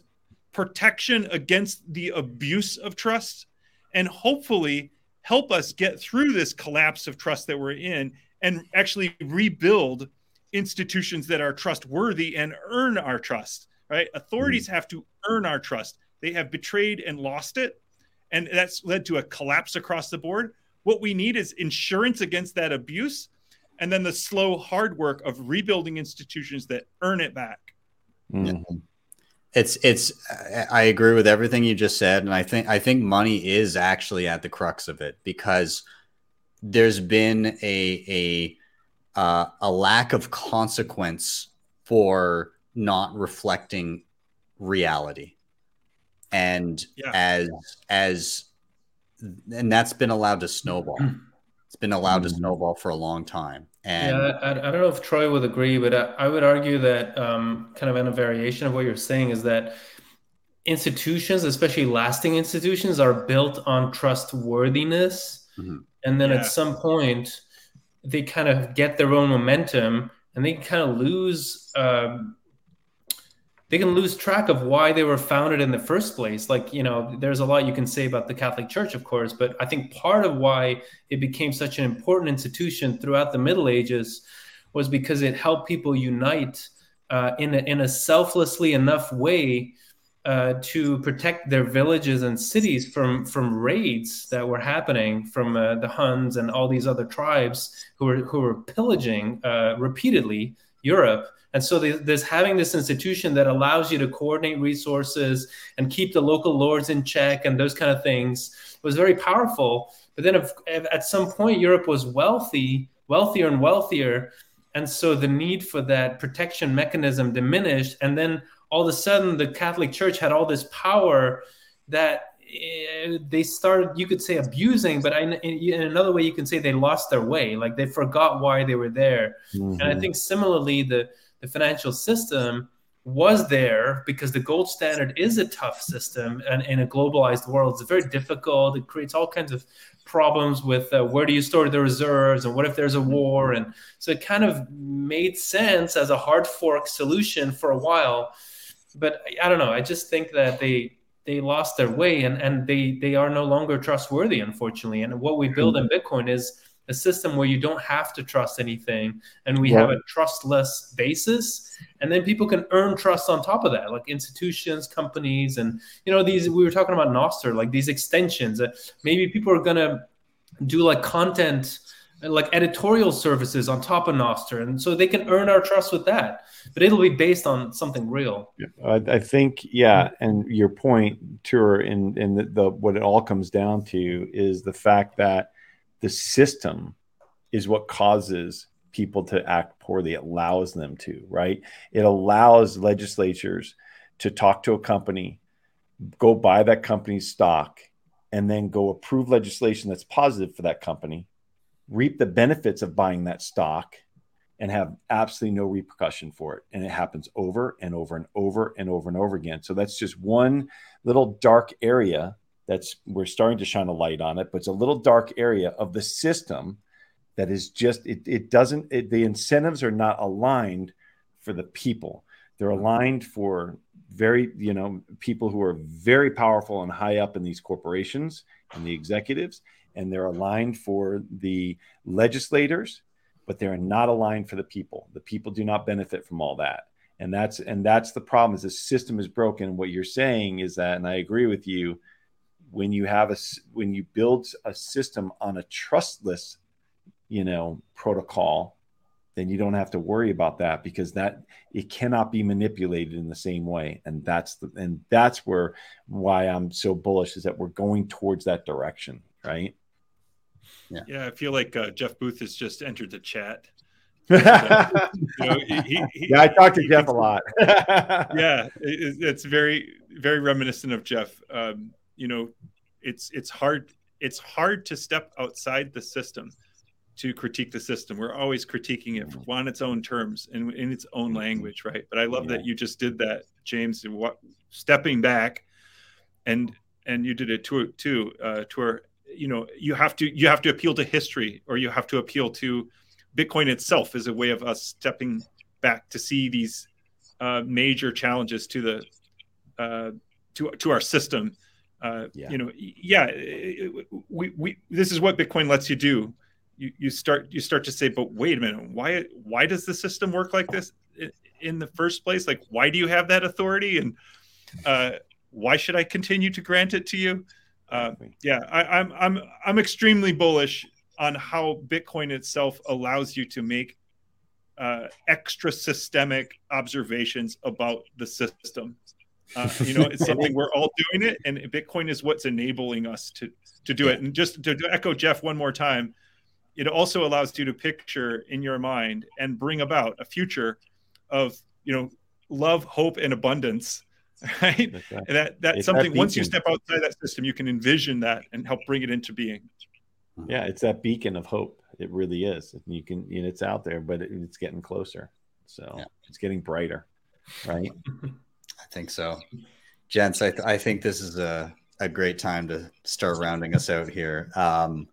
protection against the abuse of trust and hopefully help us get through this collapse of trust that we're in and actually rebuild institutions that are trustworthy and earn our trust right? Authorities have to earn our trust. They have betrayed and lost it and that's led to a collapse across the board. What we need is insurance against that abuse and then the slow hard work of rebuilding institutions that earn it back. Mm-hmm it's it's i agree with everything you just said and i think i think money is actually at the crux of it because there's been a a uh, a lack of consequence for not reflecting reality and yeah. as as and that's been allowed to snowball [CLEARS THROAT] it's been allowed to mm-hmm. snowball for a long time and yeah, I, I, don't know if Troy would agree, but I, I would argue that um, kind of in a variation of what you're saying is that institutions, especially lasting institutions, are built on trustworthiness. Mm-hmm. And then yeah. at some point, they kind of get their own momentum and they kind of lose um, they can lose track of why they were founded in the first place. Like, you know, there's a lot you can say about the Catholic Church, of course, but I think part of why it became such an important institution throughout the Middle Ages was because it helped people unite uh, in, a, in a selflessly enough way uh, to protect their villages and cities from from raids that were happening from uh, the Huns and all these other tribes who were who were pillaging uh, repeatedly Europe and so there's having this institution that allows you to coordinate resources and keep the local lords in check and those kind of things was very powerful. But then if, if at some point Europe was wealthy, wealthier and wealthier, and so the need for that protection mechanism diminished. And then all of a sudden, the Catholic Church had all this power that eh, they started you could say abusing but in, in, another way you can say they lost their way like they forgot why they were there mm-hmm. and i think similarly the the financial system was there because the gold standard is a tough system and in a globalized world it's very difficult. It creates all kinds of problems with uh, where do you store the reserves and what if there's a war? And so it kind of made sense as a hard fork solution for a while. But i don't know. I just think that they they lost their way and and they they are no longer trustworthy unfortunately. And what we build in bitcoin is a system where you don't have to trust anything and we Well- have a trustless basis and then people can earn trust on top of that like institutions companies and you know these we were talking about nostr like these extensions uh, maybe people are going to do like content like editorial services on top of nostr and so they can earn our trust with that but it'll be based on something real. I, I think, yeah, and your point, Tuur, in in the, the what it all comes down to is the fact that the system is what causes people to act poorly. It allows them to, right? It allows legislatures to talk to a company, go buy that company's stock, and then go approve legislation that's positive for that company, reap the benefits of buying that stock, and have absolutely no repercussion for it. And it happens over and over and over and over and over again. So that's just one little dark area that's we're starting to shine a light on it, but it's a little dark area of the system that is just it, it doesn't it, the incentives are not aligned for the people. They're mm-hmm. aligned for very, you know, people who are very powerful and high up in these corporations and the executives, and they're aligned for the legislators but they're not aligned for the people. The people do not benefit from all that. And that's and that's the problem is the system is broken. What you're saying is that, and I agree with you, when you have a s- when you build a system on a trustless, you know, protocol, then you don't have to worry about that because that it cannot be manipulated in the same way. And that's the and that's where why I'm so bullish is that we're going towards that direction, right? Yeah, I feel like uh, Jeff Booth has just entered the chat. [LAUGHS] yeah, You know, he, he, he- I talk to he- Jeff a lot. [LAUGHS] yeah, it, it's very very reminiscent of Jeff. Um, you know, it's it's hard it's hard to step outside the system to critique the system. We're always critiquing it on its own terms and in its own language, right? But I love that you just did that, James. and What stepping back, and and you did it too too uh, to where you know you have to you have to appeal to history or you have to appeal to Bitcoin itself as a way of us stepping back to see these uh, major challenges to the uh, to to our system. Uh, Yeah. You know, yeah, it- we, we this is what Bitcoin lets you do. You, you start you start to say, but wait a minute, why why does the system work like this in the first place? Like, why do you have that authority, and uh, why should I continue to grant it to you? Uh, yeah, I, I'm I'm I'm extremely bullish on how Bitcoin itself allows you to make uh, extra systemic observations about the system. Uh, you know, it's something [LAUGHS] we're all doing it, and Bitcoin is what's enabling us to to do it. And just to, to echo Jeff one more time, it also allows you to picture in your mind and bring about a future of you know love, hope, and abundance. [LAUGHS] Right? That's right. And that that's It's that something. Once you step outside that system, you can envision that and help bring it into being. Yeah, it's that beacon of hope. It really is. And You can, you know, it's out there, but it, it's getting closer. So Yeah. it's getting brighter, right? [LAUGHS] I think so. Gents, I, th- I think this is a, a great time to start rounding us out here. Um,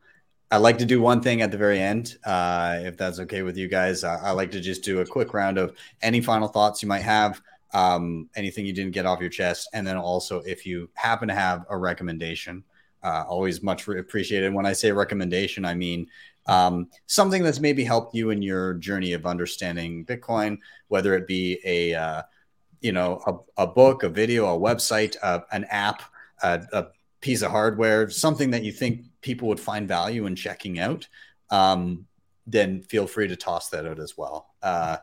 I like to do one thing at the very end, uh, if that's okay with you guys. I, I like to just do a quick round of any final thoughts you might have, um, anything you didn't get off your chest, and then also if you happen to have a recommendation, uh, always much re- appreciated. When I say recommendation, I mean um, something that's maybe helped you in your journey of understanding Bitcoin, whether it be a uh, you know a, a book, a video, a website, uh, an app, a, a piece of hardware, something that you think people would find value in checking out. Um, then feel free to toss that out as well. Uh,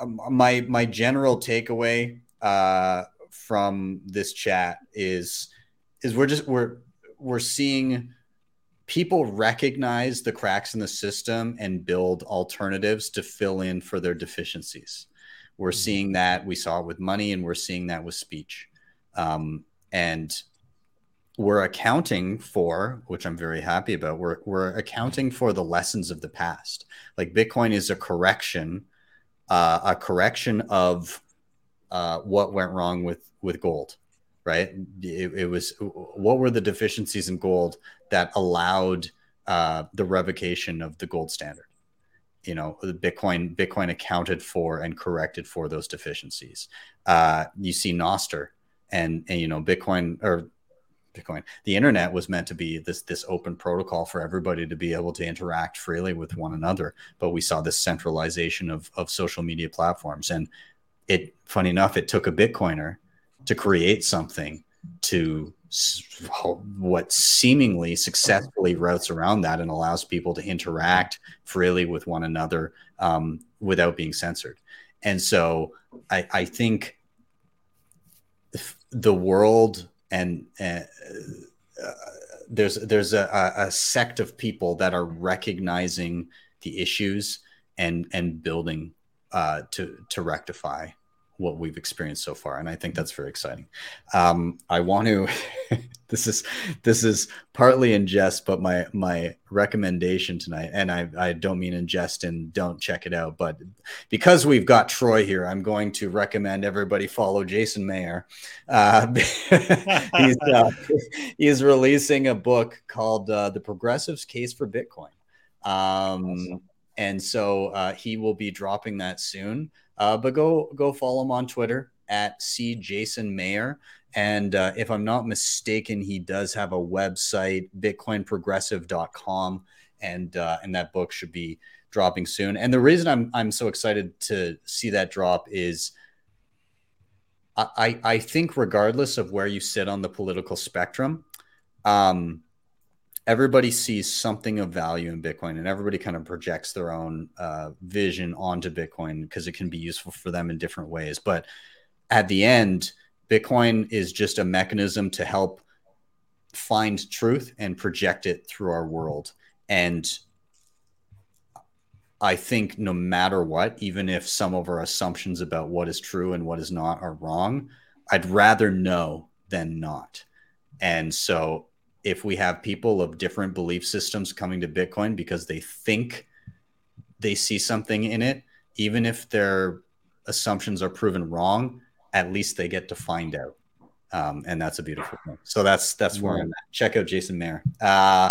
um, my my general takeaway uh, from this chat is is we're just we're we're seeing people recognize the cracks in the system and build alternatives to fill in for their deficiencies. We're seeing that we saw it with money, and we're seeing that with speech, um, and we're accounting for, which I'm very happy about. We're we're accounting for the lessons of the past. Like Bitcoin is a correction, uh, a correction of uh, what went wrong with with gold, right? It, it was what were the deficiencies in gold that allowed uh, the revocation of the gold standard. You know, the Bitcoin Bitcoin accounted for and corrected for those deficiencies. Uh, you see Nostr and and you know Bitcoin or Bitcoin. The internet was meant to be this this open protocol for everybody to be able to interact freely with one another. But we saw this centralization of of social media platforms, and it funny enough, it took a Bitcoiner to create something to what seemingly successfully routes around that and allows people to interact freely with one another um, without being censored. And so I, I think the world and uh, uh, there's there's a, a sect of people that are recognizing the issues and and building uh, to to rectify what we've experienced so far and i think that's very exciting. Um, i want to [LAUGHS] this is this is partly in jest but my my recommendation tonight and i i don't mean in jest and don't check it out but because we've got troy here i'm going to recommend everybody follow Jason Maier. Uh, [LAUGHS] he's uh, [LAUGHS] he's releasing a book called uh, the progressives case for bitcoin. Um, awesome. and so uh, he will be dropping that soon uh, but go go follow him on Twitter at C Jason Maier. And uh, if I'm not mistaken, he does have a website, bitcoinprogressive.com, and uh, and that book should be dropping soon. And the reason I'm I'm so excited to see that drop is I I think regardless of where you sit on the political spectrum, um, everybody sees something of value in Bitcoin and everybody kind of projects their own uh, vision onto Bitcoin because it can be useful for them in different ways. But at the end, Bitcoin is just a mechanism to help find truth and project it through our world. And I think no matter what, even if some of our assumptions about what is true and what is not are wrong, I'd rather know than not. And so if we have people of different belief systems coming to Bitcoin because they think they see something in it, even if their assumptions are proven wrong, at least they get to find out. Um, and that's a beautiful thing. So that's that's where I'm at. Check out Jason Maier. Uh,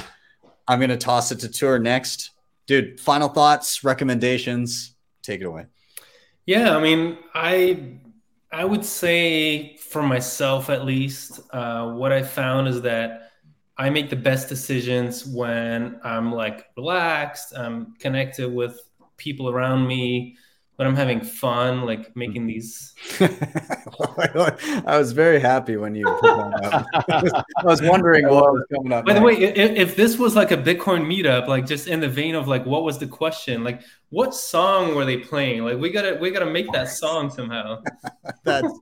I'm gonna toss it to Tuur next, dude. Final thoughts, recommendations. Take it away. Yeah, I mean, I I would say for myself at least, uh, what I found is that I make the best decisions when I'm like relaxed, I'm connected with people around me, when I'm having fun, like making mm-hmm. these. [LAUGHS] I was very happy when you put that up. [LAUGHS] I was wondering what was coming up. By next. the way, if, if, this was like a Bitcoin meetup, like just in the vein of like, what was the question? Like, what song were they playing? Like, we gotta we gotta make that song somehow. [LAUGHS] that's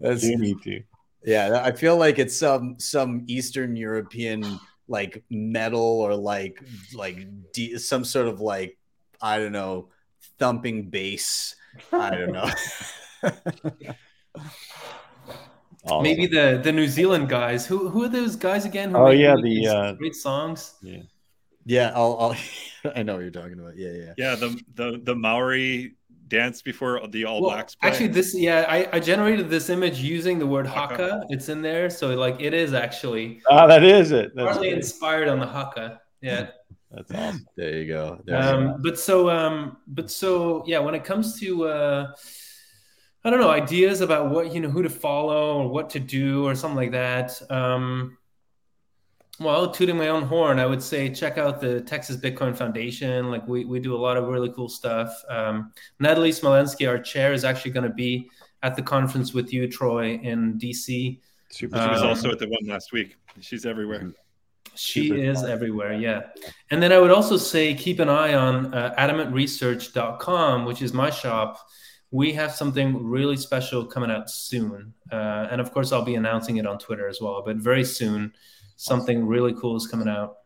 that's me too. Yeah, I feel like it's some some Eastern European like metal or like like d- some sort of like I don't know thumping bass. I don't know. [LAUGHS] Maybe the the New Zealand guys. Who who are those guys again? Who oh yeah, the uh, great songs. Yeah, yeah. I'll, I'll [LAUGHS] I know what you're talking about. Yeah, yeah. Yeah, the the the Maori dance before the All well, Blacks. Play? Actually, this yeah, I, I generated this image using the word haka. It's in there, so like it is actually. Ah, that is it. That's partly inspired on the haka. Yeah. That's awesome. There you go. Um, but so um, but so yeah, when it comes to uh, I don't know ideas about what you know who to follow or what to do or something like that. Um, well, tooting my own horn, I would say check out the Texas Bitcoin Foundation. Like we, we do a lot of really cool stuff. Um, Natalie Smolenski, our chair, is actually going to be at the conference with you, Troy, in DC. Super. She was um, also at the one last week. She's everywhere. She Super is fun. everywhere, yeah. And then I would also say keep an eye on uh, adamantresearch.com, which is my shop. We have something really special coming out soon. Uh, and of course, I'll be announcing it on Twitter as well, but very soon something really cool is coming out.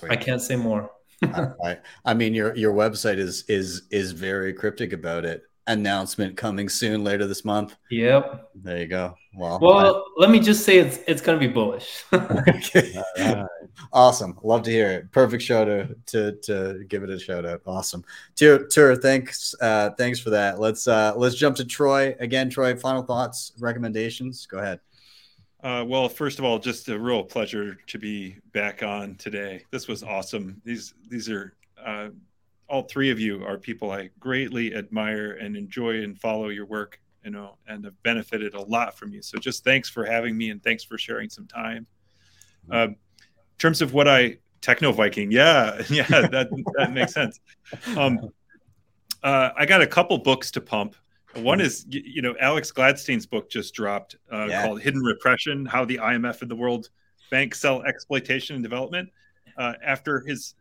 Great. I can't say more. [LAUGHS] I, I mean, your your website is is is very cryptic about it. Announcement coming soon later this month. Yep. There you go. Well, well, I, let me just say it's it's going to be bullish. okay. Right. [LAUGHS] [LAUGHS] Awesome. Love to hear it. Perfect show to to to give it a shout out. Awesome. Tuur, Tuur thanks uh thanks for that. Let's uh let's jump to Troy again. Troy, final thoughts, recommendations. Go ahead. Uh, well, first of all, just a real pleasure to be back on today. This was awesome. These these are uh, all three of you are people I greatly admire and enjoy and follow your work. You know, and have benefited a lot from you. So just thanks for having me and thanks for sharing some time. Uh, in terms of what I techno Viking, yeah, [LAUGHS] yeah, that that makes sense. [LAUGHS] Um, uh, I got a couple books to pump. One is, you know, Alex Gladstein's book just dropped uh, yeah. called Hidden Repression How the IMF and the World Bank Sell Exploitation and Development. Uh, after his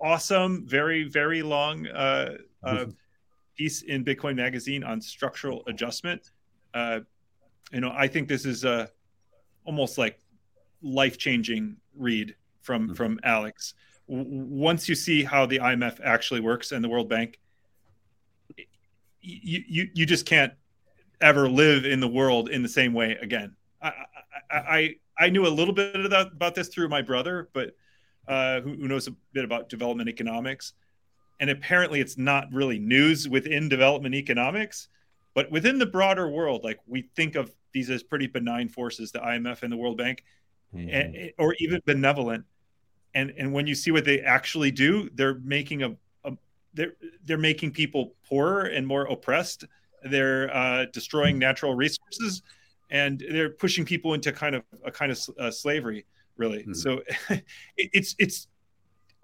awesome, very, very long uh, uh piece in Bitcoin Magazine on structural adjustment, uh, you know, I think this is a almost like life changing read from mm-hmm. from Alex. W- once you see how the IMF actually works and the World Bank, you, you you just can't ever live in the world in the same way again. I I I, I knew a little bit about, about this through my brother, but uh, who, who knows a bit about development economics, and apparently it's not really news within development economics, but within the broader world, like we think of these as pretty benign forces, the IMF and the World Bank, mm-hmm. and, or even benevolent. And and when you see what they actually do, they're making a they're they're making people poorer and more oppressed. They're uh, destroying natural resources, and they're pushing people into kind of a kind of uh, slavery, really. Mm-hmm. So [LAUGHS] it, it's it's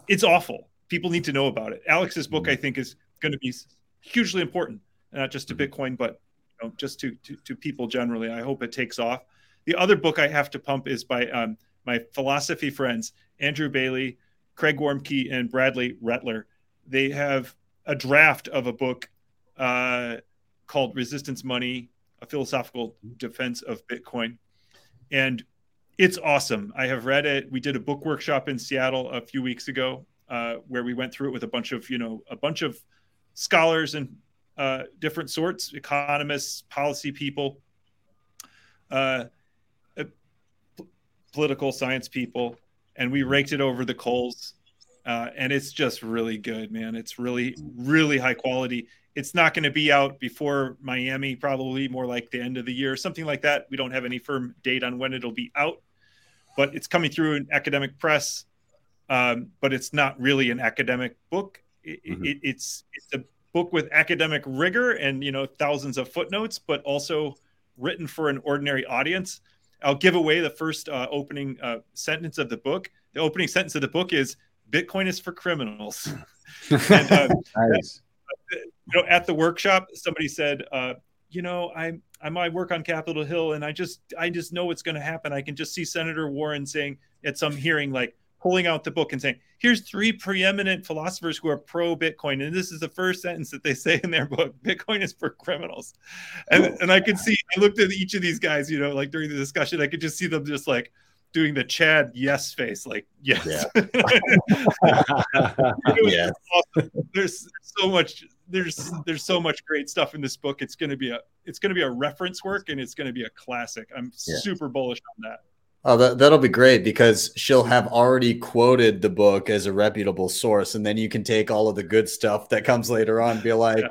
it's awful. People need to know about it. Alex's book, mm-hmm. I think, is going to be hugely important, not just to hmm. Bitcoin, but you know, just to, to, to people generally. I hope it takes off. The other book I have to pump is by um, my philosophy friends Andrew Bailey, Craig Warmke, and Bradley Rettler they have a draft of a book uh, called Resistance Money: A Philosophical Defense of Bitcoin, and it's awesome. I have read it. We did a book workshop in Seattle a few weeks ago uh, where we went through it with a bunch of you know a bunch of scholars and uh, different sorts, economists, policy people, uh, uh political science people, and we raked it over the coals uh, and it's just really good, man. It's really, really high quality. It's not going to be out before Miami, probably more like the end of the year, something like that. We don't have any firm date on when it'll be out, but it's coming through an academic press. Um, but it's not really an academic book. It, mm-hmm. it, it's it's a book with academic rigor and you know thousands of footnotes, but also written for an ordinary audience. I'll give away the first uh, opening uh, sentence of the book. The opening sentence of the book is Bitcoin is for criminals. [LAUGHS] and, uh, nice. you know, at the workshop, somebody said, uh, you know, I I might work on Capitol Hill, and I just I just know what's going to happen. I can just see Senator Warren saying at some hearing, like pulling out the book and saying, "Here's three preeminent philosophers who are pro Bitcoin," and this is the first sentence that they say in their book: [LAUGHS] "Bitcoin is for criminals." And and I could see, I looked at each of these guys, you know, like during the discussion, I could just see them just like doing the Chad yes face, like yes. Yeah. [LAUGHS] yes. Awesome. There's so much. There's there's so much great stuff in this book. It's gonna be a it's gonna be a reference work and it's gonna be a classic. I'm yeah. super bullish on that. Oh, that, that'll be great because she'll have already quoted the book as a reputable source. And then you can take all of the good stuff that comes later on, be like, yeah.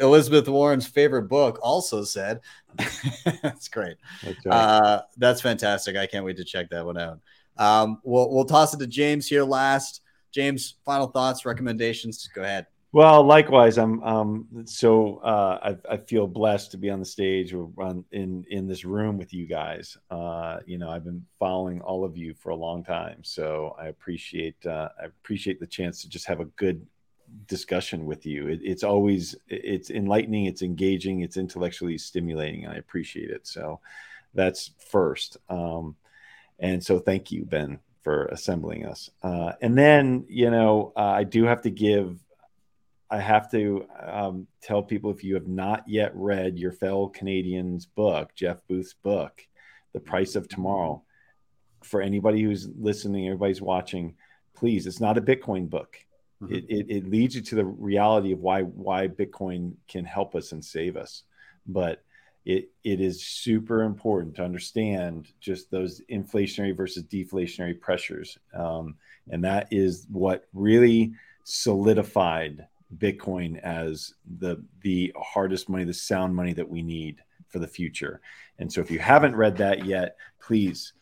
Elizabeth Warren's favorite book also said. [LAUGHS] that's great. That's, right. uh, that's fantastic. I can't wait to check that one out. Um, we'll we'll toss it to James here last. James, final thoughts, recommendations. Go ahead. Well, likewise, I'm um, so uh, I, I, feel blessed to be on the stage or on, in in this room with you guys. Uh, you know, I've been following all of you for a long time, so I appreciate uh, I appreciate the chance to just have a good discussion with you. It, it's always it's enlightening, it's engaging, it's intellectually stimulating, and I appreciate it. So that's first. Um, and so thank you, Ben, for assembling us. Uh, and then you know uh, I do have to give. I have to um, tell people if you have not yet read your fellow Canadian's book, Jeff Booth's book, The Price of Tomorrow. For anybody who's listening, everybody's watching, please, it's not a Bitcoin book Mm-hmm. It, it, it leads you to the reality of why why Bitcoin can help us and save us. But it it is super important to understand just those inflationary versus deflationary pressures, um, and that is what really solidified Bitcoin as the the hardest money, the sound money that we need for the future. And so, if you haven't read that yet, please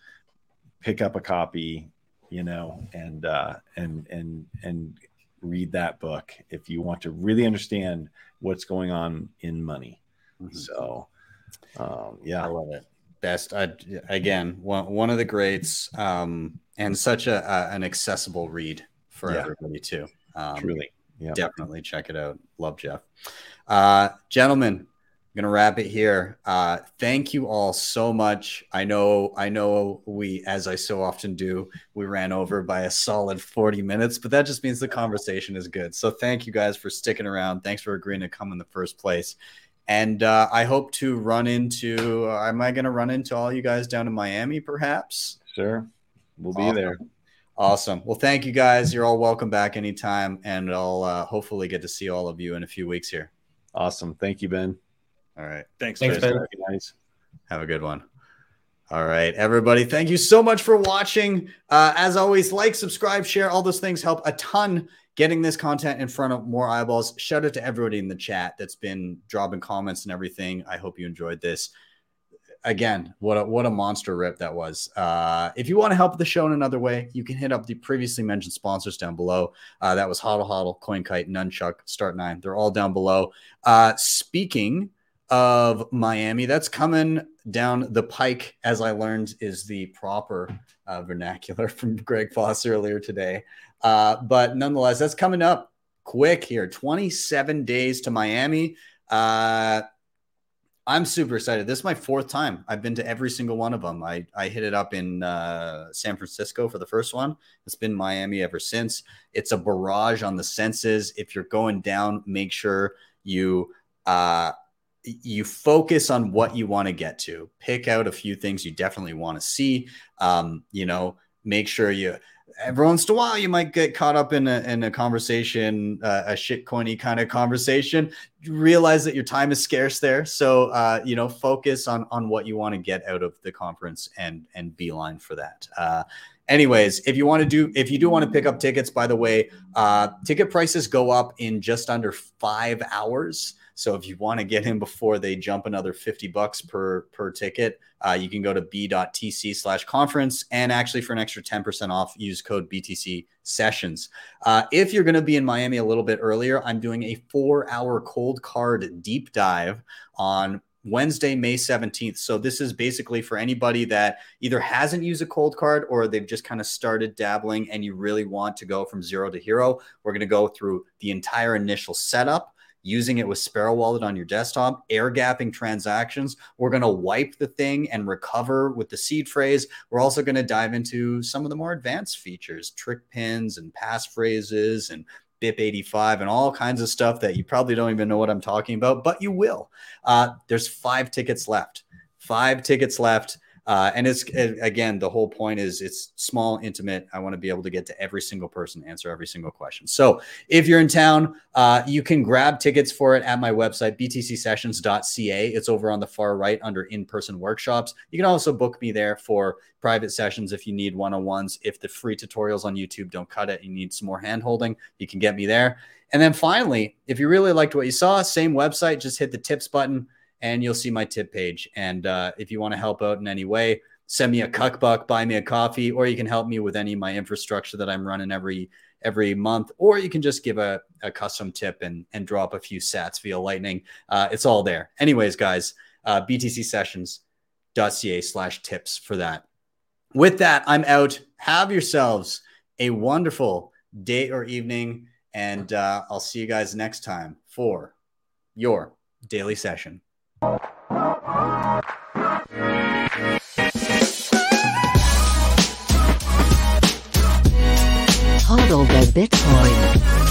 pick up a copy, you know, and uh, and and and read that book if you want to really understand what's going on in money. Mm-hmm. So, um, yeah, I love it. best. I, again, one one of the greats, um, and such a, a an accessible read for Yeah. everybody too. Um, Truly. Yeah. definitely check it out. Love Jeff. Uh, gentlemen, I'm gonna wrap it here. Uh, thank you all so much. I know, I know we, as I so often do, we ran over by a solid 40 minutes, but that just means the conversation is good. So thank you guys for sticking around. Thanks for agreeing to come in the first place. And uh, I hope to run into. Uh, am I going to run into all you guys down in Miami, perhaps? Sure. We'll be Awesome. there. Awesome. Well, thank you guys. You're all welcome back anytime, and I'll uh, hopefully get to see all of you in a few weeks here. Awesome. Thank you, Ben. All right. Thanks, Thanks, Chris. Ben. Very nice. Have a good one. All right, everybody. Thank you so much for watching. Uh, as always, like, subscribe, share. All those things help a ton getting this content in front of more eyeballs. Shout out to everybody in the chat that's been dropping comments and everything. I hope you enjoyed this. Again, what a, what a monster rip that was. Uh, if you want to help the show in another way, you can hit up the previously mentioned sponsors down below. Uh, that was Hodl Hodl, CoinKite, Nunchuk, Start Nine. They're all down below. Uh, speaking of Miami, that's coming down the pike, as I learned is the proper uh, vernacular [LAUGHS] from Greg Foss earlier today. Uh, but nonetheless, that's coming up quick here 27 days to Miami. Uh, I'm super excited. This is my fourth time. I've been to every single one of them. I, I hit it up in uh, San Francisco for the first one. It's been Miami ever since. It's a barrage on the senses. If you're going down, make sure you uh, you focus on what you want to get to. Pick out a few things you definitely want to see. Um, you know, make sure you every once in a while you might get caught up in a, in a conversation, uh, a shitcoiny kind of conversation. You realize that your time is scarce there, so uh, you know focus on on what you want to get out of the conference and and beeline for that. Uh, anyways, if you want to do if you do want to pick up tickets, by the way, uh, ticket prices go up in just under five hours. So if you want to get in before they jump another 50 bucks per per ticket, uh, you can go to b.tc slash conference and actually for an extra 10% off, use code BTC sessions. Uh, if you're going to be in Miami a little bit earlier, I'm doing a four hour Coldcard deep dive on Wednesday, May 17th. So this is basically for anybody that either hasn't used a Coldcard or they've just kind of started dabbling and you really want to go from zero to hero. We're going to go through the entire initial setup using it with Sparrow Wallet on your desktop, air gapping transactions. We're going to wipe the thing and recover with the seed phrase. We're also going to dive into some of the more advanced features, trick pins and passphrases and BIP85 and all kinds of stuff that you probably don't even know what I'm talking about, but you will. Uh, there's five tickets left. Five tickets left. Uh, and it's again, the whole point is it's small, intimate. I want to be able to get to every single person, answer every single question. So if you're in town, uh, you can grab tickets for it at my website, btcsessions.ca. It's over on the far right under in person workshops. You can also book me there for private sessions if you need one on ones. If the free tutorials on YouTube don't cut it, you need some more hand holding, you can get me there. And then finally, if you really liked what you saw, same website, just hit the tips button and you'll see my tip page. And uh, if you want to help out in any way, send me a cuck buck, buy me a coffee, or you can help me with any of my infrastructure that I'm running every every month, or you can just give a, a custom tip and and drop a few sats via Lightning. Uh, it's all there. Anyways, guys, uh, btcsessions.ca slash tips for that. With that, I'm out. Have yourselves a wonderful day or evening, and uh, I'll see you guys next time for your daily session. Hodl the Bitcoin.